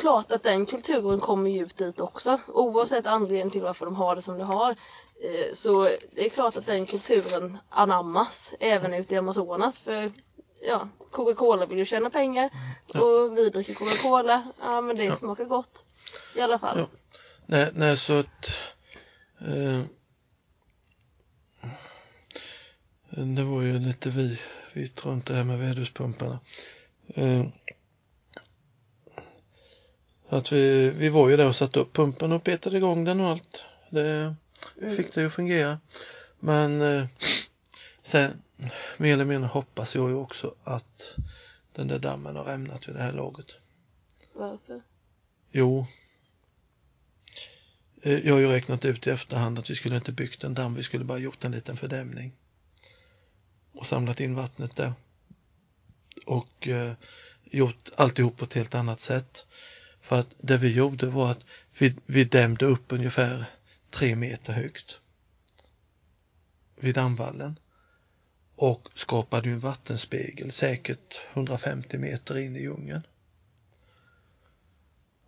S1: klart att den kulturen kommer ju ut dit också, oavsett anledningen till varför de har det som de har. Eh, så det är klart att den kulturen anammas även ute i Amazonas för ja, Coca-Cola vill ju tjäna pengar och vi dricker Coca-Cola, ja men det ja. smakar gott i alla fall. Ja.
S2: Nej, nej så att eh, det var ju lite vi, vitt runt det här med väderspumparna. Eh, att vi, vi var ju där och satte upp pumpen och petade igång den och allt. Det fick det ju fungera. Men eh, sen mer eller mindre hoppas jag ju också att den där dammen har rämnat vid det här laget.
S1: Varför?
S2: Jo, eh, jag har ju räknat ut i efterhand att vi skulle inte byggt en damm, vi skulle bara gjort en liten fördämning och samlat in vattnet där och eh, gjort alltihop på ett helt annat sätt. För att det vi gjorde var att vi, vi dämde upp ungefär tre meter högt vid dammvallen och skapade en vattenspegel säkert 150 meter in i djungeln.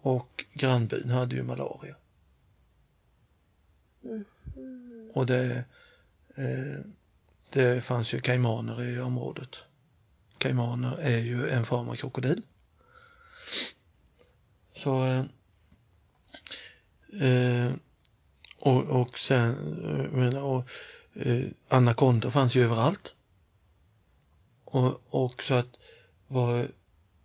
S2: Och grannbyn hade ju malaria. Mm. Och det, eh, det fanns ju kaimaner i området. Kaimaner är ju en form av krokodil. Så eh, eh och, och sen, men, och, eh, anakonda fanns ju överallt. Och, och så att vad,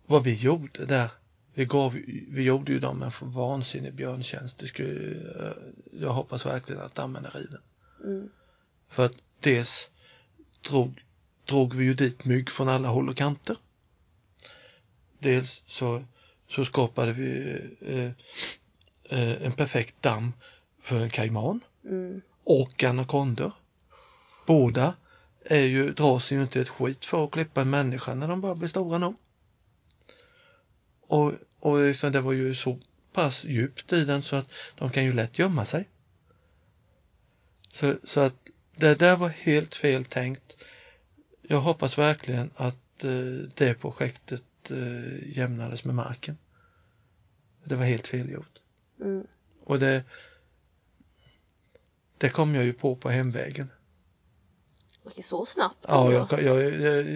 S2: vad vi gjorde där, vi, gav, vi gjorde ju dem en vansinnig björntjänst. Det skulle, eh, jag hoppas verkligen att dammen är riven.
S1: Mm.
S2: För att dels drog, drog vi ju dit mygg från alla håll och kanter. Dels så, så skapade vi eh, eh, en perfekt damm för en kaiman
S1: Mm.
S2: och anakondor. Båda är ju, dras ju inte ett skit för att klippa en människa när de bara blir stora nog. Och, och liksom det var ju så pass djupt i den så att de kan ju lätt gömma sig. Så, så att det där var helt fel tänkt. Jag hoppas verkligen att eh, det projektet eh, jämnades med marken. Det var helt fel gjort.
S1: Mm.
S2: Och det, det kom jag ju på på hemvägen.
S1: Okej, så snabbt?
S2: Ja, jag, jag, jag,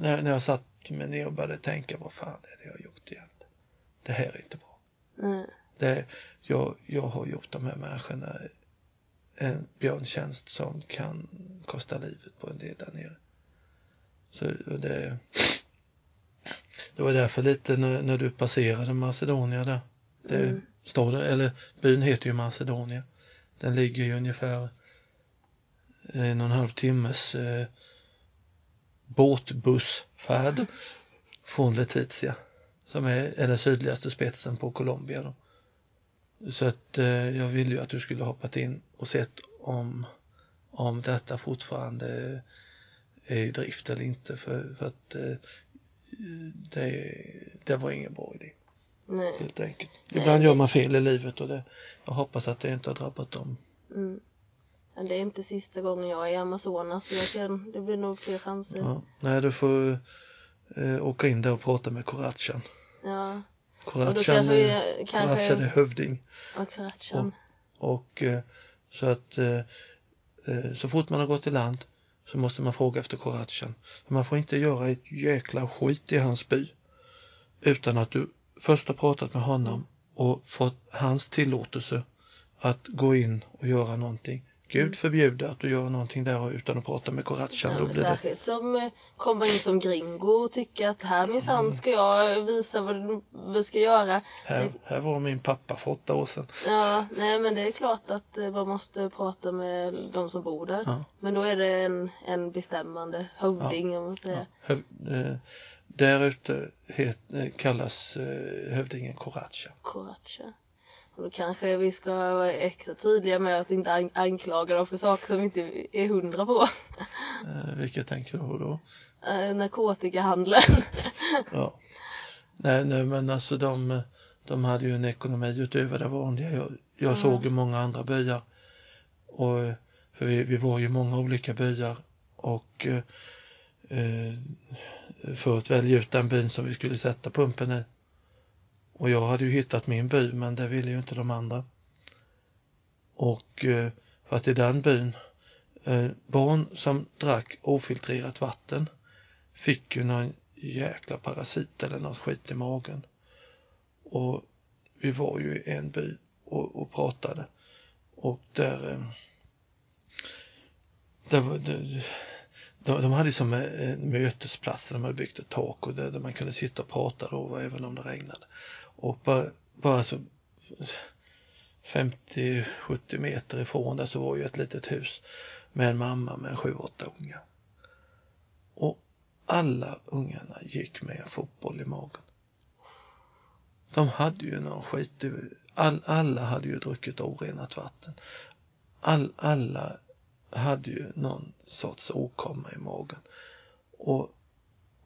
S2: när, när jag satt mig ner och började tänka vad fan är det jag har gjort egentligen? Det här är inte bra.
S1: Nej.
S2: Det, jag, jag har gjort de här människorna en björntjänst som kan kosta livet på en del där nere. Så och det, det var därför lite när, när du passerade Macedonia där. Det
S1: Mm.
S2: står det, eller byn heter ju Macedonia. Den ligger ju ungefär en och en halv timmes eh, båtbussfärd från Letizia som är, är den sydligaste spetsen på Colombia. Då. Så att eh, jag ville ju att du skulle hoppat in och sett om, om detta fortfarande är i drift eller inte för, för att eh, det, det var ingen bra idé
S1: Nej.
S2: helt enkelt.
S1: Nej.
S2: Ibland gör man fel i livet och det, jag hoppas att det inte har drabbat dem.
S1: Mm. Men det är inte sista gången jag är i Amazonas så jag kan, det blir nog fler chanser.
S2: Ja. Nej, du får eh, åka in där och prata med Korachan.
S1: Ja. Då
S2: Korachan
S1: kanske,
S2: är,
S1: vi-
S2: Korachan är
S1: kanske,
S2: hövding
S1: och
S2: och eh, så att eh, eh, så fort man har gått i land så måste man fråga efter koratchen. För man får inte göra ett jäkla skit i hans by utan att du först har pratat med honom och fått hans tillåtelse att gå in och göra någonting. Gud
S1: Mm.
S2: förbjude att du gör någonting där utan att prata med Korachan.
S1: Ja,
S2: blir det
S1: särskilt som eh, kommer in som gringo och tycker att här minsann ska jag visa vad vi ska göra.
S2: Här, här var min pappa för åtta år sedan.
S1: Ja, nej men det är klart att eh, man måste prata med de som bor där.
S2: Ja.
S1: Men då är det en, en bestämmande hövding om man säger.
S2: Höv, eh, där ute eh, kallas eh, hövdingen Koracha.
S1: Koracha. Och då kanske vi ska vara extra tydliga med att inte an- anklaga dem för saker som vi inte är hundra på.
S2: Eh, vilket tänker du på då?
S1: Eh, narkotikahandeln. *laughs*
S2: Ja. Nej, nej, men alltså de, de hade ju en ekonomi utöver det vanliga. Jag, jag
S1: Ja.
S2: såg ju många andra byar. Och, för vi, vi var ju många olika byar och eh, eh, för att välja ut den byn som vi skulle sätta pumpen i. Och jag hade ju hittat min by men det ville ju inte de andra. Och eh, för att i den byn, eh, barn som drack ofiltrerat vatten fick ju någon jäkla parasit eller något skit i magen. Och vi var ju i en by och, och pratade och där, eh, där var, det, de, de hade som en mötesplats där de hade byggt ett tak och där, där man kunde sitta och prata då även om det regnade. Och bara, bara så 50-70 meter ifrån där så var ju ett litet hus med en mamma med sju, åtta ungar. Och alla ungarna gick med en fotboll i magen. De hade ju någon skit, i- all, alla hade ju druckit orenat vatten. All, alla hade ju någon sorts åkomma i magen. Och,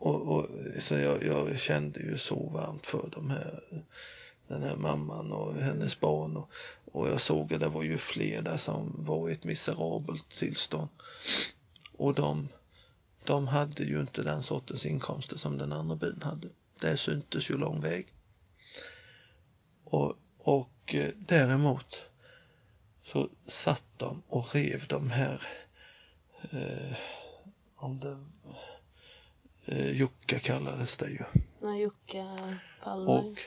S2: och, och så jag, jag kände ju så varmt för de här, den här mamman och hennes barn och, och jag såg att det var ju fler där som var i ett miserabelt tillstånd. Och de, de hade ju inte den sortens inkomster som den andra byn hade. Det syntes ju lång väg. Och, och eh, däremot så satt de och rev de här eh, om det eh, Jukka kallades det ju.
S1: Ja, Jukka Palmer.
S2: Och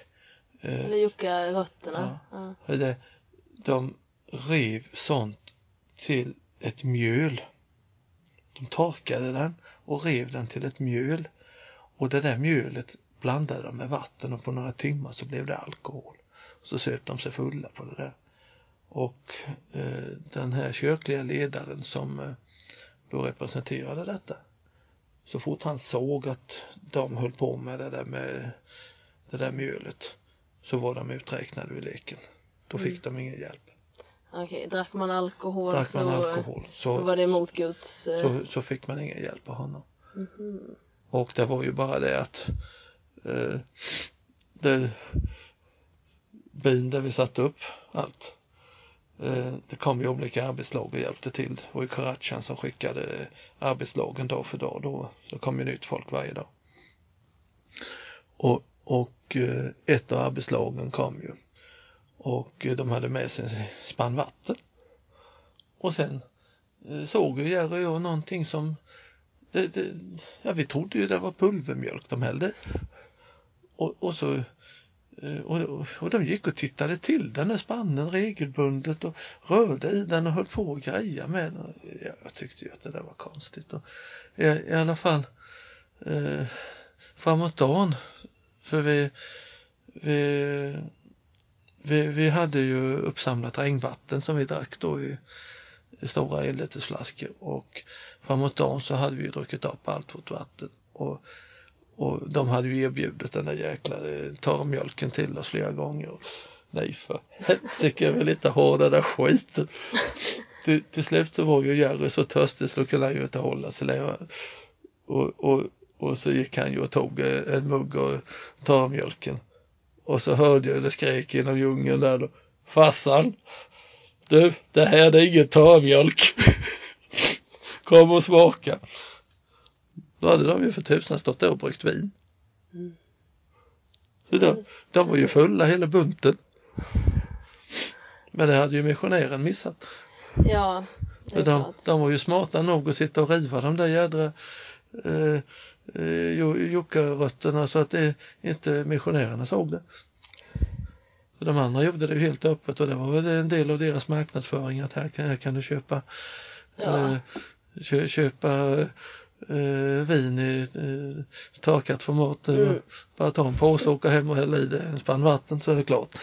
S2: eh,
S1: Eller Jukka Rötterna. Ja.
S2: det, de rev sånt till ett mjöl. De torkade den och rev den till ett mjöl. Och det där mjölet blandade de med vatten och på några timmar så blev det alkohol. Så söp de sig fulla på det där. Och eh, den här kyrkliga ledaren som eh, då representerade detta. Så fort han såg att de höll på med det där med det där mjölet så var de uträknade ur leken. Då fick de ingen hjälp.
S1: Okej, drack man alkohol
S2: Drack
S1: så,
S2: man alkohol
S1: då
S2: så,
S1: var det emot Guds... eh,
S2: så, så fick man ingen hjälp av honom.
S1: mhm.
S2: Och det var ju bara det att eh, det, byn där vi satte upp allt. Eh, det kom ju olika arbetslag och hjälpte till. Det var ju Karatjan som skickade arbetslagen dag för dag. Då, då kom ju nytt folk varje dag. Och, och eh, ett av arbetslagen kom ju och eh, de hade med sig en spann vatten. Och sen såg ju Jerry och jag någonting som det, det, ja, vi trodde ju det var pulvermjölk de hällde. Och, och så Eh, och, och de gick och tittade till den där spannen regelbundet och rörde i den och höll på och greja med den. Jag tyckte ju att det där var konstigt. Och i, I alla fall eh, framåt dagen, för vi, vi, vi, vi hade ju uppsamlat regnvatten som vi drack då i, i stora enlitersflaskor och framåt dagen så hade vi ju druckit upp allt vårt vatten och, och de hade ju erbjudit den där jäkla eh, torrmjölken till oss flera gånger. Nej för helsike, jag vill inte ha den där skiten. Till, till slut så var ju Jerry så törstig så kunde han ju inte hålla sig längre. Och, och, och så gick han ju och tog eh, en mugg och torrmjölken. Och så hörde jag det skrek genom djungeln där då. Farsan, du, det här är ingen torrmjölk. Kom och smaka. Då hade de ju för tusan stått där och bryggt vin.
S1: Mm.
S2: Så de, de var ju fulla hela bunten. Men det hade ju missionären missat.
S1: Ja, det är
S2: de,
S1: klart.
S2: de var ju smarta nog att sitta och riva de där jädra eh, eh, jockarötterna så att det, inte missionärerna såg det. Så de andra gjorde det ju helt öppet och det var väl en del av deras marknadsföring att här kan, här kan du köpa
S1: Ja.
S2: eh, kö, köpa eh, vin i eh, torkat format.
S1: Mm.
S2: Bara ta en påse och åka hem och hälla i det en spann vatten så är det klart.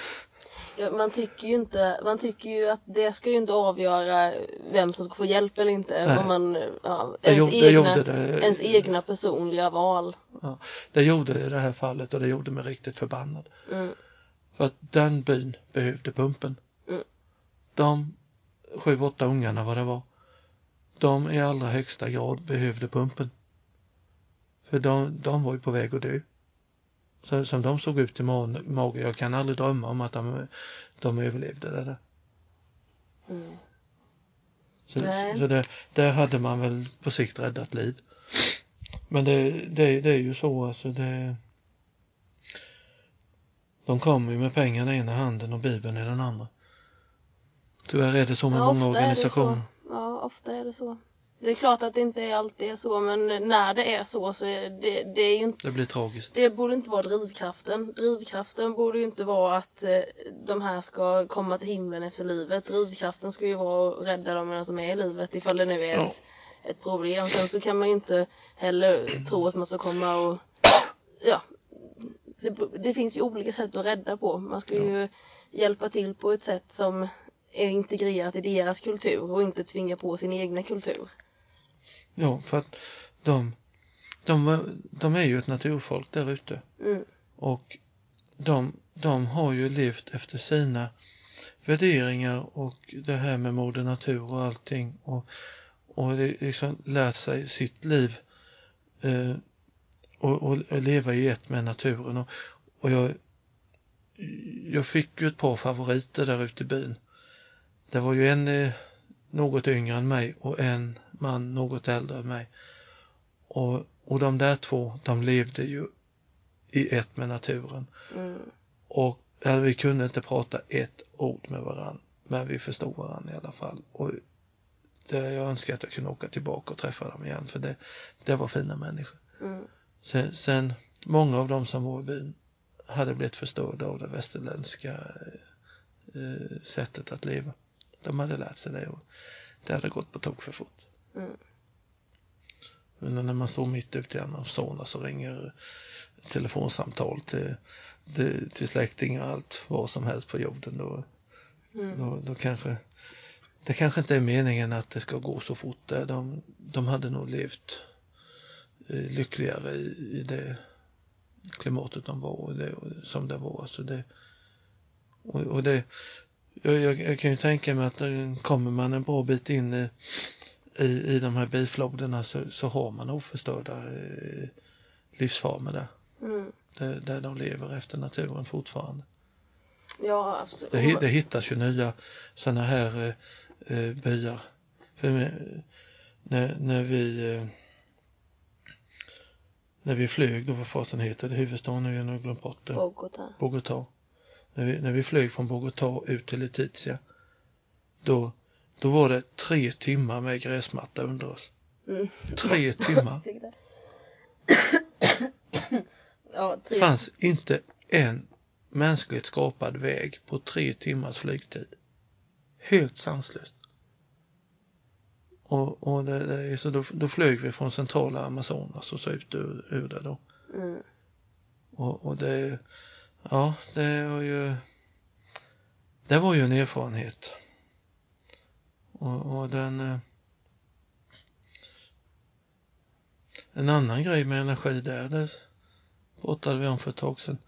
S1: Ja, man tycker ju inte, man tycker ju att det ska ju inte avgöra vem som ska få hjälp eller inte.
S2: Nej.
S1: Man, ja, ens,
S2: gjorde,
S1: egna,
S2: det.
S1: ens egna personliga val.
S2: Det gjorde det i det här fallet och det gjorde mig riktigt förbannad.
S1: Mm.
S2: För att den byn behövde pumpen.
S1: Mm.
S2: De sju, åtta ungarna vad det var. De i allra högsta grad behövde pumpen. För de, de var ju på väg att dö. Så, som de såg ut i ma- magen, jag kan aldrig drömma om att de, de överlevde det där.
S1: Mm.
S2: Så, så det, där hade man väl på sikt räddat liv. Men det, det, det är ju så alltså det De kommer ju med pengarna i ena handen och bibeln i den andra. Tyvärr är det så med
S1: Ja,
S2: många organisationer.
S1: Ja, ofta är det så. Det är klart att det inte alltid är så, men när det är så så är det, det är ju inte
S2: Det blir tragiskt.
S1: det borde inte vara drivkraften. Drivkraften borde ju inte vara att eh, de här ska komma till himlen efter livet. Drivkraften ska ju vara att rädda dem de är i livet ifall det nu är
S2: Ja.
S1: ett, ett problem. Sen så kan man ju inte heller tro att man ska komma och ja, det, det finns ju olika sätt att rädda på. Man ska ju hjälpa till på ett sätt som är integrerat i deras kultur och inte tvinga på sin egna kultur.
S2: Ja, för att de, de, de är ju ett naturfolk där ute.
S1: Mm.
S2: Och de, de har ju levt efter sina värderingar och det här med moder natur och allting och, och liksom lärt sig sitt liv eh, och, och, och leva i ett med naturen och, och jag, jag fick ju ett par favoriter där ute i byn. Det var ju en eh, något yngre än mig och en man något äldre än mig. Och, och de där två, de levde ju i ett med naturen.
S1: Mm.
S2: Och ja, vi kunde inte prata ett ord med varann, men vi förstod varann i alla fall. Och där jag önskar att jag kunde åka tillbaka och träffa dem igen för det, det var fina människor.
S1: Mm.
S2: Sen, sen många av dem som var i byn hade blivit förstörda av det västerländska eh, sättet att leva. De hade lärt sig det och det hade gått på tok för fort.
S1: Mm.
S2: Men när man står mitt ute i Amazonas så ringer telefonsamtal till, till, till släktingar och allt vad som helst på jorden då,
S1: Mm.
S2: då, då kanske det kanske inte är meningen att det ska gå så fort där. De, de hade nog levt eh, lyckligare i, i det klimatet de var och det, och som det var. Alltså det, och, och det, jag, jag, jag kan ju tänka mig att eh, kommer man en bra bit in i, i, i de här bifloderna så, så har man oförstörda eh, livsformer där,
S1: Mm.
S2: där. Där de lever efter naturen fortfarande.
S1: Ja, absolut.
S2: Det, det hittas ju nya sådana här eh, eh, byar. För när, när vi eh, när vi flög, då vad fasen heter det, huvudstaden nu, jag har glömt bort det.
S1: Bogotá.
S2: Bogotá. När vi, när vi flög från Bogotá ut till Letizia, då, då var det tre timmar med gräsmatta under oss.
S1: Mm.
S2: Tre *laughs* timmar. *coughs*
S1: ja,
S2: Det
S1: tre.
S2: fanns inte en mänskligt skapad väg på tre timmars flygtid. Helt sanslöst. Och, och det, det, så då, då flög vi från centrala Amazonas och så ut ur, ur det då.
S1: Mm.
S2: Och, och det, ja, det var ju, det var ju en erfarenhet. Och, och den, eh, en annan grej med energi där, det pratade vi om för ett tag sedan.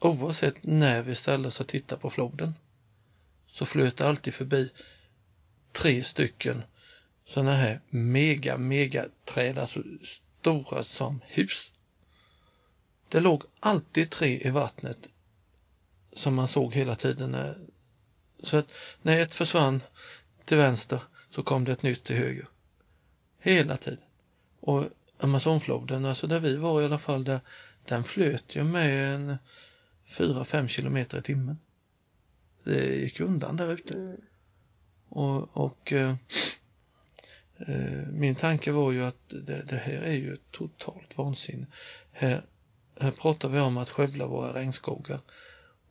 S2: Oavsett när vi ställde oss och tittade på floden så flöt det alltid förbi tre stycken sådana här mega, mega träd, alltså stora som hus. Det låg alltid tre i vattnet som man såg hela tiden. Så att när ett försvann till vänster så kom det ett nytt till höger. Hela tiden. Och Amazonfloden, alltså där vi var i alla fall, där, den flöt ju med en 4-5 kilometer i timmen. Det gick undan där ute.
S1: Mm.
S2: Och, och eh, eh, min tanke var ju att det, det här är ju totalt vansinne. Här, här pratar vi om att skövla våra regnskogar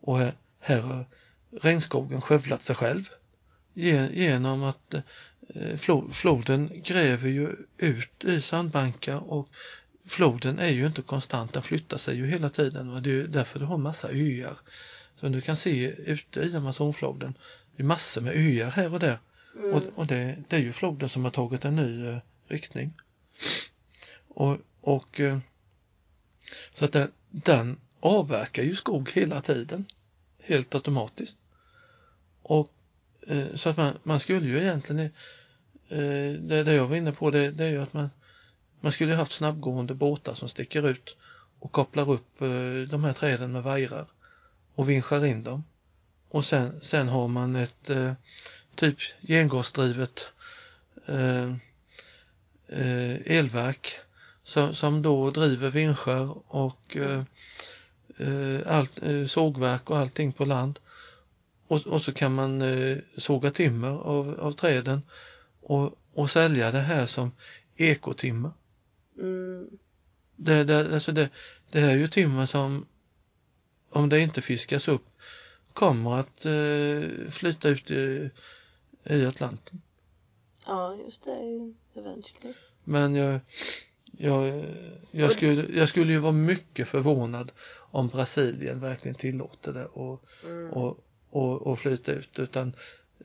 S2: och här, här har regnskogen skövlat sig själv ge- genom att eh, flo, floden gräver ju ut i sandbankar och floden är ju inte konstant, den flyttar sig ju hela tiden. Va? Det är därför du har massa öar som du kan se ute i Amazonfloden. Det är massor med öar här och där
S1: Mm.
S2: och, och det, det är ju floden som har tagit en ny eh, riktning. Och, och eh, så att den, den avverkar ju skog hela tiden, helt automatiskt. Och eh, så att man, man skulle ju egentligen, eh, det, det jag var inne på det, det är ju att man, man skulle haft snabbgående båtar som sticker ut och kopplar upp eh, de här träden med vajrar och vinschar in dem. Och sen, sen har man ett eh, typ gengasdrivet eh, eh, elverk som, som då driver vinschar och eh, eh, allt, eh, sågverk och allting på land. Och, och så kan man eh, såga timmer av, av träden och, och sälja det här som ekotimmer.
S1: Mm.
S2: Det, det, alltså det, det här är ju timmer som om det inte fiskas upp kommer att eh, flyta ut i, i Atlanten.
S1: Ja, just det. Eventually.
S2: Men jag, jag, jag, skulle, jag skulle ju vara mycket förvånad om Brasilien verkligen tillåter det och,
S1: Mm.
S2: och, och, och flyta ut utan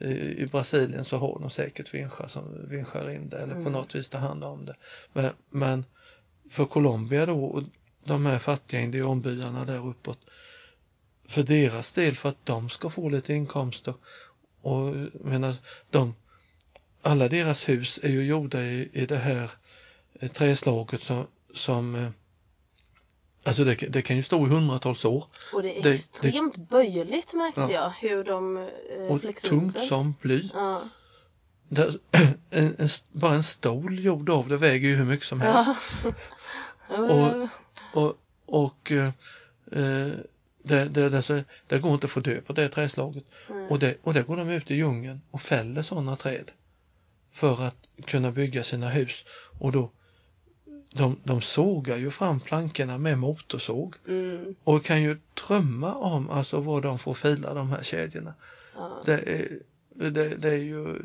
S2: eh, i Brasilien så har de säkert vinschar som vinschar in det eller på
S1: Mm.
S2: något vis tar hand om det. Men, men för Colombia då och de här fattiga indianbyarna där uppåt för deras del för att de ska få lite inkomster och menar, de, alla deras hus är ju gjorda i, i det här träslaget som, som eh, alltså det, det kan ju stå i hundratals år
S1: Och det är
S2: det-
S1: extremt böjligt märkte
S2: Ja.
S1: jag. Hur de eh,
S2: och tungt som bly.
S1: Ja.
S2: Där, *clears throat* en, en, bara en stol gjord av det väger ju hur mycket som helst.
S1: Ja. *laughs*
S2: Och- Och, och eh, eh, det, det, det, det går inte att få dö på det träslaget.
S1: Mm.
S2: Och, det, och där går de ut i djungeln och fäller sådana träd för att kunna bygga sina hus och då de, de sågar ju fram plankorna med motorsåg
S1: Mm.
S2: och kan ju drömma om alltså vad de får fila de här kedjorna.
S1: Ja.
S2: Det är, det, det är ju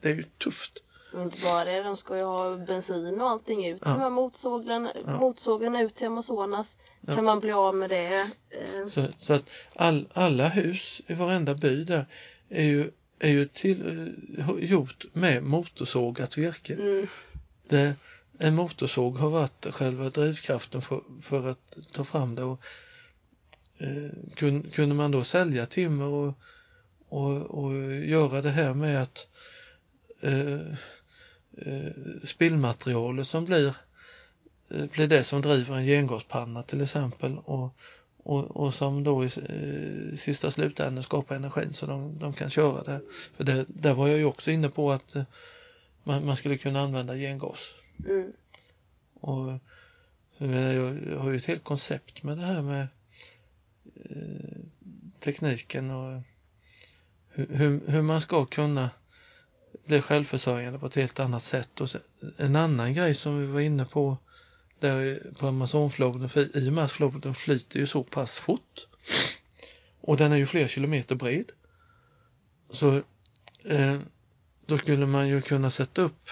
S2: det är ju tufft.
S1: Inte bara det, de ska ju ha bensin och allting ut
S2: Ja.
S1: de här motsågen,
S2: Ja.
S1: motsågen ut till Amazonas.
S2: Ja.
S1: Kan man bli av med det? Eh,
S2: Så, så att all, alla hus i varenda by där är ju, är ju till, eh, gjort med motorsågat virke.
S1: mm.
S2: Det, en motorsåg har varit själva drivkraften för, för att ta fram det. Och, eh, kun, kunde man då sälja timmer och, och, och göra det här med att eh, eh, spillmaterialet som blir, eh, blir det som driver en gengaspanna till exempel och, och, och som då i eh, sista slutändan skapar energin så de, de kan köra det. För det, där var jag ju också inne på att eh, man, man skulle kunna använda gengas.
S1: Mm.
S2: Och jag, menar, jag har ju ett helt koncept med det här med eh, tekniken och hur, hur, man ska kunna bli självförsörjande på ett helt annat sätt. Och en annan grej som vi var inne på där på Amazonfloden, för i och med att floden flyter ju så pass fort och den är ju flera kilometer bred. Så eh, då skulle man ju kunna sätta upp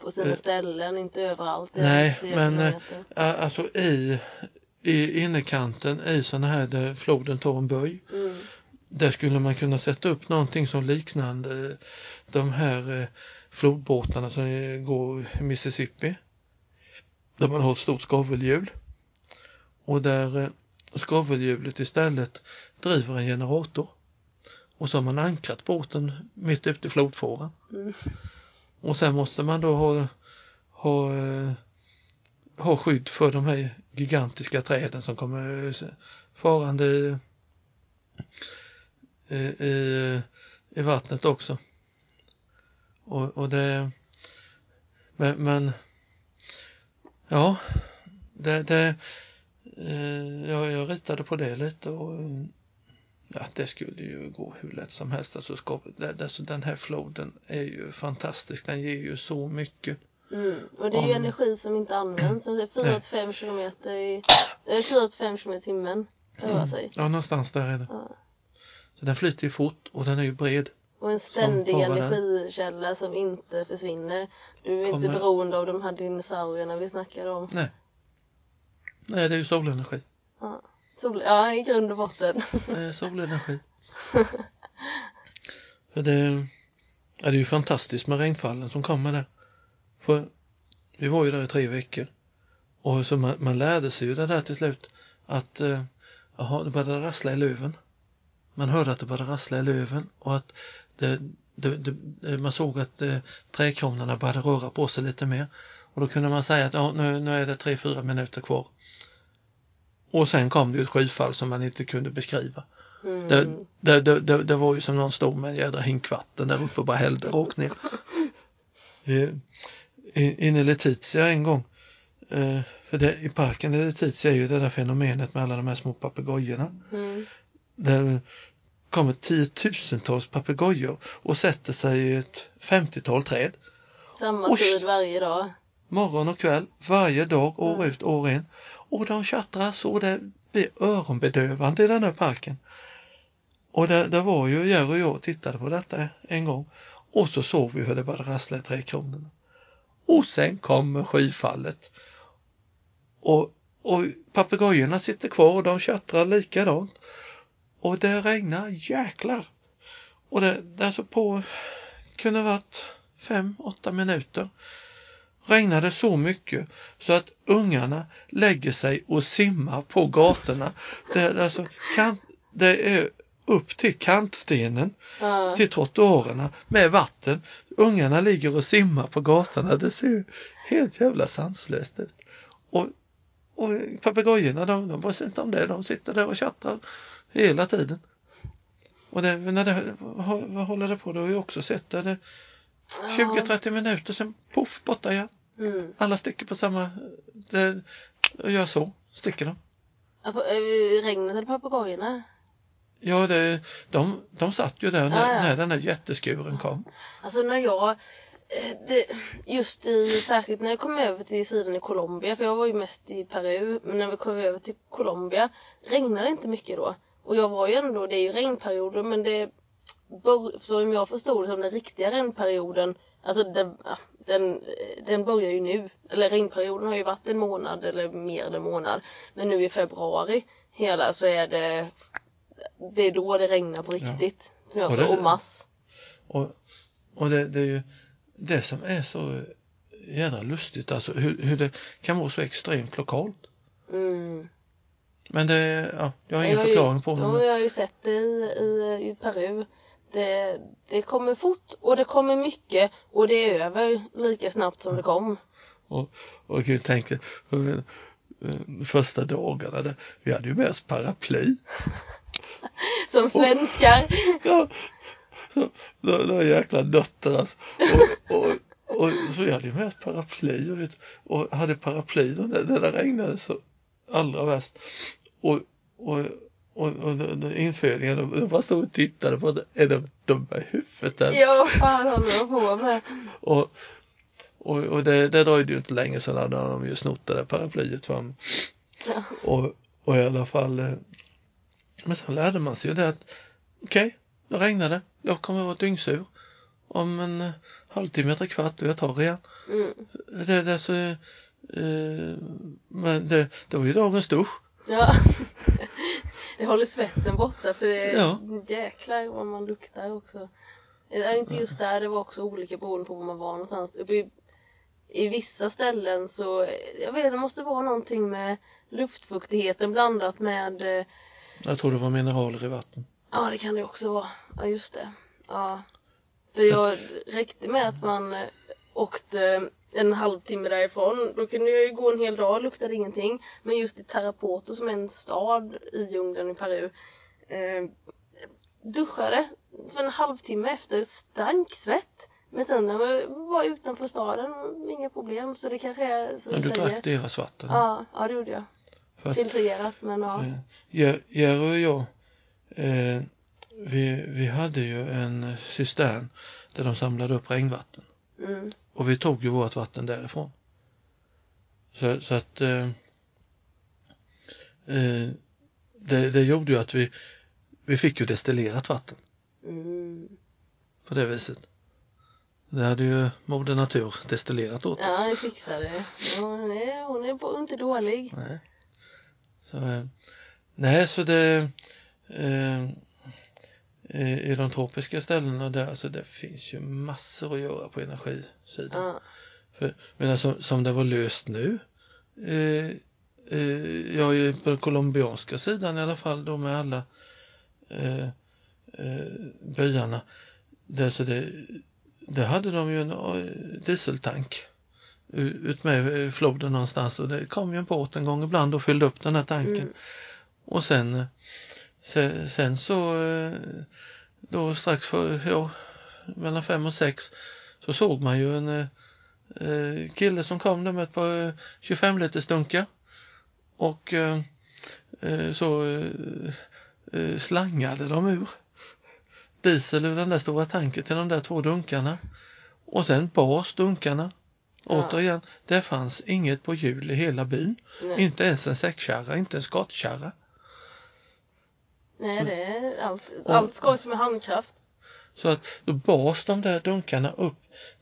S1: på sina
S2: Eh,
S1: ställen, inte överallt.
S2: Nej, men, eh. Ja, Alltså i, i innerkanten i sådana här där floden tar en böj.
S1: Mm.
S2: Där skulle man kunna sätta upp någonting som liknande de här eh, flodbåtarna som eh, går i Mississippi. Där man har ett stort skavelhjul. Och där eh, skavelhjulet istället driver en generator. Och så har man ankrat båten mitt ute i flodfåran.
S1: Mm.
S2: Och sen måste man då ha, ha, eh, ha skydd för de här gigantiska träden som kommer eh, farande i, i, i, vattnet också. Och, och det men, men ja, det, det eh, jag, jag ritade på det lite och ja, det skulle ju gå hur lätt som helst. Alltså, ska, alltså, den här floden är ju fantastisk, den ger ju så mycket.
S1: Mm. Och det är ju
S2: Om-
S1: energi som inte används. Som det är 4-5 kilometer i, det är 4-5 kilometer i timmen. Sig.
S2: Ja, någonstans där är det.
S1: Ja.
S2: Så den flyter ju fort och den är ju bred.
S1: Och en ständig energikälla som inte försvinner. Du är inte
S2: Kommer-
S1: beroende av de här dinosaurierna vi snackade om.
S2: Nej. Nej, det är ju solenergi.
S1: Ja, Sol, ja i grund och botten. *laughs*
S2: Solenergi. *laughs* För det, det är ju fantastiskt med regnfallen som kommer där. För vi var ju där i tre veckor. Och så man, man lärde sig ju det där till slut att eh, jaha, det började rassla i löven. Man hörde att det började rassla i löven och att det, det, det, man såg att eh, trädkronorna började röra på sig lite mer. Och då kunde man säga att ja, nu, nu är det tre, fyra minuter kvar. Och sen kom det ett skyfall som man inte kunde beskriva.
S1: Mm.
S2: Det, det, det, det, var ju som någon stod med en jädra hink vatten där uppe och bara hällde rakt ner. *laughs* Eh, i- Inne i Letizia en gång, eh, för det, i parken i Letizia är ju det där fenomenet med alla de här små papegojorna.
S1: Mm.
S2: Där kommer tiotusentals papegojor och sätter sig i ett 50-tal träd.
S1: Samma tid varje dag.
S2: Morgon och kväll, varje dag, år
S1: Mm.
S2: ut, år in. Och de tjattrar så det blir öronbedövande i den här parken. Och det, det var ju Jerry och jag tittade på detta en gång. Och så såg vi hur det började rassla i trädkronorna. Och sen kommer skyfallet. Och, och papegojorna sitter kvar och de tjattrar likadant. Och det regnar jäklar. Och det, det alltså på, kunde varit fem, åtta minuter regnade så mycket så att ungarna lägger sig och simmar på gatorna. Det, alltså, kant, det är upp till kantstenen,
S1: Ja.
S2: till trottoarerna med vatten. Ungarna ligger och simmar på gatorna. Det ser helt jävla sanslöst ut. Och, och papegojorna, de, de bryr sig inte om det. De sitter där och tjattrar hela tiden. Och det, när det, vad, vad håller det på? Det har jag också sett det. det 20-30 minuter, sen poff, borta igen.
S1: Mm.
S2: Alla sticker på samma, det, och gör så, sticker de.
S1: Ja, på- eh, Regnet eller papegojorna?
S2: Ja, det, de, de satt ju där när,
S1: Ja, ja.
S2: när den där jätteskuren kom.
S1: Alltså när jag Eh, Det, just i, särskilt när jag kom över till sidan i Colombia, för jag var ju mest i Peru, men när vi kom över till Colombia regnade det inte mycket då. Och jag var ju ändå, det är ju regnperioder, men det så om jag förstod det som den riktiga regnperioden, alltså den, ja, den, den börjar ju nu. Eller regnperioden har ju varit en månad eller mer än en månad. Men nu i februari hela så är det, det är då det regnar på riktigt. Som jag
S2: Och det-
S1: och mass.
S2: Och, och det, det är ju det som är så jädra lustigt, alltså hur, hur det kan vara så extremt lokalt.
S1: Mm.
S2: Men det, ja, jag har ingen
S1: Jag har ju-
S2: förklaring på det.
S1: Ja,
S2: men-
S1: jag har ju sett det i, i, i Peru. Det, det kommer fort och det kommer mycket och det är över lika snabbt som det kom.
S2: Och, och jag tänker, hur- eh, första dagarna, där, vi hade ju med oss paraply. *laughs*
S1: Som svenskar.
S2: Ja, så, då, då jäkla nötter alltså. Och, och, och, så vi hade ju med oss paraply och, vet, och hade paraply när, när det regnade så allra värst. Och, och, och, och, och infödingen, de, de bara stod och tittade på det. Är de dumma i huvudet än?
S1: Ja, vad fan håller de på med?
S2: Och, och, och det, det dröjde ju inte länge sedan hade de ju snott det där paraplyet fram.
S1: Ja.
S2: Och, och i alla fall, eh, men sen lärde man sig ju det att okej, då regnar det. Jag kommer vara dyngsur. Om en eh, halvtimme, tre kvart och jag tar igen.
S1: Mm.
S2: Det, det, så, eh, men det, det var ju dagens dusch.
S1: Ja. *laughs* Det håller svetten borta för det
S2: Ja.
S1: jäklar vad man luktar också. Det är inte just där, det var också olika beroende på var man var någonstans. I, I vissa ställen så, jag vet det måste vara någonting med luftfuktigheten blandat med eh,
S2: Jag tror det var mineraler i vatten.
S1: Ja, det kan det också vara. Ja, just det. Ja. För jag räckte med att man eh, åkte en halvtimme därifrån. Då kunde jag ju gå en hel dag, luktade ingenting. Men just i Tarapoto som är en stad i djungeln i Peru eh, duschade för en halvtimme efter stank svett. Men sen när man var utanför staden, inga problem. Så det kanske är som
S2: Men
S1: du säger.
S2: drack deras vatten.
S1: Ja, ja, det gjorde jag.
S2: Att-
S1: Filtrerat, men ja.
S2: Eh, Jer- Jerry och jag, eh, vi, vi hade ju en cistern där de samlade upp regnvatten.
S1: Mm.
S2: Och vi tog ju vårt vatten därifrån. Så, så att eh, eh, det, det gjorde ju att vi, vi fick ju destillerat vatten
S1: Mm.
S2: på det viset. Det hade ju Moder Natur destillerat åt oss.
S1: Ja, det fixar det. Hon är, hon är inte dålig.
S2: Nej. Så, eh, nej, så det eh, i de tropiska ställena där, alltså det finns ju massor att göra på energisidan.
S1: Ja.
S2: För, men som, som det var löst nu, eh, eh, jag är på den colombianska sidan i alla fall då med alla eh, eh, byarna, där, så det, där hade de ju en eh, dieseltank u- ut med i floden någonstans och det kom ju en båt en gång ibland och fyllde upp den här tanken.
S1: Mm.
S2: Och sen, eh, sen, sen så eh, då strax för, ja, mellan fem och sex så såg man ju en eh, eh, kille som kom där med ett par eh, 25 liters dunkar och eh, eh, så eh, eh, slangade de ur diesel ur den där stora tanken till de där två dunkarna och sen bars dunkarna.
S1: Ja.
S2: Återigen, det fanns inget på hjul i hela byn.
S1: Nej.
S2: Inte ens en säckkärra, inte en skottkärra.
S1: Nej, det är allt.
S2: Och-
S1: Allt skojs med handkraft.
S2: Så att då bars de där dunkarna upp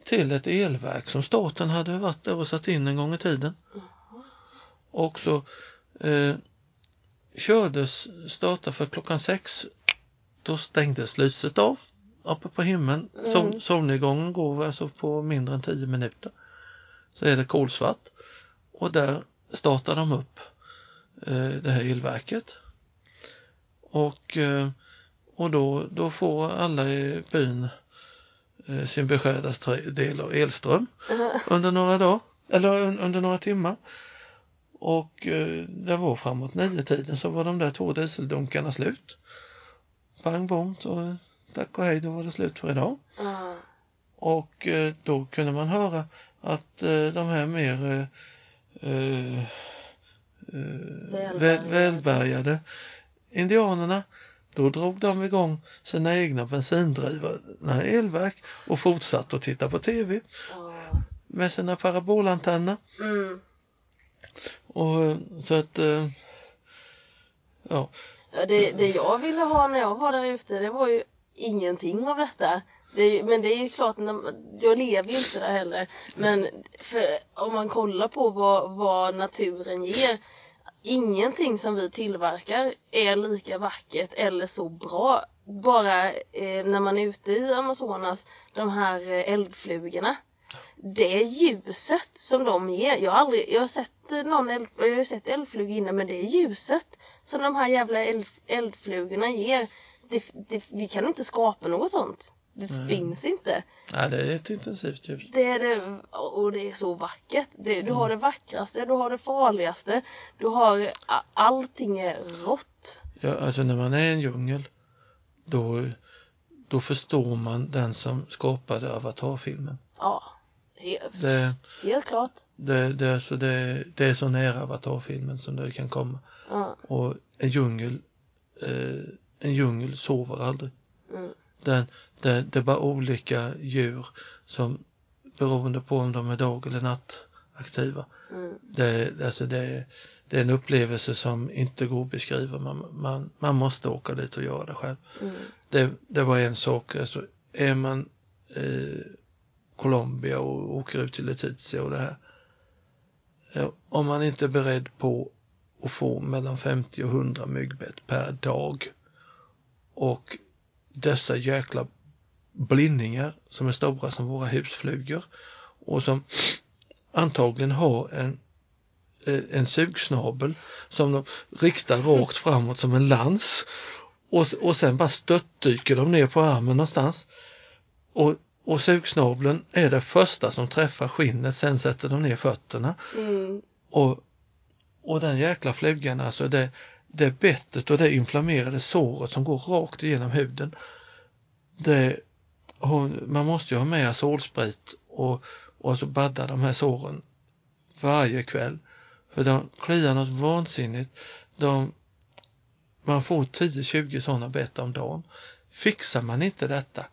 S2: till ett elverk som staten hade varit där och satt in en gång i tiden. Och så eh, kördes starta för klockan sex. Då stängdes lyset av uppe på himlen. Sol,
S1: Mm.
S2: solnedgången går alltså på mindre än 10 minuter. Så är det kolsvart och där startar de upp eh, det här elverket. Och, eh, och då, då får alla i byn eh, sin beskärda del av elström under några dagar, eller un- under några timmar. Och eh, det var framåt nio tiden så var de där två dieseldunkarna slut. Pang bom, så tack och hej, då var det slut för idag.
S1: Ja.
S2: Och då kunde man höra att de här mer eh, eh, väl,
S1: Välbärgade.
S2: välbärgade indianerna, Då drog de igång sina egna bensindrivna elverk och fortsatte att titta på TV med sina parabolantenner.
S1: Mm.
S2: Och eh, så att, eh, ja,
S1: Ja, det, det jag ville ha när jag var där ute det var ju ingenting av detta. Det är, men det är ju klart, jag lever ju inte där heller. Men för, om man kollar på vad, vad naturen ger. Ingenting som vi tillverkar är lika vackert eller så bra. Bara eh, när man är ute i Amazonas, de här eh, eldflugorna. Det ljuset som de ger. Jag har aldrig, jag har sett eh, någon eld, jag har sett eldflugor innan men det är ljuset som de här jävla eld, eldflugorna ger. Det, det, vi kan inte skapa något sånt. Det
S2: Nej.
S1: finns inte.
S2: nej, det är ett intensivt ljus.
S1: Det är det, och det är så vackert. Det, du har det vackraste, du har det farligaste. Du har, allting är rått.
S2: Ja, alltså när man är i en djungel, då, då förstår man den som skapade Avatar-filmen.
S1: Ja, helt,
S2: Det,
S1: helt klart.
S2: det, det, alltså det, det är så nära Avatar-filmen som det kan komma.
S1: Ja,
S2: Och en djungel, eh, en djungel sover aldrig.
S1: Mm,
S2: Den, det, bara olika djur som beroende på om de är dag eller nattaktiva.
S1: mm,
S2: Det, alltså det, det är en upplevelse som inte går att beskriva. Man, man, man måste åka dit och göra det själv.
S1: mm,
S2: Det, det var en sak, alltså är man eh, Colombia och åker ut till Letizia och det här. Eh, om man inte är beredd på att få mellan 50 och 100 myggbett per dag och dessa jäkla blindningar som är stora som våra husflugor och som antagligen har en, eh, en sugsnabel som de riktar rakt framåt som en lans och, och sen bara störtdyker de ner på armen någonstans. Och, och sugsnabeln är det första som träffar skinnet, sen sätter de ner fötterna.
S1: mm,
S2: Och, och den jäkla flugan, alltså det, det bettet och det inflammerade såret som går rakt igenom huden. Det, man måste ju ha med azolsprit och, och alltså badda de här såren varje kväll. För de kliar något vansinnigt. De, man får 10-20 sådana bett om dagen. Fixar man inte detta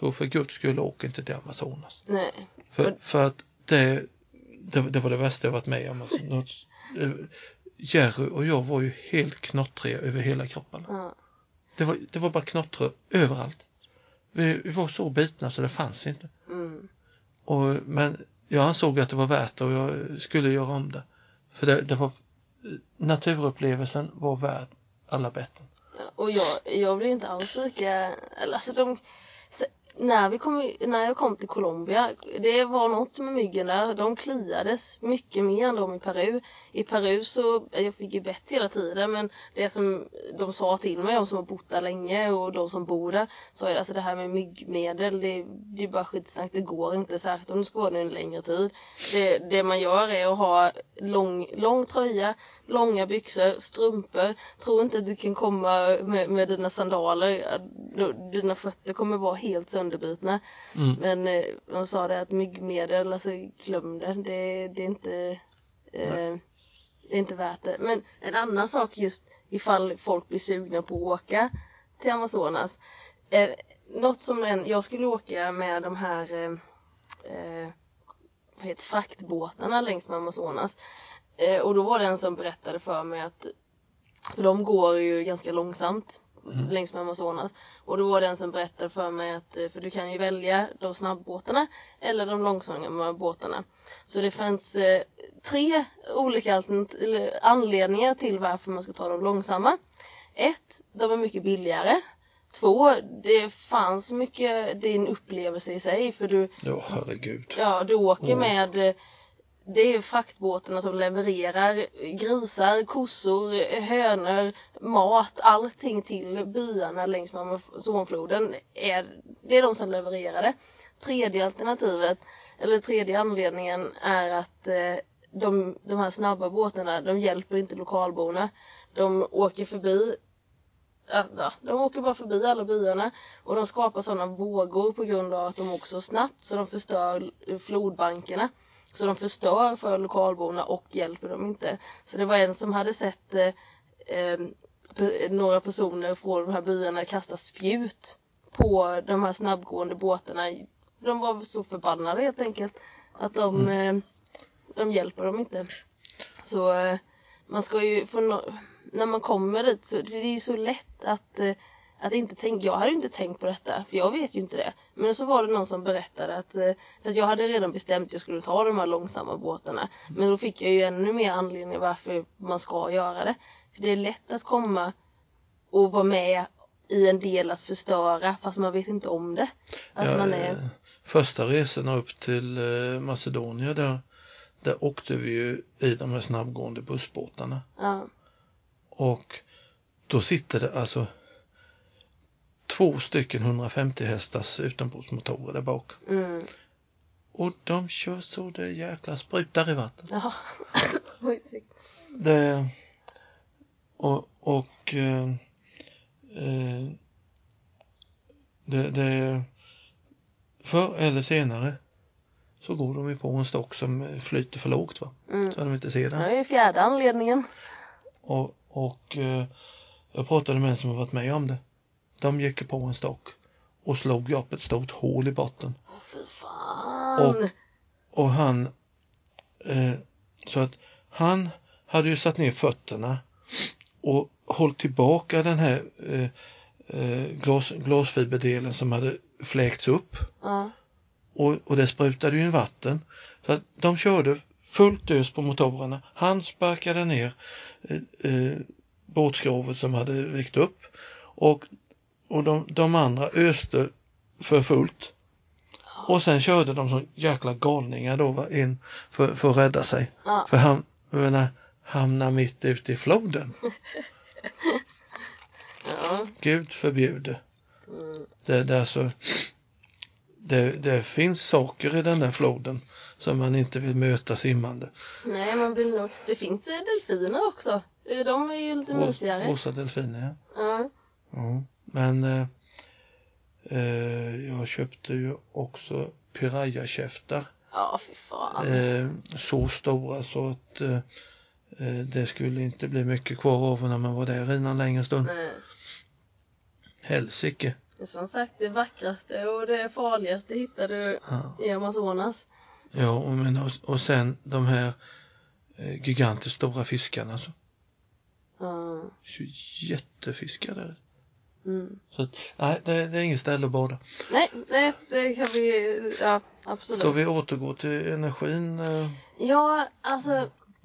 S2: så för guds skull åk inte till Amazonas.
S1: nej.
S2: För, för att det, det, det var det värsta jag varit med om. Alltså, något, Jerry och jag var ju helt knottriga över hela kroppen.
S1: Ja,
S2: Det var, det var bara knottror överallt. Vi, vi var så bitna så det fanns inte.
S1: mm,
S2: Och, men jag ansåg att det var värt det och jag skulle göra om det. För det, det var, naturupplevelsen var värd alla betten.
S1: Och jag, jag blev inte alls lika, alltså de, när, vi kom, när jag kom till Colombia, det var något med myggen där, de kliades mycket mer än de i Peru. I Peru så, jag fick ju bett hela tiden men det som de sa till mig, de som har bott där länge och de som bor där, sa ju alltså det här med myggmedel, det, det är bara skitsnack, det går inte särskilt om du ska vara där en längre tid. Det, det man gör är att ha lång, lång tröja, långa byxor, strumpor. tro inte att du kan komma med, med dina sandaler. Dina fötter kommer vara helt sönder, sönderbitna.
S2: Mm.
S1: Men eh, de sa det att myggmedel, alltså glöm det. Det, det är inte eh, det är inte värt det. Men en annan sak just ifall folk blir sugna på att åka till Amazonas. Eh, något som en, jag skulle åka med de här eh, eh, vad heter, fraktbåtarna längs med Amazonas. Eh, och då var det en som berättade för mig att för de går ju ganska långsamt längs med Amazonas. Och då var det en som berättade för mig att eh, för du kan ju välja de snabbåtarna eller de långsamma båtarna. Så det fanns eh, tre olika anledningar till varför man ska ta de långsamma. Ett, de är mycket billigare. Två, det fanns mycket, det är en upplevelse i sig för du,
S2: Ja, herregud.
S1: Ja, du åker
S2: Mm.
S1: med eh, det är ju fraktbåtarna som levererar grisar, kossor, hönor, mat, allting till byarna längs med Amazonfloden. Är, det är de som levererar det. Tredje alternativet, eller tredje anledningen är att eh, de, de här snabba båtarna, de hjälper inte lokalborna. De åker förbi eh, Ja, de åker bara förbi alla byarna och de skapar sådana vågor på grund av att de åker så snabbt så de förstör flodbankerna. Så de förstör för lokalborna och hjälper dem inte. Så det var en som hade sett eh, eh, några personer från de här byarna kastar spjut på de här snabbgående båtarna. De var så förbannade helt enkelt att de, eh, de hjälper dem inte. Så eh, man ska ju, nå- när man kommer dit så det är ju så lätt att eh, att inte tänka, jag hade inte tänkt på detta för jag vet ju inte det. Men så var det någon som berättade att, eh, för att jag hade redan bestämt att jag skulle ta de här långsamma båtarna. Men då fick jag ju ännu mer anledning varför man ska göra det. För det är lätt att komma och vara med i en del att förstöra fast man vet inte om det. Att
S2: Ja,
S1: man
S2: eh,
S1: är,
S2: Första resorna upp till eh, Macedonia där, där åkte vi ju i de här snabbgående bussbåtarna.
S1: ja,
S2: Och då sitter det alltså två stycken 150 hästars utombordsmotorer där bak.
S1: mm,
S2: Och de kör så det jäkla sprutar i vatten.
S1: ja. *laughs*
S2: Det, och och eh, eh, det, det, förr eller senare så går de ju på en stock som flyter för lågt va?
S1: mm.
S2: Så de inte ser
S1: Det
S2: den.
S1: är ju fjärde anledningen.
S2: Och, och eh, jag pratade med en som har varit med om det. De gick på en stock och slog upp ett stort hål i botten.
S1: Fan.
S2: Och- Och han, eh, så att han hade ju satt ner fötterna och hållit tillbaka den här eh, eh, glas, glasfiberdelen som hade fläkts upp
S1: ja.
S2: och, och det sprutade ju vatten. Så att de körde fullt ös på motorerna. Han sparkade ner eh, eh, båtskrovet som hade vikt upp och, och de, de andra öste för fullt. Och sen körde de som jäkla galningar då in för, för att rädda sig.
S1: Ja.
S2: För han, menar, hamna mitt ute i floden. *laughs*
S1: ja.
S2: Gud förbjude.
S1: Mm.
S2: Det, det, alltså, det, det finns saker i den där floden som man inte vill möta simmande.
S1: Nej, man vill nog... Det finns delfiner också. De är ju lite
S2: Ros-
S1: mysigare.
S2: Rosa delfiner, ja.
S1: Ja.
S2: ja. Men eh, eh, jag köpte ju också pirayakäftar.
S1: Ja, fy fan.
S2: Eh, så stora så att eh, eh, det skulle inte bli mycket kvar av när man var där innan längre stund.
S1: Nej.
S2: Helsike.
S1: Som sagt, det vackraste och det farligaste hittar du
S2: Ja,
S1: i Amazonas.
S2: ja och, men, och, och sen de här eh, gigantiskt stora fiskarna. Så,
S1: Ja.
S2: så jättefiskar där.
S1: Mm.
S2: Så nej, det, det är inget ställe att bada.
S1: Nej, nej, det kan vi... Ja, absolut.
S2: Ska vi återgå till energin? Eh,
S1: Ja, alltså...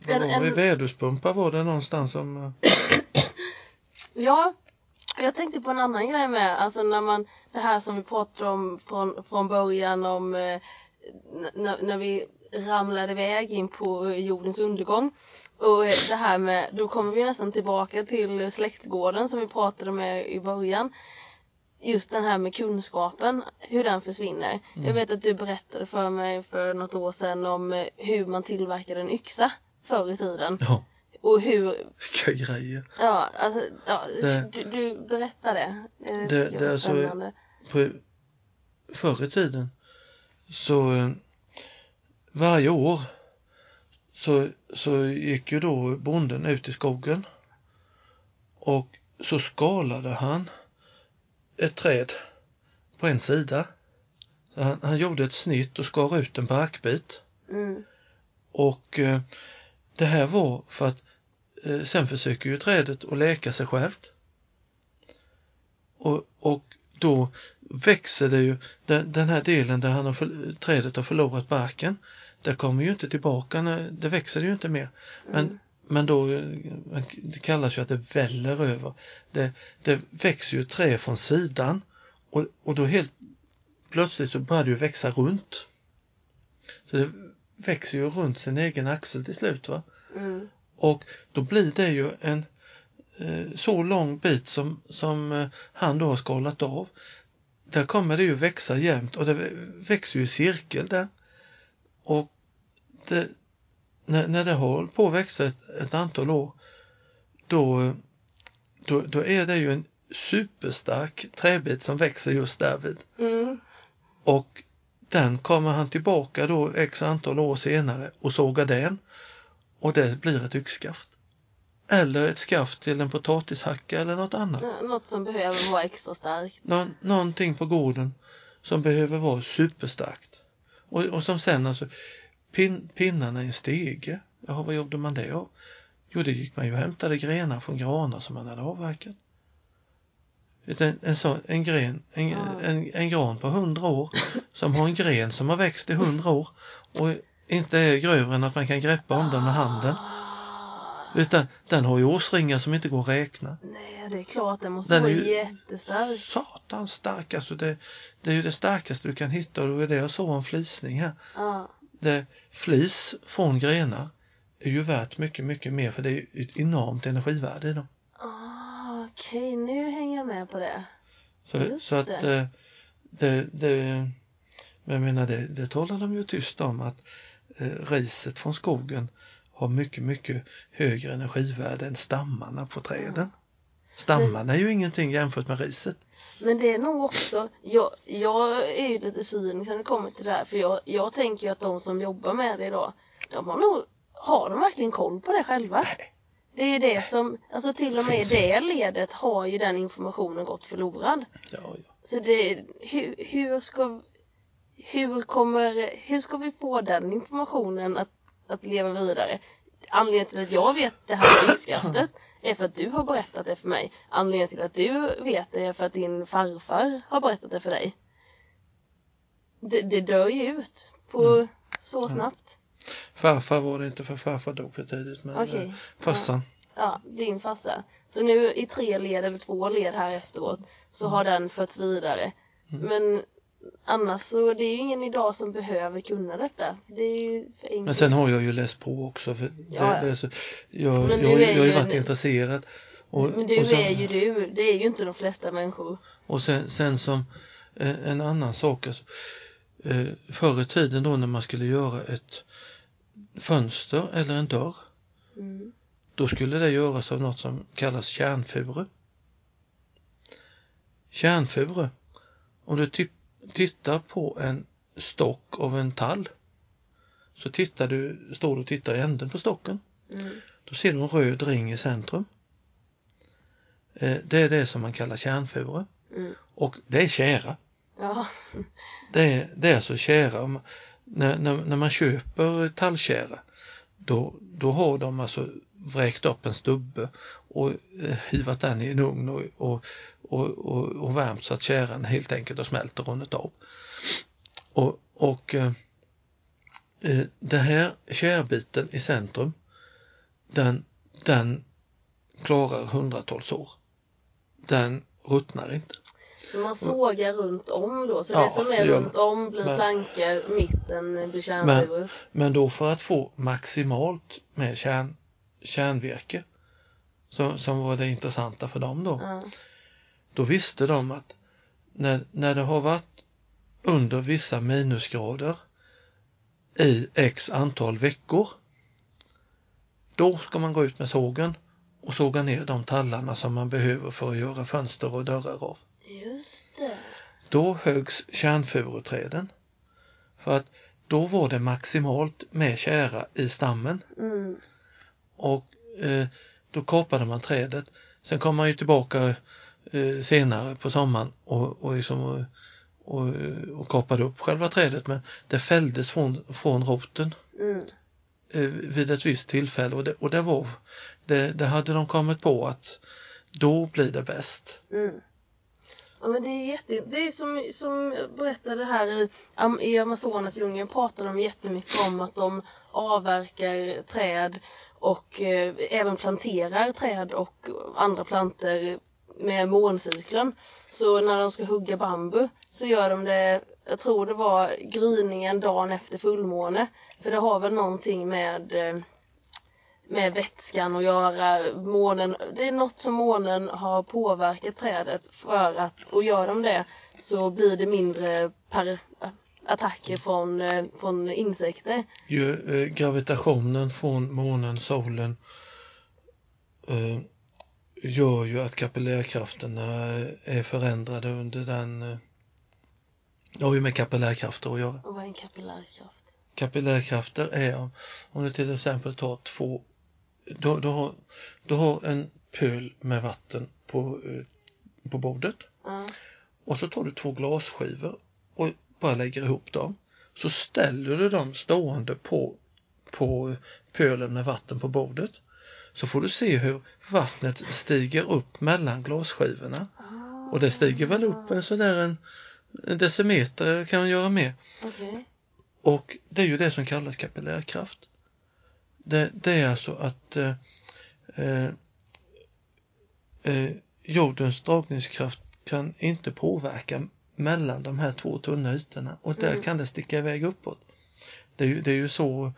S1: En-
S2: var vi?
S1: en-
S2: Väderspumpar var det någonstans som... Eh, *coughs*
S1: Ja, jag tänkte på en annan grej med. Alltså när man, det här som vi pratade om från, från början om eh, när, när vi ramlade iväg in på jordens undergång. Och eh, det här med, då kommer vi nästan tillbaka till släktgården som vi pratade med i början. Just den här med kunskapen, hur den försvinner. Jag vet att du berättade för mig för något år sedan om eh, hur man tillverkade en yxa förr i tiden.
S2: ja,
S1: Och hur
S2: vilka grejer.
S1: Ja, alltså, ja,
S2: Det-
S1: du, du berättade. Det,
S2: Det-
S1: jag
S2: det
S1: var
S2: är
S1: spännande.
S2: På, förr i tiden så eh, varje år så, så gick ju då bonden ut i skogen och så skalade han ett träd på en sida. Han, han gjorde ett snitt och skar ut en barkbit.
S1: Mm,
S2: Och eh, det här var för att eh, sen försöker ju trädet att läka sig självt. Och, och då växer det ju, den, den här delen där han har för, trädet har förlorat barken, det kommer ju inte tillbaka, när, det växer ju inte mer. Men,
S1: Mm.
S2: men då, eh, det kallas ju att det väller över. Det, det växer ju trä från sidan och, och då helt plötsligt så börjar det ju växa runt. Så det växer ju runt sin egen axel till slut. va
S1: mm,
S2: Och då blir det ju en eh, så lång bit som, som eh, han då har skalat av. Där kommer det ju växa jämnt och det växer ju i cirkel där. Och det, när, när det har hållit på att växa ett, ett antal år då, då, då är det ju en superstark träbit som växer just därvid.
S1: mm.
S2: Och den kommer han tillbaka då x antal år senare och sågar den och det blir ett yxskaft. eller ett skaft till en potatishacka eller något annat.
S1: Något som behöver vara extra starkt.
S2: Nå någonting på gården som behöver vara superstarkt. Och, och som sen alltså, pin pinnarna i en stege, jaha vad gjorde man det av? Jo, det gick man ju och hämtade grenar från granar som man hade avverkat. En, en, sån, en, gren, en,
S1: Ja.
S2: en, en gran på 100 år som har en gren som har växt i 100 år och inte är grövre än att man kan greppa om den med handen. Utan den har ju årsringar som inte går att räkna.
S1: nej, det är klart, den måste
S2: Den
S1: vara jättestark.
S2: Satans stark, alltså det, det är ju det starkaste du kan hitta och det är det jag sa om flisning här.
S1: Ja.
S2: Det, flis från grenar är ju värt mycket, mycket mer för det är ett enormt energivärde i dem.
S1: Ah, Okej, nu hänger jag med på det.
S2: Så,
S1: Just
S2: så att
S1: det.
S2: eh, det, det, men jag menar det, det talar de ju tyst om att eh, riset från skogen har mycket, mycket högre energivärde än stammarna på träden. Stammarna är ju ingenting jämfört med riset.
S1: Men det är nog också, jag, jag är ju lite cynisk när det kommer till det här för jag, jag tänker ju att de som jobbar med det idag, de har nog, har de verkligen koll på det själva?
S2: Nej.
S1: Det är det som, alltså till och med i
S2: Finns
S1: det ledet har ju den informationen gått förlorad.
S2: Ja, ja.
S1: Så det, hur, hur ska, hur kommer, hur ska vi få den informationen att, att leva vidare? Anledningen till att jag vet det här fiskastet är för att du har berättat det för mig. Anledningen till att du vet det är för att din farfar har berättat det för dig. Det, det dör ju ut på så snabbt.
S2: Farfar var det inte för farfar dog för tidigt men
S1: Okej.
S2: eh, farsan.
S1: Ja, din farsa. Så nu i tre led eller två led här efteråt så har den förts vidare. Men annars så det är ju ingen idag som behöver kunna detta. Det är ju.
S2: Men sen har jag ju läst på också. För
S1: Ja,
S2: det så, jag, jag, jag,
S1: är
S2: har ju varit
S1: en-
S2: intresserad. Och,
S1: Men du
S2: och, sen,
S1: är ju du. Det är ju inte de flesta människor.
S2: och sen, sen som en, annan sak. Alltså, eh, förr i tiden då när man skulle göra ett fönster eller en dörr.
S1: Mm.
S2: Då skulle det göras av något som kallas kärnfuru. Kärnfuru. Om du ti- tittar på en stock av en tall så tittar du, står du och tittar i änden på stocken.
S1: Mm.
S2: Då ser du en röd ring i centrum. Eh, Det är det som man kallar kärnfuru.
S1: Mm.
S2: Och det är kära.
S1: Ja.
S2: Det är, det är alltså kära. När, när, när man köper tallkära då, då har de alltså vräkt upp en stubbe och eh, hivat den i en ugn och, och, och, och, och värmt så att käran helt enkelt har smält och runnit av. Och, och eh, eh, den här kärbiten i centrum den, den klarar hundratals år. Den ruttnar inte.
S1: Så man sågar runt om då. Så
S2: Ja,
S1: det som är runt om blir
S2: Men-
S1: plankor, mitten blir kärnfibrer.
S2: Men då för att få maximalt med kärn, kärnvirke som, som var det intressanta för dem då.
S1: Ja.
S2: Då visste de att när, när det har varit under vissa minusgrader i x antal veckor då ska man gå ut med sågen och såga ner de tallarna som man behöver för att göra fönster och dörrar av.
S1: Just det.
S2: Då högs kärnfuruträden för att då var det maximalt med kära i stammen
S1: Mm.
S2: och eh, då kapade man trädet. Sen kom man ju tillbaka eh, senare på sommaren och, och, liksom, och, och, och kapade upp själva trädet men det fälldes från, från roten
S1: Mm.
S2: eh, vid ett visst tillfälle och det, och det var det, det hade de kommit på att då blir det bäst.
S1: Mm. Ja men det är jätte, det är som, som jag berättade här i, i Amazonas djungeln pratar de jättemycket om att de avverkar träd och eh, även planterar träd och andra planter med måncykeln. Så när de ska hugga bambu så gör de det, jag tror det var gryningen dagen efter fullmåne. För det har väl någonting med eh, med vätskan att göra. Månen, det är något som månen har påverkat trädet för att, och gör de det så blir det mindre par, attacker från, eh, från insekter.
S2: Ju, eh, gravitationen från månen, solen eh, gör ju att kapillärkrafterna är förändrade under den eh, det har ju med kapillärkrafter att göra.
S1: Och vad är en kapillärkraft?
S2: Kapillärkrafter är om, om du till exempel tar två du, du, har, du har en pöl med vatten på, eh, på bordet
S1: Ja.
S2: och så tar du två glasskivor och bara lägger ihop dem. Så ställer du dem stående på, på pölen med vatten på bordet. Så får du se hur vattnet stiger upp mellan glasskivorna. Och det stiger väl upp sådär en, en decimeter kan man göra med.
S1: Okej.
S2: Och det är ju det som kallas kapillärkraft. Det, det är alltså att eh, eh, eh, jordens dragningskraft kan inte påverka mellan de här två tunna ytorna och där
S1: Mm.
S2: kan det sticka iväg uppåt. Det är ju, det är ju så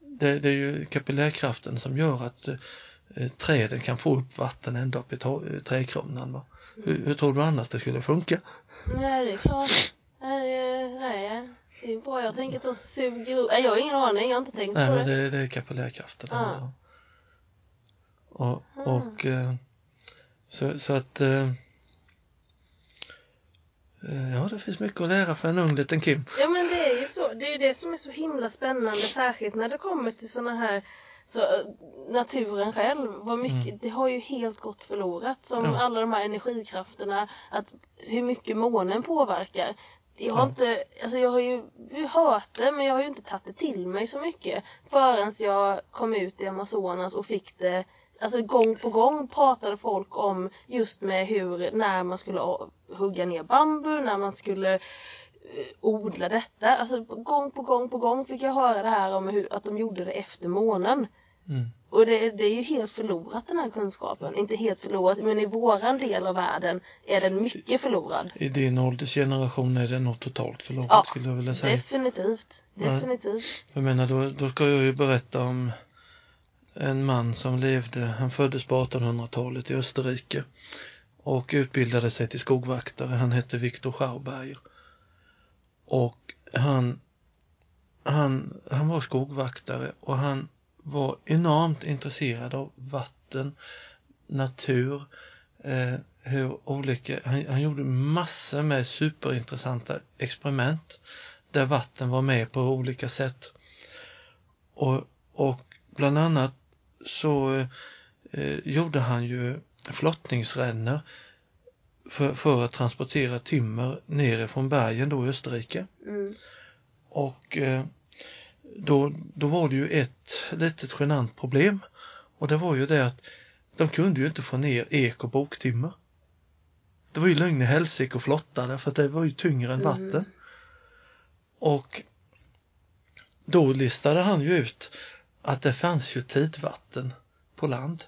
S2: det, det är ju kapillärkraften som gör att eh, träden kan få upp vatten ända upp i trädkronan. Hur, hur tror du annars det skulle funka?
S1: Nej, det är klart. Nej, eh, nej. Det är bra. Jag tänker att de suger upp. Nej, jag har ingen aning. Jag har inte tänkt
S2: Nej,
S1: på
S2: men
S1: det.
S2: det, det är kapillärkraften. det
S1: Ja.
S2: handlar om. Och, och eh, så, så att eh, eh, ja, det finns mycket att lära för en ung liten Kim.
S1: Ja, men det är ju så. Det är ju det som är så himla spännande, särskilt när det kommer till såna här så, naturen själv, vad mycket, det har ju helt gått förlorat. Som
S2: Mm. Ja.
S1: alla de här energikrafterna, att hur mycket månen påverkar. Jag har inte, alltså jag har ju hört det men jag har ju inte tagit det till mig så mycket förrän jag kom ut i Amazonas och fick det Alltså gång på gång pratade folk om just med hur när man skulle hugga ner bambu, när man skulle eh, odla detta. Alltså gång på gång på gång fick jag höra det här om hur, att de gjorde det efter månen.
S2: Mm.
S1: Och det, det är ju helt förlorat den här kunskapen. Inte helt förlorat, men i våran del av världen är den mycket förlorad.
S2: I din åldersgeneration är det nog totalt förlorat
S1: Ja,
S2: skulle jag vilja säga.
S1: Definitivt. Definitivt.
S2: Jag menar, då, då ska jag ju berätta om en man som levde, han föddes på 1800-talet i Österrike och utbildade sig till skogvaktare. Han hette Viktor Schauberger. Och han, han, han var skogvaktare och han var enormt intresserad av vatten, natur, eh, hur olika, han, han gjorde massor med superintressanta experiment där vatten var med på olika sätt. Och, och bland annat så eh, gjorde han ju flottningsrännor för, för att transportera timmer nerifrån bergen då i Österrike.
S1: Mm.
S2: Och eh, då, då var det ju ett litet genant problem och det var ju det att de kunde ju inte få ner ek och boktimmer. Det var ju lögn i helsike att flotta det för att det var ju tyngre än
S1: Mhm.
S2: vatten. Och då listade han ju ut att det fanns ju tidvatten på land.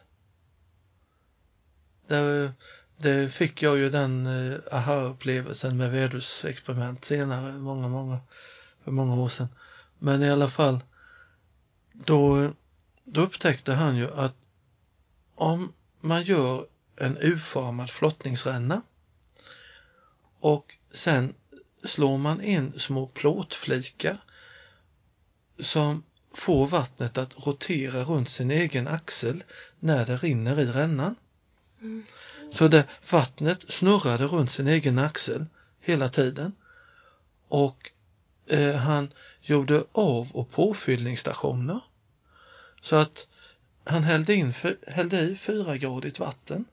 S2: Det, det fick jag ju den eh, aha-upplevelsen med väderexperiment senare, många, många, för många år sedan. Men i alla fall, då, då upptäckte han ju att om man gör en U-formad flottningsränna och sen slår man in små plåtflikar som får vattnet att rotera runt sin egen axel när det rinner i rännan.
S1: Mm.
S2: Så det, vattnet snurrade runt sin egen axel hela tiden och eh, han gjorde av och påfyllningsstationer så att han hällde, in, hällde i fyragradigt vatten.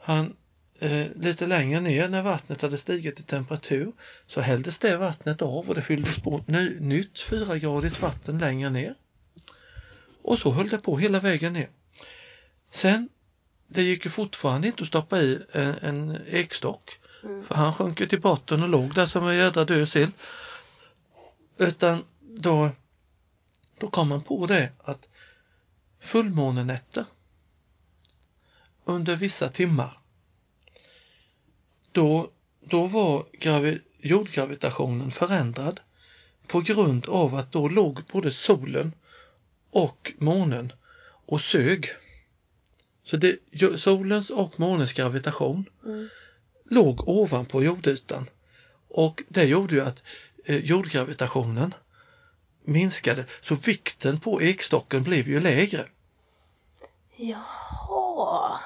S2: Han eh, lite längre ner när vattnet hade stigit i temperatur så hälldes det vattnet av och det fylldes på ny, nytt fyragradigt vatten längre ner. Och så höll det på hela vägen ner. Sen, det gick ju fortfarande inte att stoppa i en, en ekstock
S1: Mm.
S2: för han sjönk ju till botten och låg där som en jädra död sill. Utan då, då kom man på det att fullmånenätter under vissa timmar då, då var gravi, jordgravitationen förändrad på grund av att då låg både solen och månen och sög. Så det, solens och månens gravitation
S1: Mm.
S2: låg ovanpå jordytan och det gjorde ju att jordgravitationen minskade så vikten på ekstocken blev ju lägre.
S1: Jaha.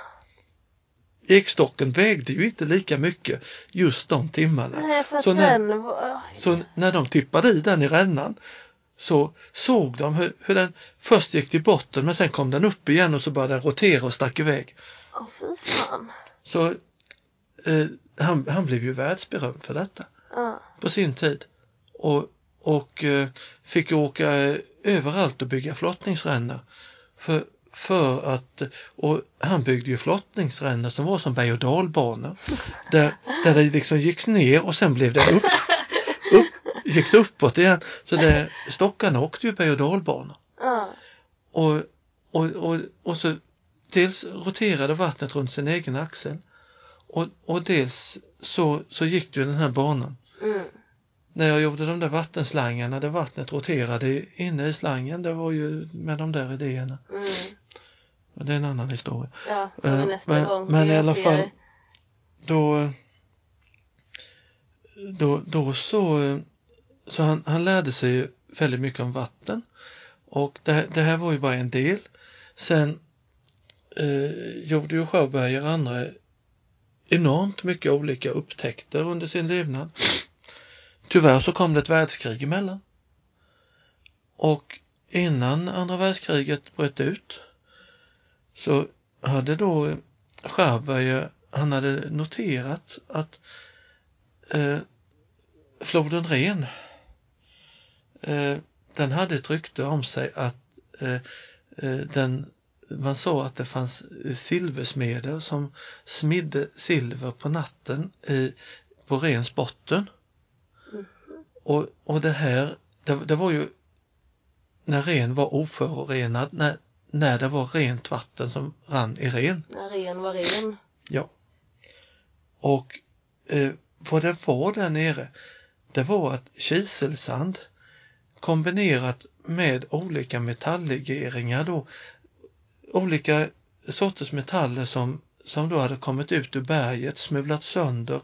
S2: Ekstocken vägde ju inte lika mycket just de timmarna.
S1: Nej,
S2: Så när-
S1: den var...
S2: Så när de tippade i den i rännan så såg de hur, hur den först gick till botten men sen kom den upp igen och så började den rotera och stack iväg.
S1: Åh fy fan.
S2: Så eh, han, han blev ju världsberömd för detta
S1: Ja.
S2: på sin tid och, och eh, fick åka överallt och bygga flottningsrännor. För, för att, och han byggde ju flottningsrännor som var som berg och dalbanor. Där, där det liksom gick ner och sen blev det upp, upp gick det uppåt igen. Så det, stockarna åkte ju berg och dalbanor.
S1: Ja.
S2: Och, och, och, och så dels roterade vattnet runt sin egen axel och, och dels så, så gick det ju den här banan.
S1: Mm.
S2: När jag gjorde de där vattenslangarna där vattnet roterade inne i slangen, det var ju med de där idéerna.
S1: Mm.
S2: Men Det är en annan historia.
S1: Ja,
S2: Eh, men- men
S1: Vi
S2: i alla fall- Då, då, då så, så han, han lärde sig ju väldigt mycket om vatten och det, det här var ju bara en del. Sen eh, gjorde ju Sjöberger andra enormt mycket olika upptäckter under sin levnad. Tyvärr så kom det ett världskrig emellan. Och innan andra världskriget bröt ut så hade då Sjöberger, han hade noterat att eh, floden Ren, eh, den hade ett rykte om sig att eh, eh, den, man sa att det fanns silversmeder som smidde silver på natten i, på Rens botten. Och, och det här, det, det var ju när Ren var oförorenad, när, när det var rent vatten som rann i Ren.
S1: När ren var ren.
S2: Ja. Och eh, vad det var där nere, det var att kiselsand kombinerat med olika metalllegeringar då, olika sorters metaller som, som då hade kommit ut ur berget, smulat sönder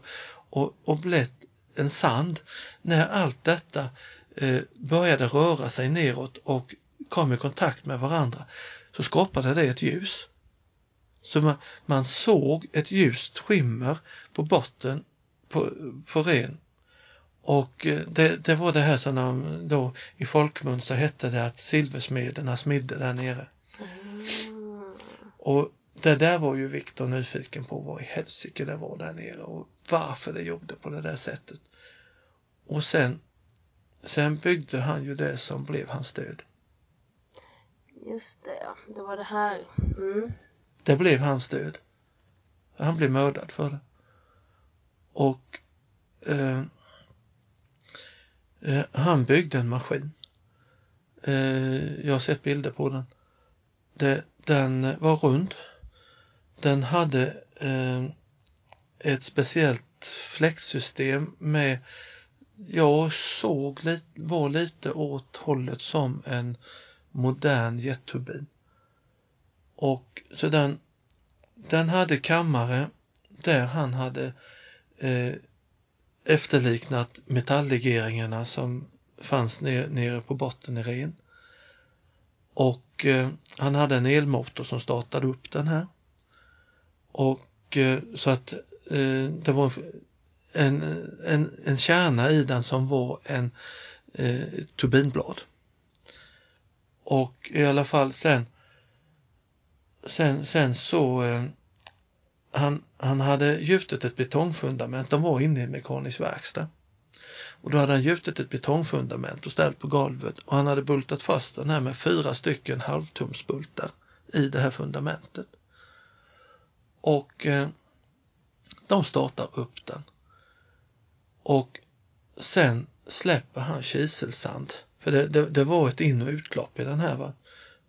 S2: och, och blivit en sand. När allt detta eh, började röra sig neråt och kom i kontakt med varandra så skapade det ett ljus. Så man, man såg ett ljust skimmer på botten på, på ren. Och eh, det, det var det här som de, då i folkmun så hette det att silversmederna smidde där nere.
S1: Mm.
S2: Och det där var ju Viktor nyfiken på vad i helsike det var där nere och varför det gjorde på det där sättet. Och sen, sen byggde han ju det som blev hans död.
S1: Just det, ja. Det var det här. Mm.
S2: Det blev hans död. Han blev mördad för det. Och eh, eh, han byggde en maskin. Eh, jag har sett bilder på den. Det, den var rund. Den hade eh, ett speciellt fläktsystem med, jag såg lite, var lite åt hållet som en modern jetturbin. Och så den, den hade kammare där han hade eh, efterliknat metalllegeringarna som fanns ner, nere på botten i ren. Och eh, han hade en elmotor som startade upp den här. Och eh, så att eh, det var en, en, en kärna i den som var en eh, turbinblad. Och i alla fall sen sen, sen så eh, han, han hade gjutit ett betongfundament, de var inne i en mekanisk verkstad. Och då hade han gjutit ett betongfundament och ställt på golvet och han hade bultat fast den här med fyra stycken halvtumsbultar i det här fundamentet. Och eh, de startar upp den. Och sen släpper han kiselsand. För det, det, det var ett in och utlopp i den här. Va?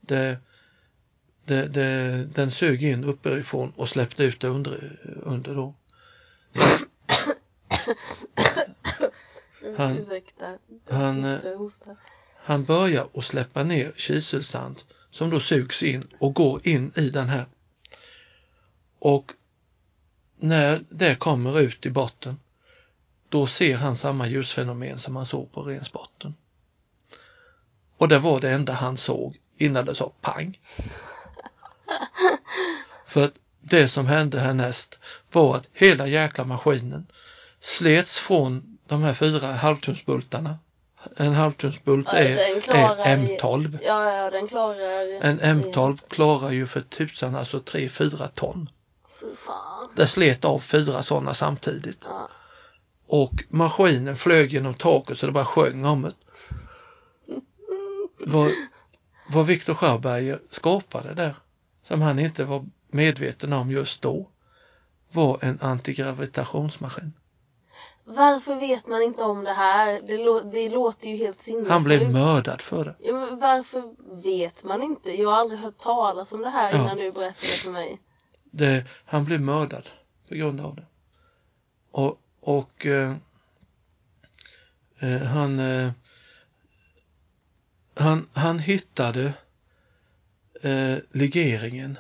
S2: Det, det, det, den sög in uppifrån och släppte ut det under, under då. Han-
S1: Ursäkta.
S2: han,
S1: Hosta, hosta.
S2: Han börjar att släppa ner kiselsand som då sugs in och går in i den här. Och när det kommer ut i botten då ser han samma ljusfenomen som han såg på rens botten. Och det var det enda han såg innan det sa pang. *laughs* För att det som hände härnäst var att hela jäkla maskinen slets från de här fyra halvtumsbultarna En halvtonsbult
S1: Ja,
S2: är,
S1: klarar
S2: är M12.
S1: Ja, ja, den klarar...
S2: En M12 klarar ju för tusan alltså 3-4 ton.
S1: Fy fan.
S2: Det slet av fyra sådana samtidigt.
S1: Ja.
S2: Och maskinen flög genom taket så det bara sjöng om det. Vad, vad Viktor Sjöberger skapade där, som han inte var medveten om just då, var en antigravitationsmaskin.
S1: Varför vet man inte om det här? Det, lå- det låter ju helt sinnessjukt.
S2: Han blev mördad för det.
S1: Ja, men varför vet man inte? Jag har aldrig hört talas om det här
S2: Ja.
S1: innan du berättade för mig
S2: det han blev mördad på grund av det. Och, och eh, eh han, eh, han, han hittade eh, legeringen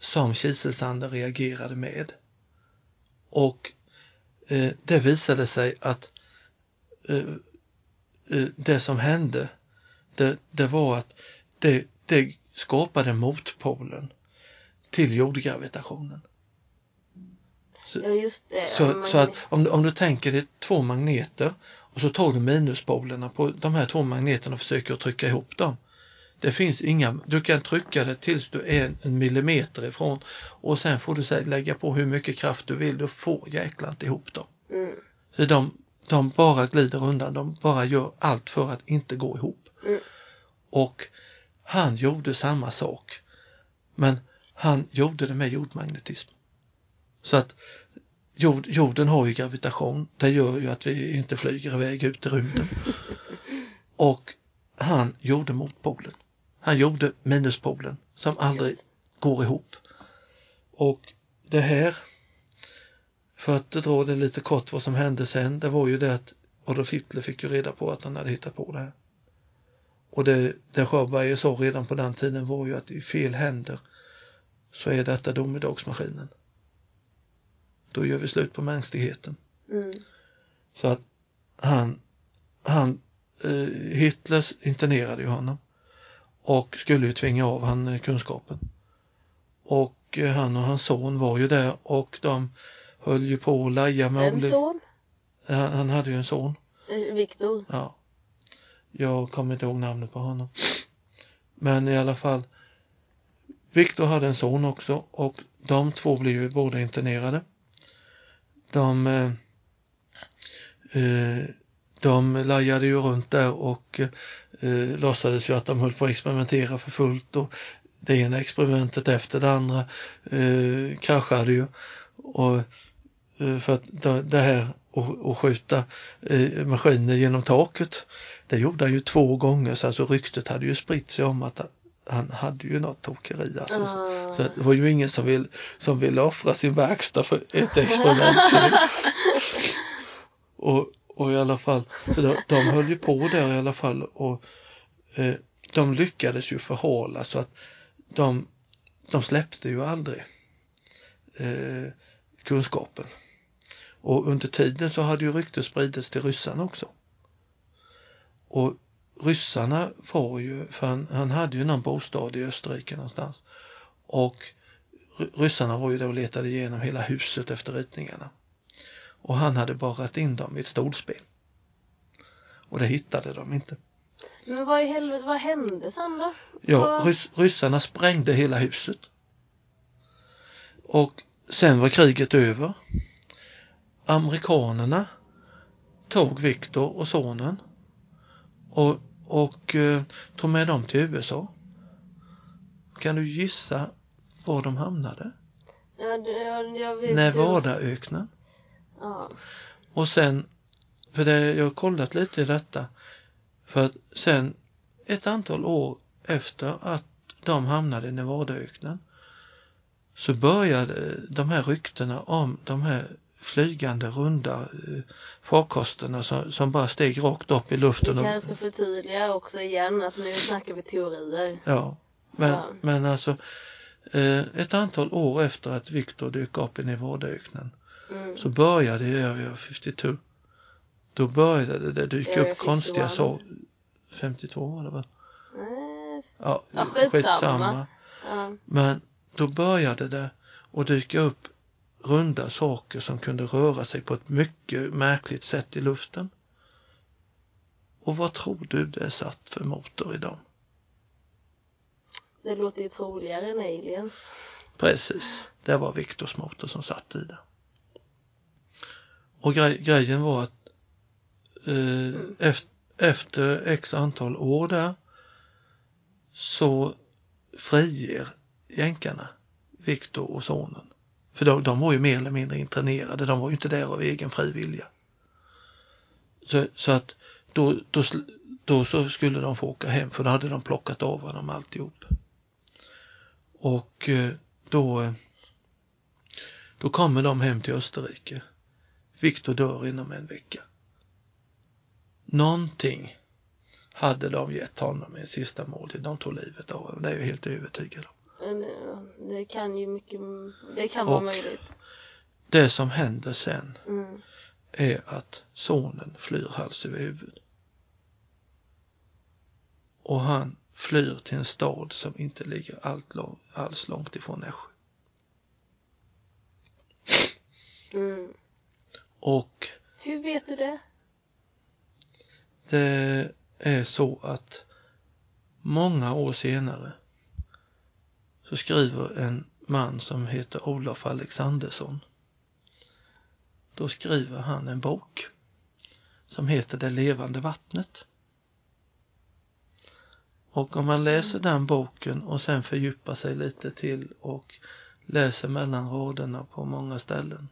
S2: som kiselsanden reagerade med. Och eh, det visade sig att eh, eh, det som hände det, det var att det, det skapade motpolen till jordgravitationen.
S1: Ja, just det.
S2: Så, så att om, du- om du tänker dig två magneter och så tar du minuspolerna på de här två magneterna och försöker trycka ihop dem. Det finns inga, du kan trycka det tills du är en, millimeter ifrån och sen får du säga, lägga på hur mycket kraft du vill, du får jäkla inte ihop dem.
S1: Mm.
S2: Så de, de bara glider undan, de bara gör allt för att inte gå ihop.
S1: Mm.
S2: Och han gjorde samma sak. Men han gjorde det med jordmagnetism. Så att jord, jorden har ju gravitation. Det gör ju att vi inte flyger iväg ut i rymden. *laughs* Och han gjorde motpolen. Han gjorde minuspolen som aldrig går ihop. Och det här, för att dra det lite kort vad som hände sen, det var ju det att Adolf Hitler fick ju reda på att han hade hittat på det här. Och det, det Sjöberger sa redan på den tiden var ju att i fel händer så är detta domedagsmaskinen. Då gör vi slut på mänskligheten.
S1: Mm.
S2: Så att han, han eh, Hitler internerade ju honom och skulle ju tvinga av han eh, kunskapen. Och eh, han och hans son var ju där och de höll ju på att laja med olika...
S1: son?
S2: Han, han hade ju en son,
S1: Eh, Viktor.
S2: ja. Jag kommer inte ihåg namnet på honom. Men i alla fall, Viktor hade en son också och de två blev ju båda internerade. De eh, eh, de lajade ju runt där och eh, låtsades ju att de höll på att experimentera för fullt och det ena experimentet efter det andra eh, kraschade ju. Och, eh, för att det, här att att skjuta eh, maskiner genom taket, det gjorde han ju två gånger så alltså ryktet hade ju spritt sig om att han hade ju något tokeri alltså.
S1: Ah.
S2: Så det var ju ingen som vill, som ville offra sin verkstad för ett experiment till. Och, och i alla fall, de, de höll ju på där i alla fall och eh, de lyckades ju förhala så att de, de släppte ju aldrig eh, kunskapen. Och under tiden så hade ju ryktet spridits till ryssarna också. Och ryssarna var ju, för han, han hade ju någon bostad i Österrike någonstans. Och ry- ryssarna var ju där och letade igenom hela huset efter ritningarna. Och han hade borrat in dem i ett stolsben. Och det hittade de inte.
S1: Men vad i helvete, vad hände sen då?
S2: Ja, rys, ryssarna sprängde hela huset. Och sen var kriget över. Amerikanerna tog Viktor och sonen och, och eh, tog med dem till USA. Kan du gissa var de hamnade?
S1: Ja, det, jag, jag vet
S2: Nevadaöknen.
S1: Ja.
S2: Och sen, för det, jag har kollat lite i detta, för att sen ett antal år efter att de hamnade i Nevadaöknen så började de här ryktena om de här flygande runda eh, farkosterna som, som bara steg rakt upp i
S1: Vi
S2: luften. och-
S1: kanske ska förtydliga också igen att nu snackar vi teorier.
S2: Ja, men,
S1: Ja.
S2: men alltså eh, ett antal år efter att Viktor dök upp i Nevadaöknen
S1: Mm.
S2: så började Area 52. Då började det dyka
S1: Area
S2: upp konstiga
S1: 51.
S2: saker. 52 var det väl?
S1: Nej,
S2: Ja,
S1: Ja, skitsamma. ja.
S2: Men då började det att dyka upp runda saker som kunde röra sig på ett mycket märkligt sätt i luften. Och vad tror du det är satt för motor i dem?
S1: Det låter ju troligare än aliens.
S2: Precis, det var Viktors motor som satt i det. Och grej, grejen var att eh, efter, efter x antal år där så friger jänkarna Viktor och sonen. För de, de var ju mer eller mindre internerade, de var ju inte där av egen fri vilja. Så, så att då, då, då så skulle de få åka hem för då hade de plockat av honom alltihop. Och eh, då, då kommer de hem till Österrike. Viktor dör inom en vecka. Någonting hade de gett honom en sista måltid. De tog livet av honom, det är jag helt övertygad om.
S1: Eh, Det kan ju mycket, det kan vara möjligt.
S2: Det som händer sen
S1: Mm.
S2: är att sonen flyr hals över huvud. Och han flyr till en stad som inte ligger allt lång, alls långt ifrån Nässjö.
S1: Mm.
S2: Och
S1: Hur vet du det?
S2: det är så att många år senare så skriver en man som heter Olof Alexandersson. Då skriver han en bok som heter Det levande vattnet. Och om man läser den boken och sen fördjupar sig lite till och läser mellan raderna på många ställen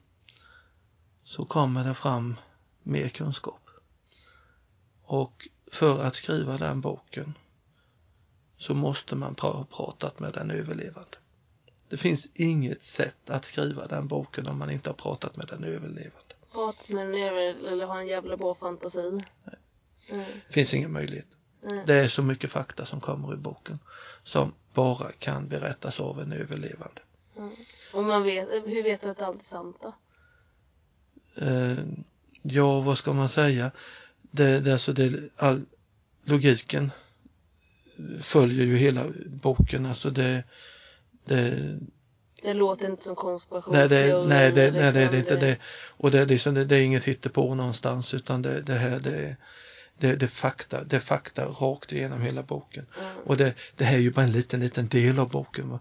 S2: så kommer det fram mer kunskap. Och för att skriva den boken så måste man ha pratat med den överlevande. Det finns inget sätt att skriva den boken om man inte har pratat med den överlevande.
S1: Pratat med den över eller ha en jävla bra fantasi? Mm.
S2: Det finns ingen möjlighet.
S1: Mm.
S2: Det är så mycket fakta som kommer i boken som bara kan berättas av en överlevande.
S1: Mm. Och man vet, hur vet du att allt är sant då?
S2: Eh, ja, vad ska man säga? Det, det, alltså det, all, logiken följer ju hela boken. Alltså det, det,
S1: Det låter inte som
S2: det, nej, det, nej, det är
S1: liksom.
S2: inte det. Och det, är liksom, det, det är inget hittepå någonstans utan det, det här det, är- det, det, fakta, det fakta rakt igenom hela boken.
S1: Mm.
S2: Och det, det här är ju bara en liten, liten del av boken. Va?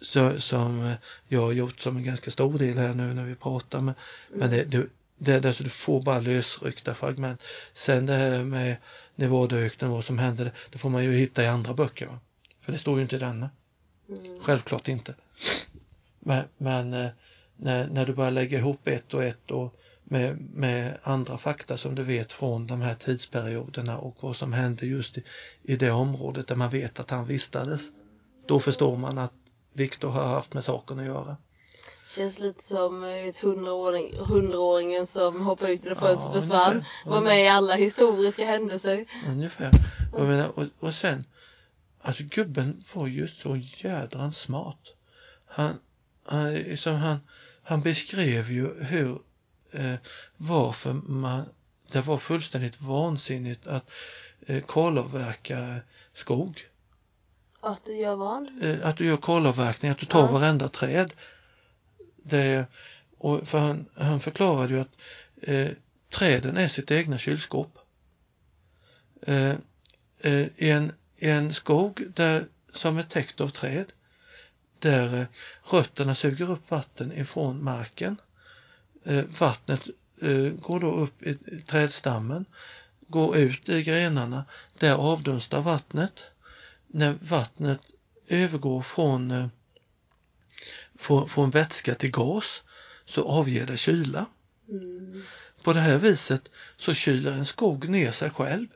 S2: Så, som jag har gjort som en ganska stor del här nu när vi pratar. Men, men det, det, det, det, du får bara lösryckta fragment. Sen det här med nivåöknen, vad som hände, det får man ju hitta i andra böcker. Va? För det står ju inte i denna.
S1: Mm.
S2: Självklart inte. Men, men eh, när, när du börjar lägga ihop ett och ett och med, med andra fakta som du vet från de här tidsperioderna och vad som hände just i, i det området där man vet att han vistades. Då förstår man att Viktor har haft med saken att göra.
S1: Känns lite som hundraåring, hundraåringen som hoppade ut
S2: Ja,
S1: fönstret och försvann. Var med i alla historiska händelser.
S2: Ungefär. Och, jag menar, och, och sen, alltså gubben var ju så jädrans smart. Han, han, liksom han, han beskrev ju hur, eh, varför man, det var fullständigt vansinnigt att eh, kalavverka skog.
S1: Att du gör vad?
S2: Eh, att du gör kalavverkning, att du tar
S1: Ja.
S2: varenda träd. Det, och för han, han förklarade ju att eh, träden är sitt egna kylskåp. Eh, eh, i, en, I en skog där, som är täckt av träd där eh, rötterna suger upp vatten ifrån marken. Eh, vattnet eh, går då upp i trädstammen, går ut i grenarna, där avdunstar vattnet. När vattnet övergår från, eh, från, från vätska till gas så avger det kyla.
S1: Mm.
S2: På det här viset så kyler en skog ner sig själv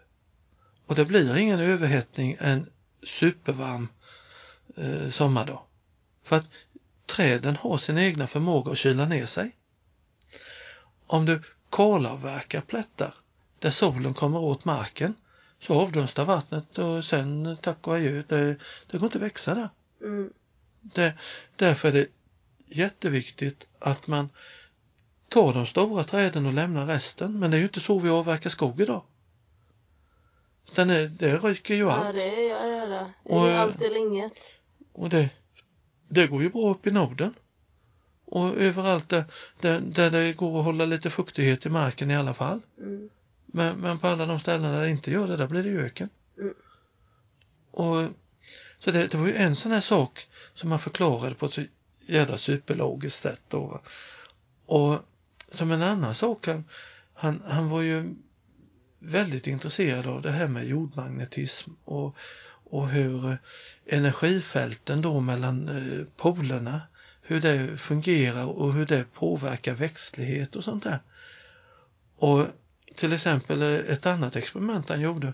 S2: och det blir ingen överhettning en supervarm eh, sommardag. För att träden har sin egna förmåga att kyla ner sig. Om du kalavverkar plättar där solen kommer åt marken så avdunstar vattnet och sen tack och adjö, det, det går inte att växa där.
S1: Mm.
S2: Det, därför är det jätteviktigt att man tar de stora träden och lämnar resten. Men det är ju inte så vi avverkar skog idag. Den är, det ryker ju
S1: Ja,
S2: allt.
S1: det är jag gör det. Det
S2: Och,
S1: är
S2: eh,
S1: allt eller inget.
S2: Och det, det går ju bra upp i Norden. Och överallt där, där, där det går att hålla lite fuktighet i marken i alla fall.
S1: Mm.
S2: Men, men på alla de ställen där det inte gör det, där blir det ju öken.
S1: Mm.
S2: Och, så det, det var ju en sån här sak som man förklarade på ett så jävla superlogiskt sätt. Då. Och som en annan sak, han, han, han var ju väldigt intresserad av det här med jordmagnetism och, och hur eh, energifälten då mellan eh, polerna, hur det fungerar och hur det påverkar växtlighet och sånt där. Och till exempel eh, ett annat experiment han gjorde.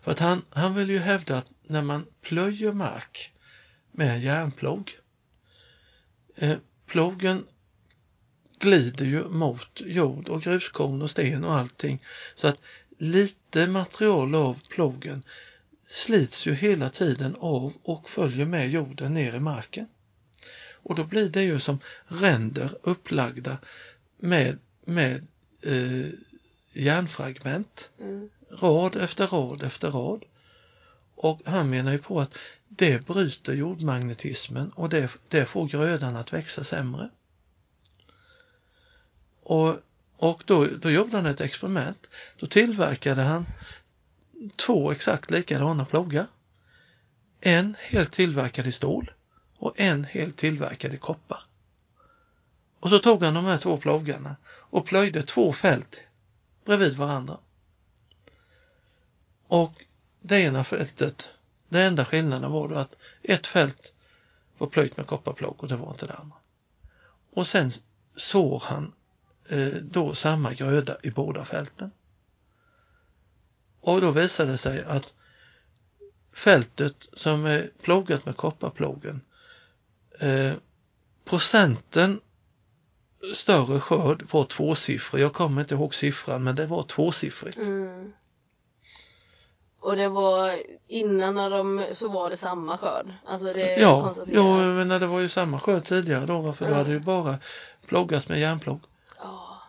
S2: För att han, han vill ju hävda att när man plöjer mark med en järnplog, plogen glider ju mot jord och gruskorn och sten och allting så att lite material av plogen slits ju hela tiden av och följer med jorden ner i marken. Och då blir det ju som ränder upplagda med, med eh, järnfragment,
S1: Mm.
S2: rad efter rad efter rad. Och han menar ju på att det bryter jordmagnetismen och det, det får grödan att växa sämre. Och, och då, då gjorde han ett experiment. Då tillverkade han två exakt likadana plogar. En helt tillverkad i stål och en helt tillverkad i koppar. Och så tog han de här två plogarna och plöjde två fält bredvid varandra. Och det ena fältet, den enda skillnaden var då att ett fält var plöjt med kopparplog och det var inte det andra. Och sen sår han eh, då samma gröda i båda fälten. Och då visade det sig att fältet som är plogat med kopparplogen, eh, procenten större skörd var tvåsiffrig. Jag kommer inte ihåg siffran men det var tvåsiffrigt.
S1: Mm. Och det var innan när de så var det samma skörd. Alltså det
S2: Ja, jo, men det var ju samma skörd tidigare då för då
S1: Ja.
S2: hade ju bara ploggats med järnplogg.
S1: Ja.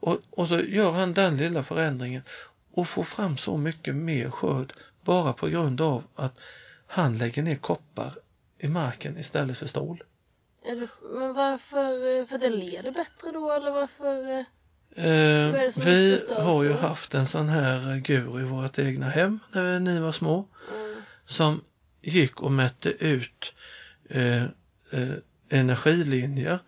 S2: Och, och så gör han den lilla förändringen och får fram så mycket mer skörd bara på grund av att han lägger ner koppar i marken istället för stål.
S1: Det, men varför, för det leder bättre då eller varför? Eh?
S2: Eh, vi har ju haft en sån här guru i vårt egna hem när ni var små
S1: Mm.
S2: som gick och mätte ut eh, eh, energilinjer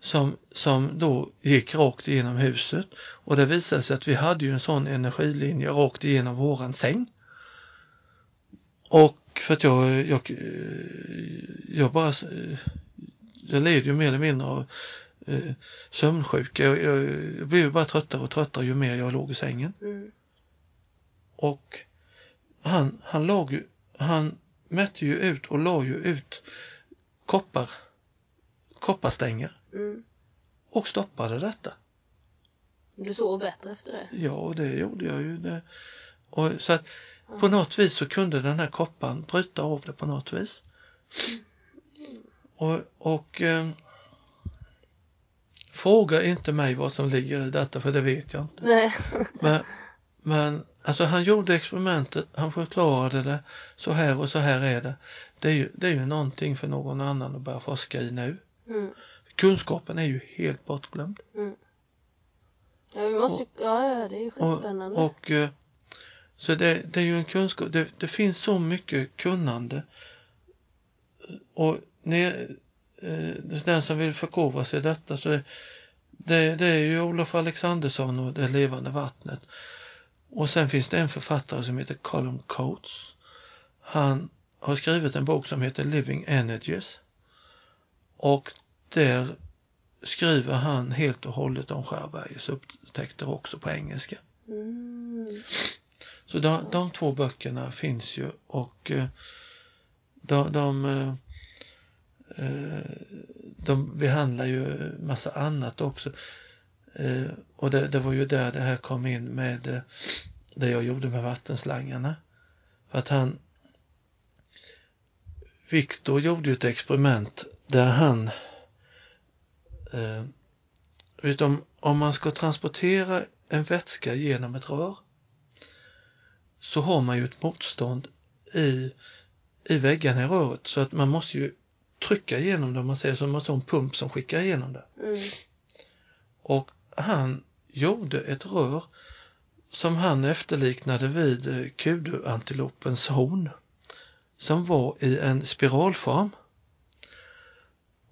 S2: som, som då gick rakt igenom huset och det visade sig att vi hade ju en sån energilinje rakt igenom våran säng. Och för att jag, jag, eh, jag bara, eh, jag led ju mer eller mindre av eh, sömnsjuka. Jag, jag, jag blev bara tröttare och tröttare ju mer jag låg i sängen.
S1: Mm.
S2: Och han, han, lag, ju- han mätte ju ut och la ju ut koppar, kopparstänger
S1: Mm.
S2: och stoppade detta.
S1: Du sov bättre efter det?
S2: Ja, det gjorde jag ju. Det. Och så att på något vis så kunde den här kopparn bryta av det på något vis. Och, och eh, fråga inte mig vad som ligger i detta för det vet jag inte.
S1: Nej.
S2: Men, men alltså han gjorde experimentet, han förklarade det, så här och så här är det. Det är ju, det är ju någonting för någon annan att börja forska i nu.
S1: Mm.
S2: Kunskapen är ju helt bortglömd.
S1: Ja, vi måste ju, ja, ja, det är ju
S2: Och,
S1: skitspännande.
S2: och eh, så det, det är ju en kunskap, det, det finns så mycket kunnande. Och ner, eh, den som vill förkovra sig i detta så är, det, det är ju Olof Alexandersson och Det levande vattnet. Och sen finns det en författare som heter Colin Coates. Han har skrivit en bok som heter Living Energies. Och där skriver han helt och hållet om Skärbergers upptäckter också på engelska.
S1: Mm.
S2: Så de, de två böckerna finns ju och eh, de, de, eh, Eh, de behandlar ju massa annat också. Eh, och det, det var ju där det här kom in med eh, det jag gjorde med vattenslangarna. För att han Viktor gjorde ju ett experiment där han eh, vet om, om man ska transportera en vätska genom ett rör så har man ju ett motstånd i, i väggarna i röret så att man måste ju trycka igenom det om man säger så, man måste ha en pump som skickar igenom det.
S1: Mm.
S2: Och han gjorde ett rör som han efterliknade vid eh, kuduantilopens horn som var i en spiralform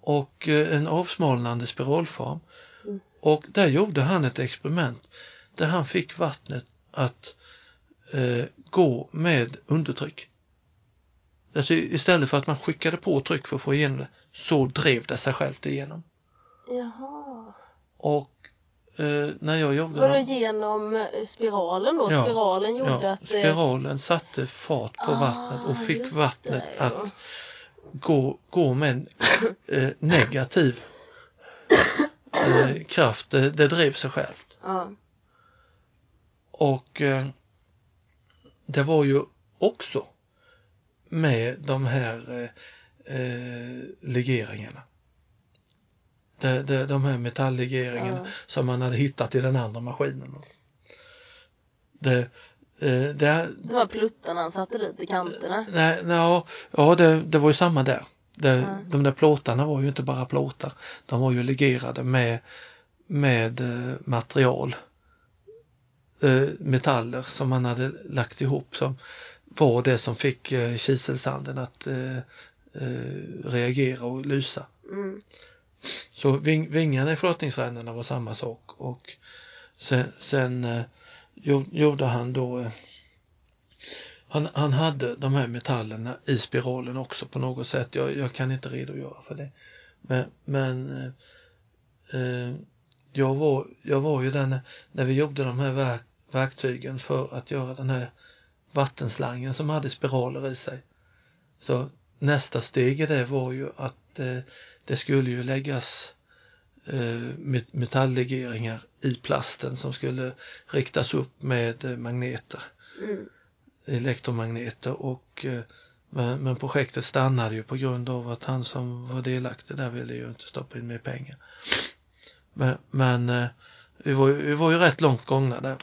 S2: och eh, en avsmalnande spiralform.
S1: Mm.
S2: Och där gjorde han ett experiment där han fick vattnet att eh, gå med undertryck. Alltså istället för att man skickade på tryck för att få igenom det så drev det sig självt igenom.
S1: Jaha.
S2: Och eh, när jag gjorde
S1: Var det genom eh, spiralen då?
S2: Ja,
S1: Spiralen gjorde
S2: ja,
S1: att det...
S2: spiralen satte fart på vattnet och fick
S1: Ah, just
S2: vattnet
S1: det,
S2: att
S1: ja.
S2: gå, gå med en eh, negativ eh, kraft. Det, det drev sig självt.
S1: Ja.
S2: Och eh, det var ju också med de här eh, eh, legeringarna. De, de, de här metalllegeringarna
S1: Ja.
S2: som man hade hittat i den andra maskinen. Det, eh, det,
S1: De här pluttarna han satte dit i kanterna.
S2: nej, nej, ja, det, det var ju samma där. Det,
S1: Ja.
S2: De där plåtarna var ju inte bara plåtar. De var ju legerade med, med eh, material. Eh, metaller som man hade lagt ihop som var det som fick eh, kiselsanden att eh, eh, reagera och lysa.
S1: Mm.
S2: Så ving, vingarna i flottningsrännorna var samma sak och sen, sen eh, gjo- gjorde han då eh, han, han hade de här metallerna i spiralen också på något sätt. Jag, jag kan inte redogöra för det. Men, men eh, jag, var, jag var ju den när vi gjorde de här verk, verktygen för att göra den här vattenslangen som hade spiraler i sig. Så nästa steg i det var ju att eh, det skulle ju läggas eh, met- metalllegeringar i plasten som skulle riktas upp med eh, magneter,
S1: Mm.
S2: elektromagneter och eh, men, men projektet stannade ju på grund av att han som var delaktig där ville ju inte stoppa in mer pengar. Men, men eh, vi, var, ju- vi var ju rätt långt gångna där.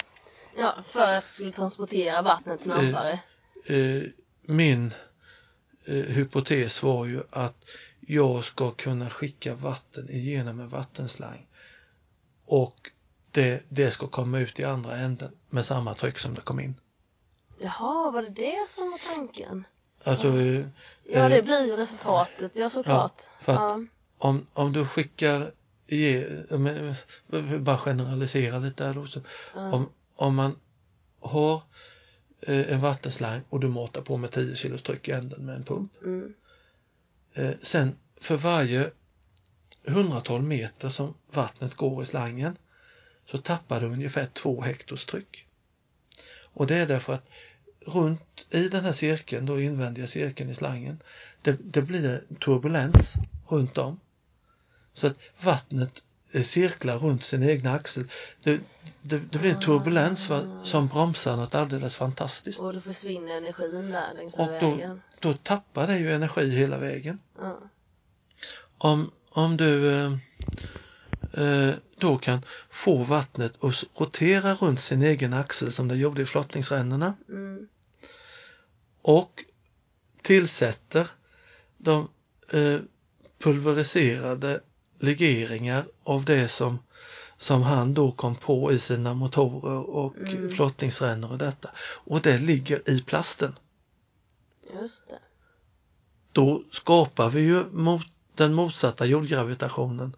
S1: Ja, för att det skulle transportera vattnet snabbare.
S2: eh, min eh, hypotes var ju att jag ska kunna skicka vatten igenom en vattenslang och det, det ska komma ut i andra änden med samma tryck som det kom in.
S1: Jaha, var det det som var tanken?
S2: Alltså eh,
S1: Ja, det blir ju resultatet, ja såklart.
S2: för att-
S1: Ja,
S2: om, om du skickar ge, men, eh, bara generalisera lite där då. Så,
S1: ja.
S2: om, om man har eh, en vattenslang och du matar på med 10 kilos tryck i änden med en pump
S1: Mm.
S2: Eh, sen för varje hundratal meter som vattnet går i slangen så tappar du ungefär två hektors tryck. Och det är därför att runt i den här cirkeln, då invändiga cirkeln i slangen, det, det blir turbulens runt om. Så att vattnet cirklar runt sin egna axel. Det, det, det blir en turbulens va, som bromsar något alldeles fantastiskt.
S1: Och då försvinner energin där längs
S2: Och
S1: med
S2: då-
S1: vägen.
S2: Då tappar det ju energi hela vägen.
S1: Ja.
S2: om, om du eh, eh, då kan få vattnet att rotera runt sin egen axel som det gjorde i flottningsrännorna
S1: Mm.
S2: och tillsätter de eh, pulveriserade legeringar av det som, som han då kom på i sina motorer och
S1: Mm.
S2: flottningsrännor och detta och det ligger i plasten.
S1: Just det.
S2: Då skapar vi ju mot, den motsatta jordgravitationen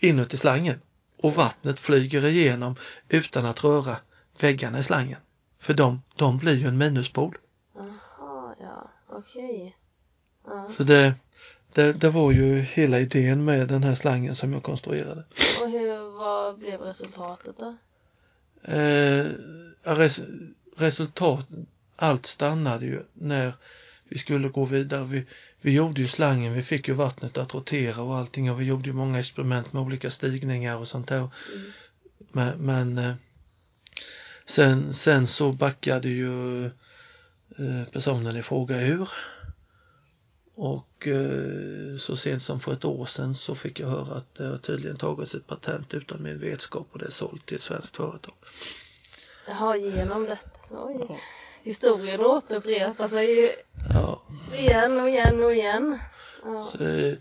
S2: inuti slangen och vattnet flyger igenom utan att röra väggarna i slangen. För de, de blir ju en minuspol.
S1: Jaha, ja. Okej. Ja.
S2: Så det, det, det var ju hela idén med den här slangen som jag konstruerade.
S1: Och hur, vad blev resultatet då?
S2: Eh, res, resultat, allt stannade ju när vi skulle gå vidare. Vi, vi gjorde ju slangen, vi fick ju vattnet att rotera och allting och vi gjorde ju många experiment med olika stigningar och sånt där.
S1: Mm.
S2: Men, men eh, sen, sen så backade ju eh, personen i fråga ur. Och eh, så sent som för ett år sedan så fick jag höra att det har tydligen tagits ett patent utan min vetskap och det är sålt till ett svenskt företag.
S1: Jaha, genom detta. Så, oj.
S2: Ja.
S1: Historien återupprepar sig ju
S2: Ja,
S1: igen och igen och igen. Ja.
S2: så, eh,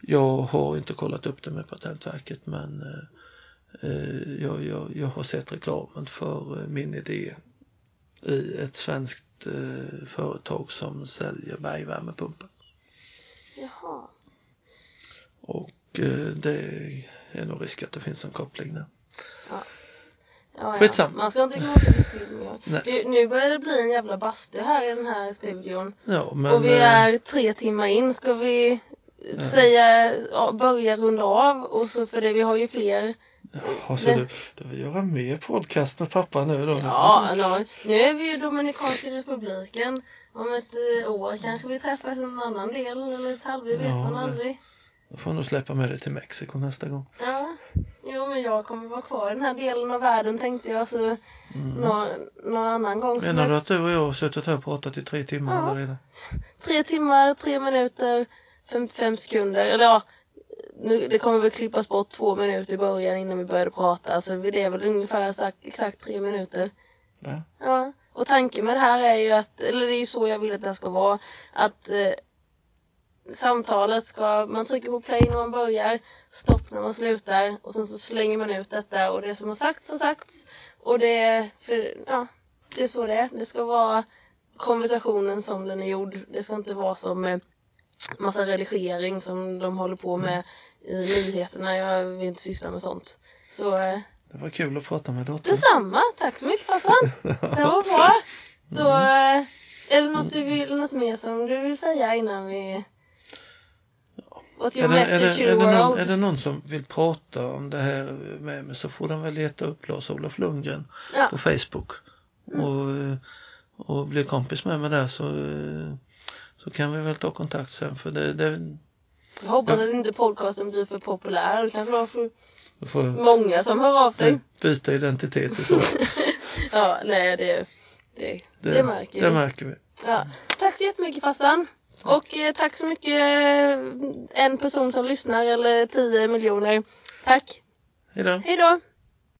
S2: jag har inte kollat upp det med Patentverket men eh, jag, jag, jag har sett reklamen för eh, min idé i ett svenskt eh, företag som säljer bergvärmepumpar.
S1: Jaha.
S2: Och eh, det är nog risk att det finns en koppling där.
S1: Ja, ja. Man ska inte gå till. Du, nu börjar det bli en jävla bastu här i den här studion.
S2: Ja, men,
S1: och vi
S2: eh,
S1: är tre timmar in. Ska vi säga, ja, börja runda av? Och så för det, vi har ju fler.
S2: Ja, så du, du vill göra mer podcast med pappa nu då?
S1: Ja, no, nu är vi ju i Dominikanska republiken. Om ett eh, år kanske vi träffas en annan del eller ett halvår, vet
S2: Ja,
S1: man
S2: det-
S1: aldrig.
S2: Jag får nog släppa med dig till Mexiko nästa gång.
S1: Ja, jo men jag kommer vara kvar i den här delen av världen tänkte jag så någon, någon annan gång.
S2: Mm. Menar du att du och jag har suttit här och pratat i tre timmar
S1: Ja.
S2: redan?
S1: Tre timmar, tre minuter, 55 sekunder. Eller ja, nu, det kommer väl klippas bort två minuter i början innan vi började prata. Så det är väl ungefär exakt, exakt tre minuter.
S2: Va?
S1: Ja, och tanken med det här är ju att, eller det är ju så jag vill att det ska vara, att eh, samtalet ska, man trycker på play när man börjar, stopp när man slutar och sen så slänger man ut detta och det som har sagts har sagts och det, för, ja, det är så det är. Det ska vara konversationen som den är gjord. Det ska inte vara som eh, massa redigering som de håller på med i nyheterna. Jag vill inte syssla med sånt. Så eh,
S2: Det var kul att prata med dottern.
S1: Detsamma, tack så mycket farsan. *laughs* Det var bra. Då, eh, är det något, du vill, något mer som du vill säga innan vi... What's
S2: Är
S1: your
S2: det, är,
S1: message
S2: det,
S1: to
S2: är,
S1: the
S2: det någon, är det någon som vill prata om det här med mig så får den väl leta upp Lars-Olof Lundgren
S1: Ja.
S2: på Facebook och, eh, och bli kompis med mig där så, så kan vi väl ta kontakt sen för det, det
S1: Jag hoppas att inte podcasten blir för populär. Det kanske var för
S2: får
S1: många som hör av sig.
S2: byta identitet i så. *laughs*
S1: Ja, nej det, det, det,
S2: Det,
S1: märker
S2: det
S1: vi.
S2: märker vi.
S1: Ja. Tack så jättemycket farsan. Och eh, tack så mycket eh, en person som lyssnar eller tio miljoner. Tack. Hej då.